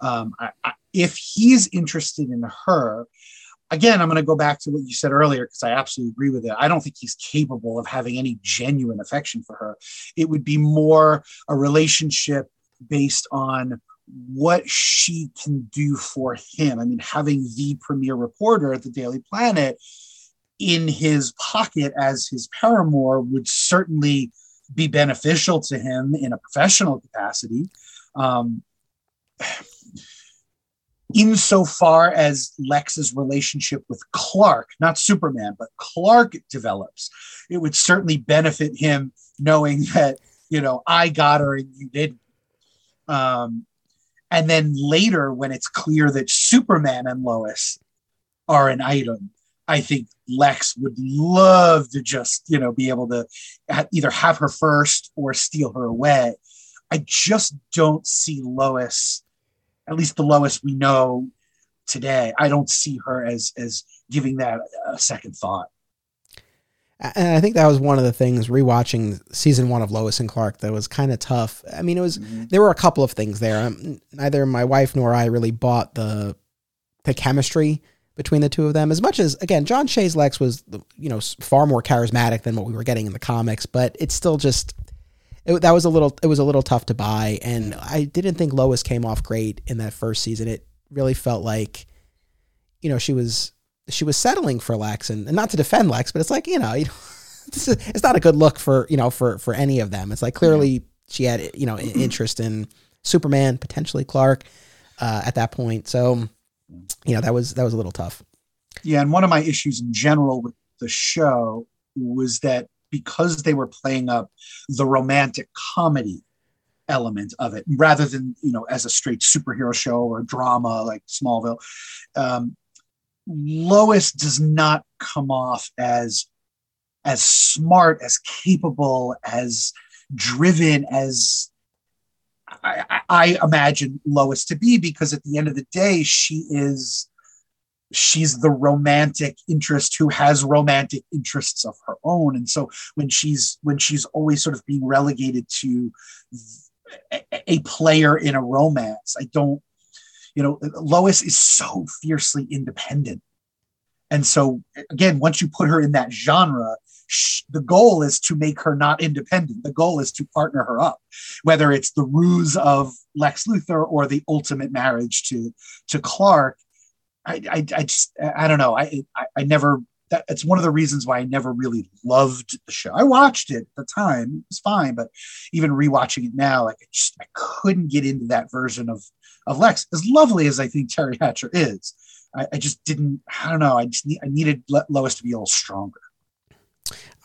Um, I, I, if he's interested in her, again, I'm going to go back to what you said earlier because I absolutely agree with it. I don't think he's capable of having any genuine affection for her. It would be more a relationship based on what she can do for him. I mean, having the premier reporter at the Daily Planet in his pocket as his paramour would certainly be beneficial to him in a professional capacity. Um, insofar as Lex's relationship with Clark, not Superman, but Clark develops, it would certainly benefit him knowing that, you know, I got her and you didn't. Um, and then later, when it's clear that Superman and Lois are an item, I think Lex would love to just, you know, be able to either have her first or steal her away. I just don't see Lois, at least the Lois we know today. I don't see her as as giving that a second thought. And I think that was one of the things rewatching season one of Lois and Clark that was kind of tough. I mean, it was mm-hmm. there were a couple of things there. Um, neither my wife nor I really bought the the chemistry between the two of them. As much as again, John Shea's Lex was you know far more charismatic than what we were getting in the comics, but it's still just it, that was a little it was a little tough to buy, and I didn't think Lois came off great in that first season. It really felt like, you know, she was she was settling for Lex, and, and not to defend Lex, but it's like you know, <laughs> you know this is, it's not a good look for you know for for any of them. It's like clearly she had you know interest in Superman, potentially Clark, uh, at that point. So you know that was that was a little tough. Yeah, and one of my issues in general with the show was that because they were playing up the romantic comedy element of it rather than you know as a straight superhero show or drama like Smallville, um, Lois does not come off as as smart, as capable, as driven as I, I, imagine Lois to be, because at the end of the day, she is she's the romantic interest who has romantic interests of her own. And so when she's when she's always sort of being relegated to a, a player in a romance i don't you know lois is so fiercely independent and so again once you put her in that genre the goal is to make her not independent. The goal is to partner her up, whether it's the ruse of Lex Luthor or the ultimate marriage to to Clark. I, I, I just I don't know. I, I, I never. That, it's one of the reasons why I never really loved the show. I watched it at the time; it was fine, but even rewatching it now, like I just I couldn't get into that version of of Lex. As lovely as I think Teri Hatcher is, I, I just didn't. I don't know. I just need, I needed Lois to be a little stronger.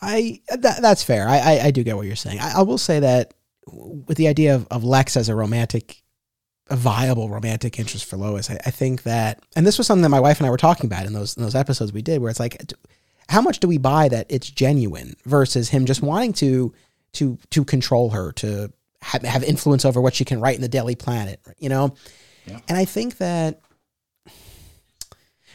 I that, that's fair. I, I, I do get what you're saying. I, I will say that with the idea of, of Lex as a romantic, a viable romantic interest for Lois, I, I think that, and this was something that my wife and I were talking about in those in those episodes we did, where it's like, how much do we buy that it's genuine versus him just wanting to to to control her, to have, have influence over what she can write in the Daily Planet, you know? Yeah. And I think that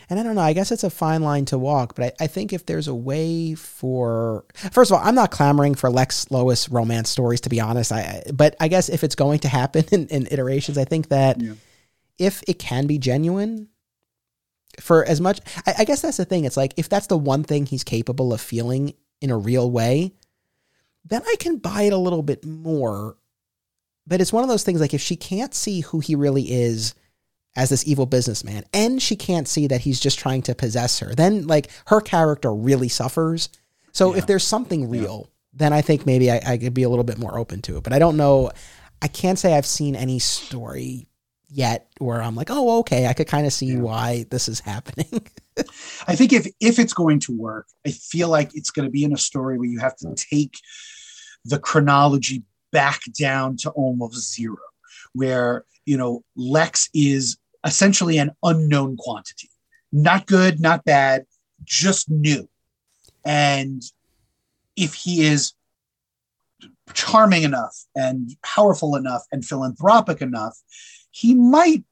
and I don't know, I guess it's a fine line to walk, but I, I, think if there's a way for first of all, I'm not clamoring for Lex Lois romance stories to be honest. I but I guess if it's going to happen <laughs> in, in iterations, I think that yeah. if it can be genuine for as much I, I guess that's the thing. It's like if that's the one thing he's capable of feeling in a real way, then I can buy it a little bit more. But it's one of those things like if she can't see who he really is as this evil businessman. And she can't see that he's just trying to possess her. Then like her character really suffers. So yeah. if there's something real yeah. then i think maybe I, I, could be a little bit more open to it. But i don't know. I can't say i've seen any story yet where i'm like oh okay i could kind of see yeah. why this is happening. <laughs> I think if if it's going to work i feel like it's going to be in a story where you have to mm. take the chronology back down to almost zero where you know lex is essentially an unknown quantity. Not good, not bad, just new. And if he is charming enough and powerful enough and philanthropic enough, he might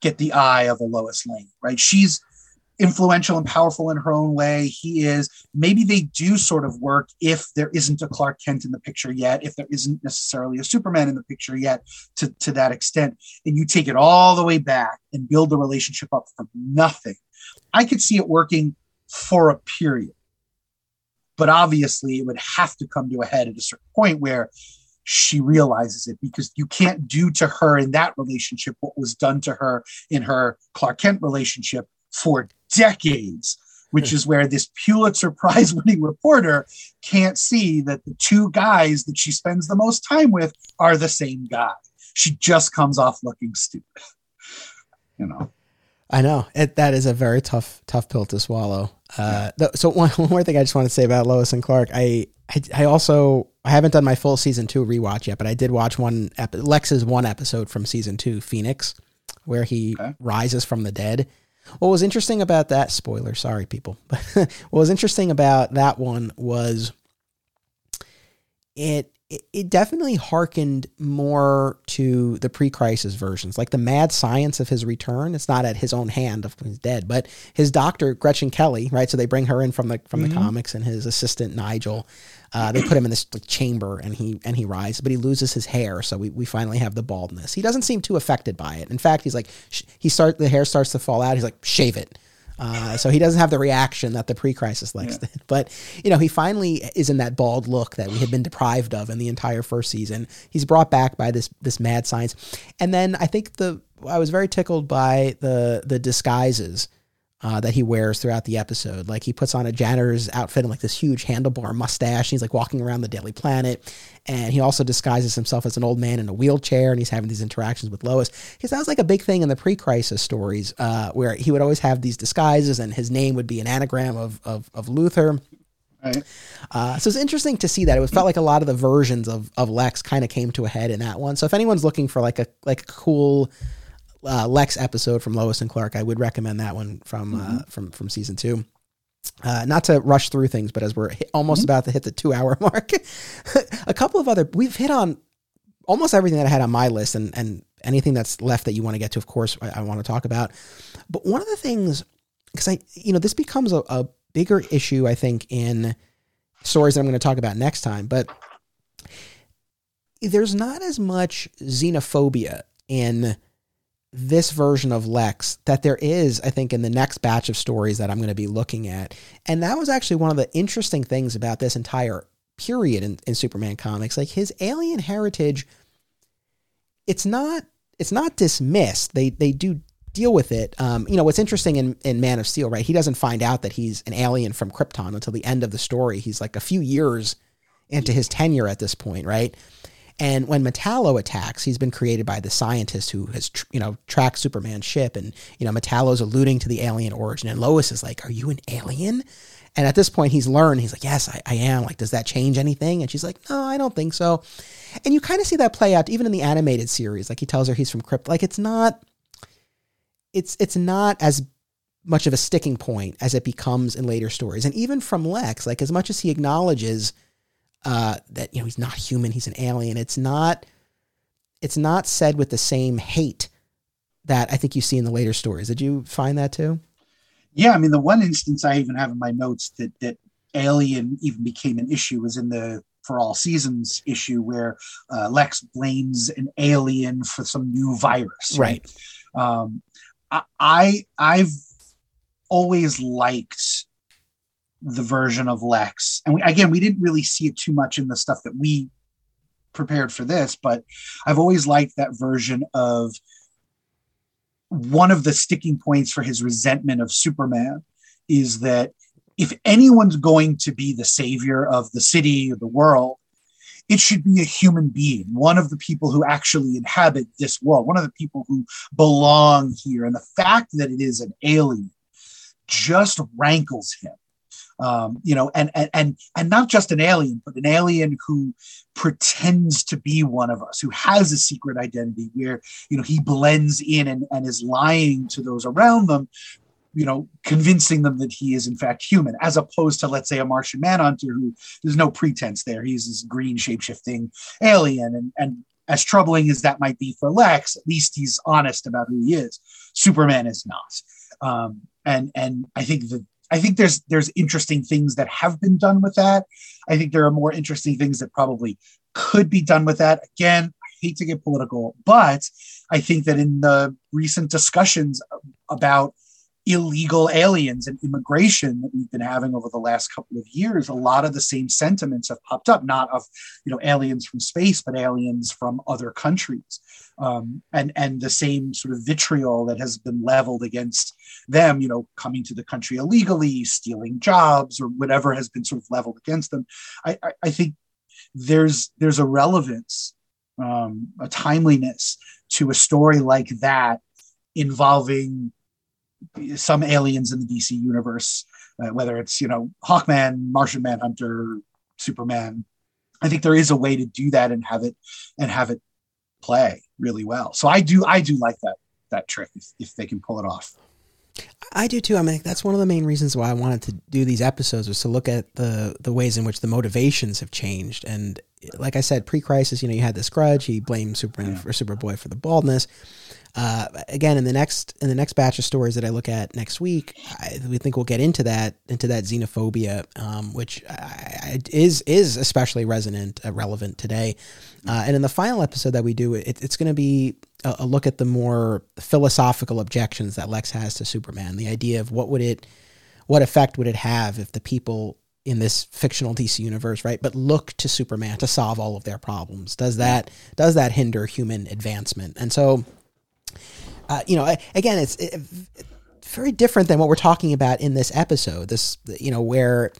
get the eye of a Lois Lane, right? She's influential and powerful in her own way. He is. Maybe they do sort of work if there isn't a Clark Kent in the picture yet, if there isn't necessarily a Superman in the picture yet to, to that extent. And you take it all the way back and build the relationship up from nothing. I could see it working for a period. But obviously, it would have to come to a head at a certain point where she realizes it because you can't do to her in that relationship what was done to her in her Clark Kent relationship for decades, which is where this Pulitzer Prize winning reporter can't see that the two guys that she spends the most time with are the same guy. She just comes off looking stupid. You know. I know it, that is a very tough, tough pill to swallow. Uh, th- so one, <laughs> one more thing I just want to say about Lois and Clark, I, I, I, also I haven't done my full season two rewatch yet, but I did watch one. Ep- Lex's one episode from season two, Phoenix, where he okay. rises from the dead, what was interesting about that spoiler, sorry people, but <laughs> what was interesting about that one was it it definitely harkened more to the pre-crisis versions, like the mad science of his return. It's not at his own hand of course he's dead, but his doctor Gretchen Kelly, right? So they bring her in from the from mm-hmm. the comics, and his assistant Nigel. Uh, they put him in this like, chamber, and he and he rises, but he loses his hair. So we, we finally have the baldness. He doesn't seem too affected by it. In fact, he's like sh- he start the hair starts to fall out. He's like shave it. Uh, so he doesn't have the reaction that the pre-crisis Lex Yeah. did. <laughs> But you know, he finally is in that bald look that we had been deprived of in the entire first season. He's brought back by this this mad science, and then I think the I was very tickled by the the disguises. Uh, that he wears throughout the episode. Like he puts on a janitor's outfit and like this huge handlebar mustache. And he's like walking around the Daily Planet, and he also disguises himself as an old man in a wheelchair, and he's having these interactions with Lois. Because that was like a big thing in the pre-crisis stories, uh, where he would always have these disguises, and his name would be an anagram of of, of Luthor. Right. Uh, so it's interesting to see that it was felt like a lot of the versions of of Lex kind of came to a head in that one. So if anyone's looking for like a like a cool uh, Lex episode from Lois and Clark, I would recommend that one from uh, from from season two. Uh, not to rush through things, but as we're hit, almost about to hit the two hour <laughs> mark, a couple of other we've hit on almost everything that I had on my list, and and anything that's left that you want to get to, of course, I, I want to talk about. But one of the things, because I, you know, this becomes a, a bigger issue, I think, in stories that I'm going to talk about next time, but there's not as much xenophobia in this version of Lex that there is, I think, in the next batch of stories that I'm going to be looking at. And that was actually one of the interesting things about this entire period in, in Superman comics. Like his alien heritage, it's not it's not dismissed. They they do deal with it. Um, you know, what's interesting in, in Man of Steel, right? He doesn't find out that he's an alien from Krypton until the end of the story. He's like a few years into his tenure at this point, right? And when Metallo attacks, he's been created by the scientist who has, tr- you know, tracked Superman's ship. And, you know, Metallo's alluding to the alien origin. And Lois is like, Are you an alien? And at this point, he's learned, he's like, Yes, I, I am. Like, does that change anything? And she's like, No, I don't think so. And you kind of see that play out even in the animated series. Like, he tells her he's from Krypton. Like, it's not, it's, it's not as much of a sticking point as it becomes in later stories. And even from Lex, like, as much as he acknowledges, uh, that you know he's not human, he's an alien. It's not it's not said with the same hate that I think you see in the later stories. Did you find that too? Yeah, I mean, the one instance I even have in my notes that that Alien even became an issue was in the For All Seasons issue where uh, Lex blames an alien for some new virus. Right. Um, I, I I've always liked the version of Lex, and we, again, we didn't really see it too much in the stuff that we prepared for this, but I've always liked that version of one of the sticking points for his resentment of Superman is that if anyone's going to be the savior of the city or the world, it should be a human being, one of the people who actually inhabit this world, one of the people who belong here. And the fact that it is an alien just rankles him. Um, you know, and, and and and not just an alien, but an alien who pretends to be one of us, who has a secret identity, where you know he blends in and, and is lying to those around them, you know, convincing them that he is in fact human, as opposed to let's say a Martian Manhunter who there's no pretense there. He's this green shapeshifting alien, and and as troubling as that might be for Lex, at least he's honest about who he is. Superman is not, um, and and I think that I think there's there's interesting things that have been done with that. I think there are more interesting things that probably could be done with that. Again, I hate to get political, but I think that in the recent discussions about illegal aliens and immigration that we've been having over the last couple of years a lot of the same sentiments have popped up not of you know aliens from space but aliens from other countries um, and and the same sort of vitriol that has been leveled against them you know coming to the country illegally stealing jobs or whatever has been sort of leveled against them i i, I think there's there's a relevance um, a timeliness to a story like that involving some aliens in the DC universe, uh, whether it's you know Hawkman, Martian Manhunter, Superman. I think there is a way to do that and have it and have it play really well. So I do I do like that that trick if, if they can pull it off. I do too. I mean, that's one of the main reasons why I wanted to do these episodes was to look at the the ways in which the motivations have changed. And like I said, pre-crisis, you know, you had this grudge. He blamed Superman for Superboy for the baldness. Uh, again, in the next in the next batch of stories that I look at next week, I, we think we'll get into that into that xenophobia, um, which I, I, is is especially resonant, uh, relevant today. Uh, and in the final episode that we do, it, it's going to be a, a, look at the more philosophical objections that Lex has to Superman. The idea of what would it, what effect would it have if the people in this fictional DC universe, right? But look to Superman to solve all of their problems. Does that does that hinder human advancement? And so, uh, you know, again, it's it, very different than what we're talking about in this episode. This, you know, where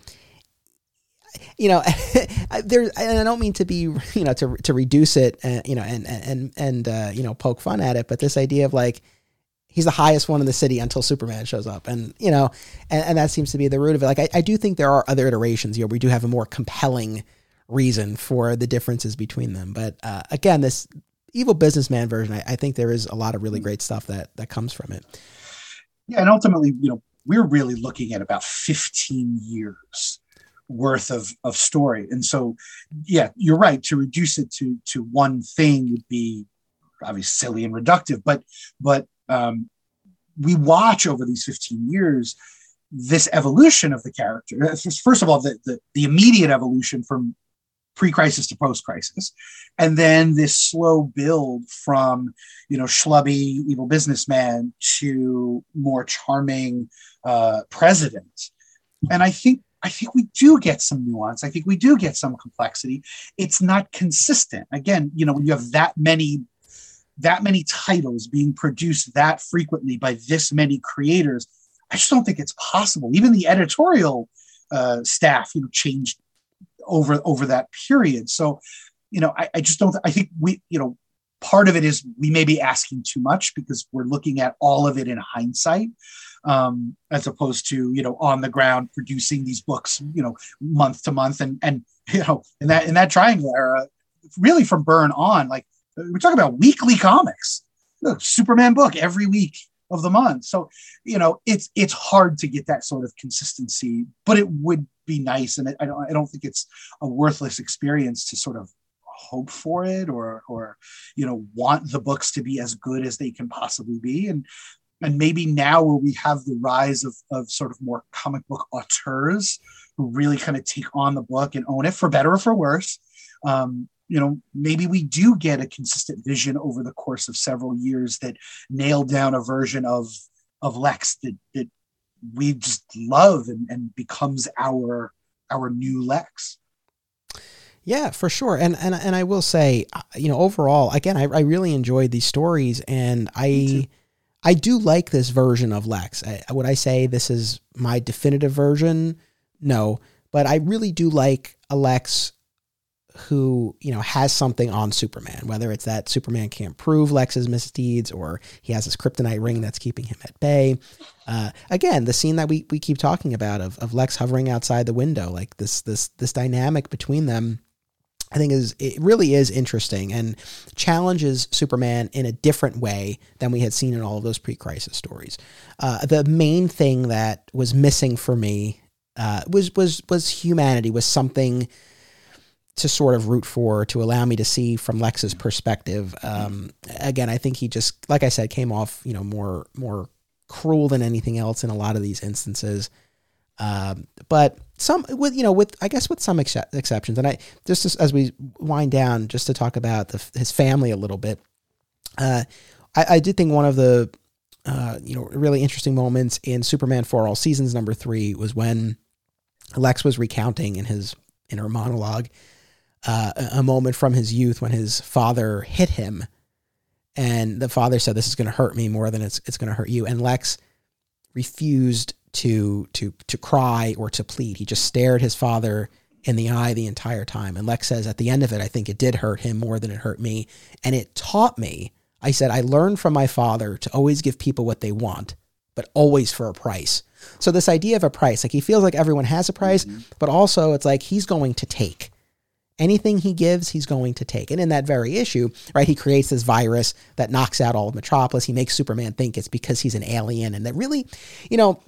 you know, <laughs> there. And I don't mean to be, you know, to to reduce it, uh, you know, and and and uh, you know, poke fun at it, but this idea of like he's the highest one in the city until Superman shows up, and you know, and, and that seems to be the root of it. Like I, I do think there are other iterations here. You know, we do have a more compelling reason for the differences between them, but uh, again, this evil businessman version, I, I think there is a lot of really great stuff that that comes from it. Yeah, and ultimately, you know, we're really looking at about 15 years worth of, of story. And so, yeah, you're right. To reduce it to to one thing would be obviously silly and reductive. But but um, we watch over these 15 years this evolution of the character. First of all, the, the, the immediate evolution from pre-crisis to post-crisis, and then this slow build from you know schlubby evil businessman to more charming uh, president. And I think I think we do get some nuance. I think we do get some complexity. It's not consistent. Again, you know, when you have that many that many titles being produced that frequently by this many creators, I just don't think it's possible. Even the editorial uh, staff, you know, changed over over that period. So, you know, I, I just don't. I think we, you know, part of it is we may be asking too much because we're looking at all of it in hindsight um, as opposed to you know on the ground producing these books you know month to month. And and <laughs> you know in that in that triangle era really from Byrne on like we're talking about weekly comics Look, superman book every week of the month. So you know it's it's hard to get that sort of consistency but it would be nice. And i don't i don't think it's a worthless experience to sort of hope for it or or you know want the books to be as good as they can possibly be. And and maybe now where we have the rise of, of sort of more comic book auteurs who really kind of take on the book and own it for better or for worse um, you know maybe we do get a consistent vision over the course of several years that nail down a version of of lex that, that we just love and, and becomes our our new lex yeah, for sure. And and and I will say, uh, you know, overall, again, I, I really enjoyed these stories, and I I do like this version of Lex. I, would I say this is my definitive version? No, but I really do like a Lex who you know has something on Superman, whether it's that Superman can't prove Lex's misdeeds or he has his kryptonite ring that's keeping him at bay. Uh, again, the scene that we we keep talking about of of Lex hovering outside the window, like this this this dynamic between them I think is it really is interesting and challenges Superman in a different way than we had seen in all of those pre-crisis stories. Uh, the main thing that was missing for me uh, was was was humanity, was something to sort of root for, to allow me to see from Lex's perspective. Um, again, I think he just, like I said, came off you know more more cruel than anything else in a lot of these instances. Um, but some with you know with I guess with some ex- exceptions, and I just as, as, we wind down, just to talk about the, his family a little bit. Uh, I, I, did think one of the uh, you know really interesting moments in Superman for All Seasons number three was when Lex was recounting in his inner monologue uh, a moment from his youth when his father hit him, and the father said, "This is going to hurt me more than it's it's going to hurt you," and Lex refused to to to cry or to plead. He just stared his father in the eye the entire time. And Lex says at the end of it, I think it did hurt him more than it hurt me. And it taught me, I said, I learned from my father to always give people what they want, but always for a price. So this idea of a price, like he feels like everyone has a price, mm-hmm. but also it's like he's going to take. Anything he gives, he's going to take. And in that very issue, right, he creates this virus that knocks out all of Metropolis. He makes Superman think it's because he's an alien. And that really, you know,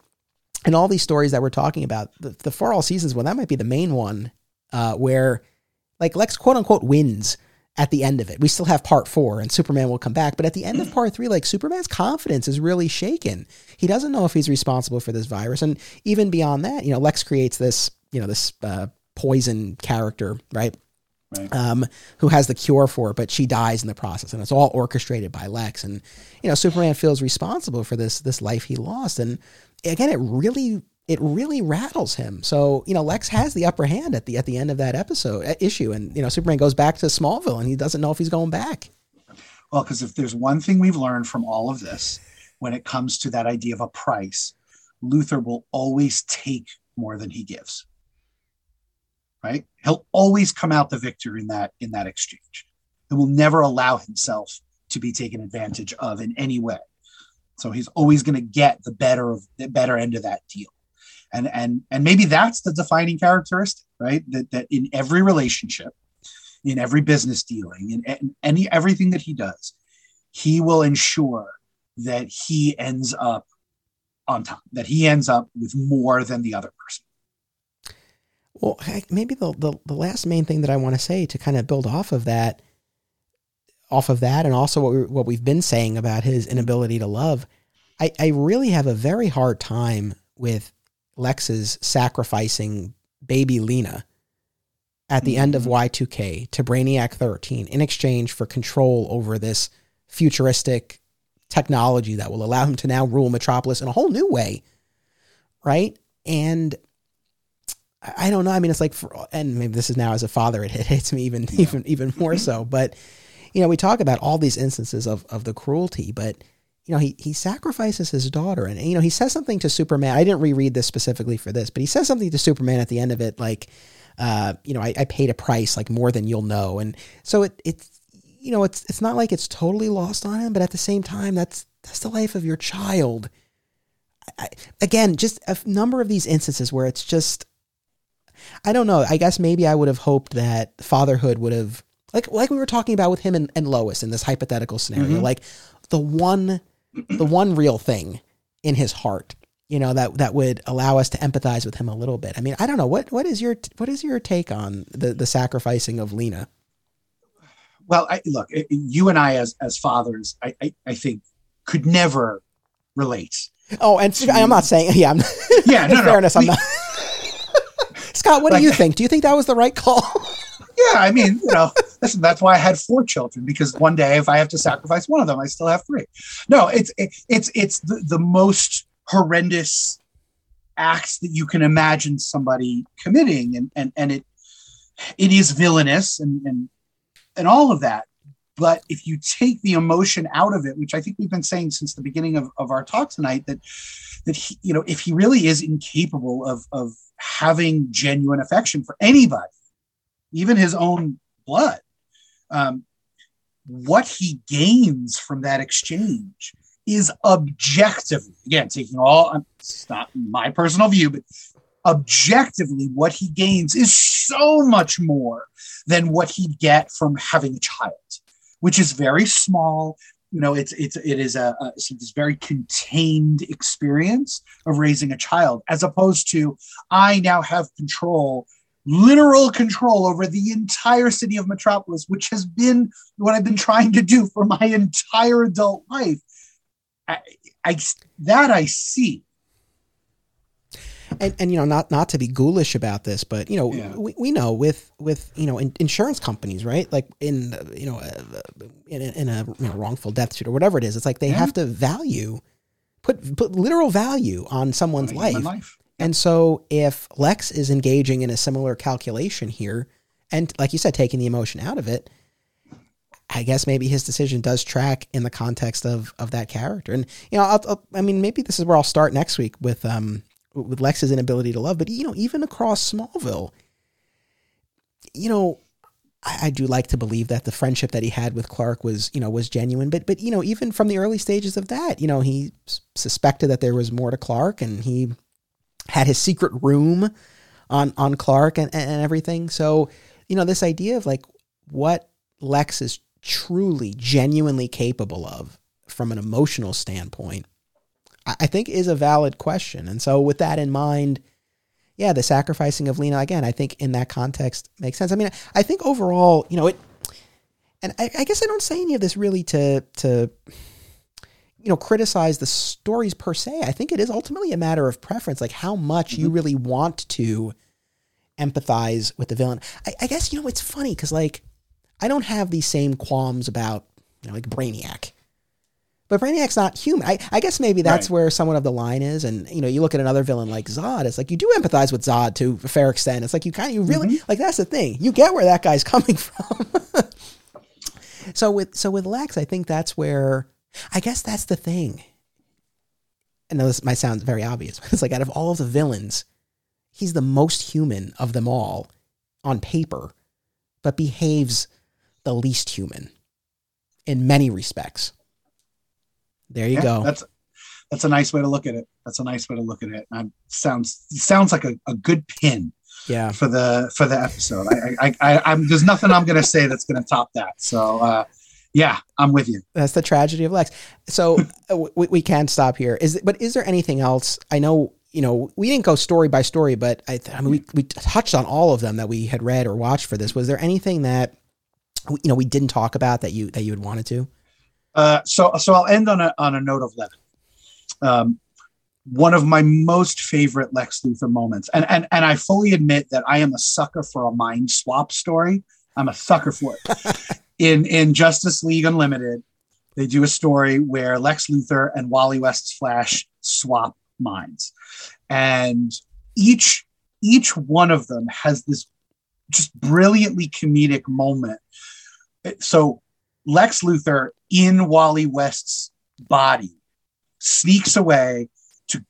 and all these stories that we're talking about, the, the For All Seasons one, that might be the main one uh, where like Lex quote unquote wins at the end of it. We still have part four and Superman will come back. But at the end of <clears throat> part three, like Superman's confidence is really shaken. He doesn't know if he's responsible for this virus. And even beyond that, you know, Lex creates this, you know, this uh, poison character, right? Right. Um, who has the cure for it, but she dies in the process, and it's all orchestrated by Lex. And you know, Superman feels responsible for this this life he lost, and again, it really it really rattles him. So you know, Lex has the upper hand at the at the end of that episode uh, issue, and you know, Superman goes back to Smallville, and he doesn't know if he's going back. Well, because if there's one thing we've learned from all of this, when it comes to that idea of a price, Luthor will always take more than he gives right? He'll always come out the victor in that in that exchange. He will never allow himself to be taken advantage of in any way. So he's always going to get the better of the better end of that deal. And and and maybe that's the defining characteristic, right? That that in every relationship, in every business dealing, in, in any everything that he does, he will ensure that he ends up on top, that he ends up with more than the other person. Well, maybe the, the, the last main thing that I want to say to kind of build off of that, off of that, and also what, we, what we've been saying about his inability to love, I, I really have a very hard time with Lex's sacrificing baby Lena at the mm-hmm. end of mm-hmm. Y2K to Brainiac 13 in exchange for control over this futuristic technology that will allow him to now rule Metropolis in a whole new way. Right. And I don't know. I mean, it's like, for, and maybe this is now as a father, it hits me even, yeah. even, even more so. But you know, we talk about all these instances of of the cruelty, but you know, he he sacrifices his daughter, and you know, he says something to Superman. I didn't reread this specifically for this, but he says something to Superman at the end of it, like, uh, you know, I, I paid a price like more than you'll know, and so it it's you know, it's it's not like it's totally lost on him, but at the same time, that's that's the life of your child. I, again, just a number of these instances where it's just I don't know. I guess maybe I would have hoped that fatherhood would have like like we were talking about with him and, and Lois in this hypothetical scenario, mm-hmm. like the one the one real thing in his heart, you know, that that would allow us to empathize with him a little bit. I mean, I don't know what what is your what is your take on the the sacrificing of Lena? Well, I, look, you and I as as fathers, I, I, I think could never relate. Oh, and to, I'm not saying yeah, I'm, yeah, <laughs> no, no, fairness, we, I'm not. <laughs> Scott, what like, do you think? Do you think that was the right call? <laughs> yeah, I mean, you know, listen, that's why I had four children because one day if I have to sacrifice one of them, I still have three. No, it's it, it's it's the, the most horrendous acts that you can imagine somebody committing, and and and it it is villainous and and and all of that. But if you take the emotion out of it, which I think we've been saying since the beginning of, of our talk tonight, that that he, you know, if he really is incapable of of having genuine affection for anybody, even his own blood. Um, what he gains from that exchange is objectively, again, taking all, it's not my personal view, but objectively, what he gains is so much more than what he'd get from having a child, which is very small, you know it's it's it is a, a this very contained experience of raising a child as opposed to i now have control literal control over the entire city of metropolis which has been what i've been trying to do for my entire adult life I, I that i see and, and you know not not to be ghoulish about this but you know yeah. we, we know with with you know in, insurance companies right like in you know uh, in, in a you know, wrongful death suit or whatever it is it's like they yeah. have to value put put literal value on someone's life, life. And so if lex is engaging in a similar calculation here and like you said taking the emotion out of it I guess maybe his decision does track in the context of of that character, and you know, I'll, I'll, i mean, maybe this is where I'll start next week with um with Lex's inability to love, but you know, even across Smallville, you know, I, I, do like to believe that the friendship that he had with Clark was, you know, was genuine. But but you know, even from the early stages of that, you know, he suspected that there was more to Clark, and he had his secret room on on Clark and, and everything. So you know, this idea of like what Lex is truly, genuinely capable of from an emotional standpoint I think is a valid question. And so with that in mind, yeah, the sacrificing of Lena again, I think in that context makes sense. I mean, I think overall, you know, it and I, I guess I don't say any of this really to to you know criticize the stories per se. I think it is ultimately a matter of preference, like how much you mm-hmm. really want to empathize with the villain. I, I guess you know it's funny because like I don't have these same qualms about you know, like Brainiac. But Brainiac's not human. I, I guess maybe that's Right. where someone of the line is. And you know, you look at another villain like Zod. It's like you do empathize with Zod to a fair extent. It's like you kind of you really mm-hmm. like that's the thing. You get where that guy's <laughs> coming from. <laughs> so with so with Lex, I think that's where I guess that's the thing. I know this might sound very obvious, <laughs> but it's like out of all of the villains, he's the most human of them all on paper, but behaves the least human in many respects. There you Yeah, go. That's that's a nice way to look at it. That's a nice way to look at it. And sounds sounds like a, a good pin Yeah. for the for the episode. I, I, I I'm there's nothing I'm gonna say that's gonna top that. So uh, yeah, I'm with you. That's the tragedy of Lex. So <laughs> uh, we, we can't stop here. Is but is there anything else? I know you know we didn't go story by story, but I, I mean we we touched on all of them that we had read or watched for this. Was there anything that you know we didn't talk about that you that you had wanted to? Uh, so so I'll end on a on a note of Levin. Um, one of my most favorite Lex Luthor moments, and and and I fully admit that I am a sucker for a mind swap story. I'm a sucker for it. <laughs> in in Justice League Unlimited, they do a story where Lex Luthor and Wally West's Flash swap minds, and each each one of them has this just brilliantly comedic moment. So Lex Luthor in Wally West's body sneaks away to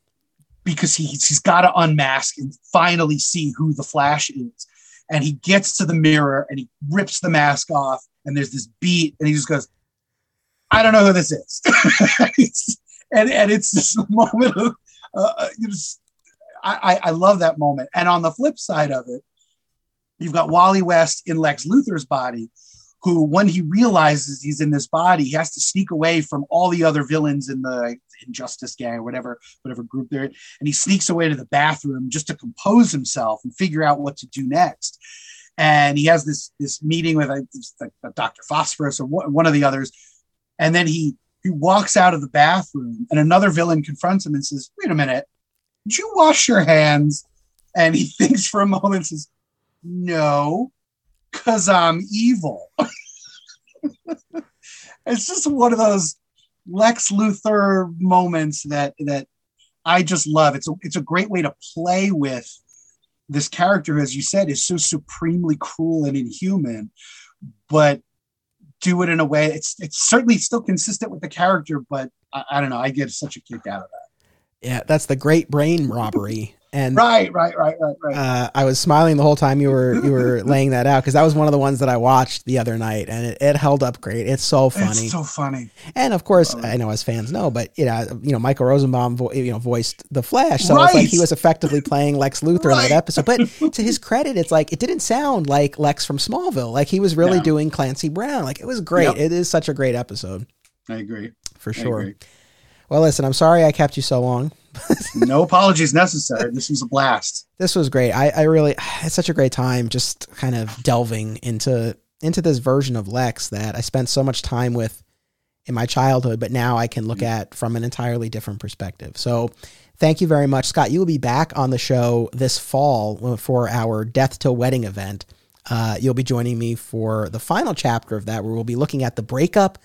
because he, he's got to unmask and finally see who the Flash is. And he gets to the mirror and he rips the mask off, and there's this beat, and he just goes, I don't know who this is. <laughs> And, and it's this <laughs> moment of, uh, I, I I love that moment. And on the flip side of it, you've got Wally West in Lex Luthor's body, who when he realizes he's in this body, he has to sneak away from all the other villains in the Injustice gang or whatever, whatever group they're in. And he sneaks away to the bathroom just to compose himself and figure out what to do next. And he has this this meeting with like, uh, Dr. Phosphorus or one of the others. And then he he walks out of the bathroom and another villain confronts him and says, Wait a minute, did you wash your hands? And he <laughs> thinks for a moment and says, No, because I'm evil. <laughs> it's just one of those Lex Luthor moments that that I just love. It's a it's a great way to play with this character, as you said, is so supremely cruel and inhuman, but do it in a way it's it's certainly still consistent with the character, but I, I don't know. I get such a kick out of that. Yeah, that's the great brain robbery. And Right, right, right, right, right. uh, I was smiling the whole time you were you were <laughs> laying that out because that was one of the ones that I watched the other night, and it, it held up great. It's so funny. It's so funny. And of course, I know as fans know, but you know, you know, Michael Rosenbaum, vo- you know, voiced the Flash, so it's like he was effectively playing Lex Luthor in that episode. But to his <laughs> credit, it's like it didn't sound like Lex from Smallville. Like he was really No. doing Clancy Brown. Like it was great. Yep. It is such a great episode I agree. for sure. agree. Well, listen, I'm sorry I kept you so long. <laughs> No apologies necessary. This was a blast. This was great. I, I really it's such a great time just kind of delving into into this version of Lex that I spent so much time with in my childhood, but now I can look at from an entirely different perspective. So thank you very much. Scott, you will be back on the show this fall for our Death to Wedding event. Uh, you'll be joining me for the final chapter of that, where we'll be looking at the breakup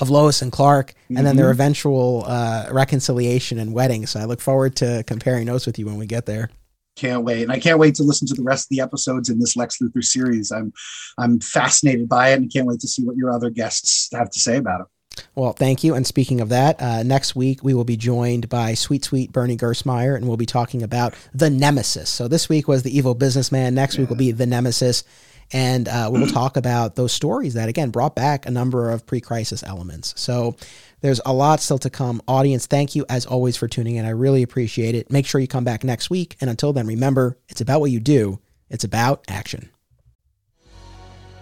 of Lois and Clark and then their eventual uh, reconciliation and wedding. So I look forward to comparing notes with you when we get there. Can't wait, and I can't wait to listen to the rest of the episodes in this Lex Luthor series. I'm I'm fascinated by it, and can't wait to see what your other guests have to say about it. Well, thank you. And speaking of that, uh, next week we will be joined by sweet, sweet Bernie Gersmeyer, and we'll be talking about the Nemesis. So this week was the evil businessman. Next week will be the Nemesis, and uh, we will talk about those stories that again brought back a number of pre-crisis elements. So there's a lot still to come. Audience, thank you as always for tuning in. I really appreciate it. Make sure you come back next week, and until then, remember it's about what you do. It's about action.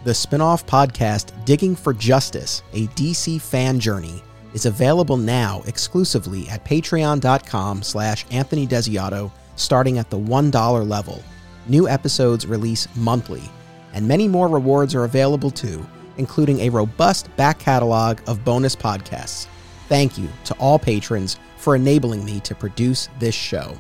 The spin-off podcast Digging for Justice, a DC fan journey, is available now exclusively at patreon.com slash Anthony Desiato, starting at the $1 level. New episodes release monthly, and many more rewards are available too. including a robust back catalog of bonus podcasts. Thank you to all patrons for enabling me to produce this show.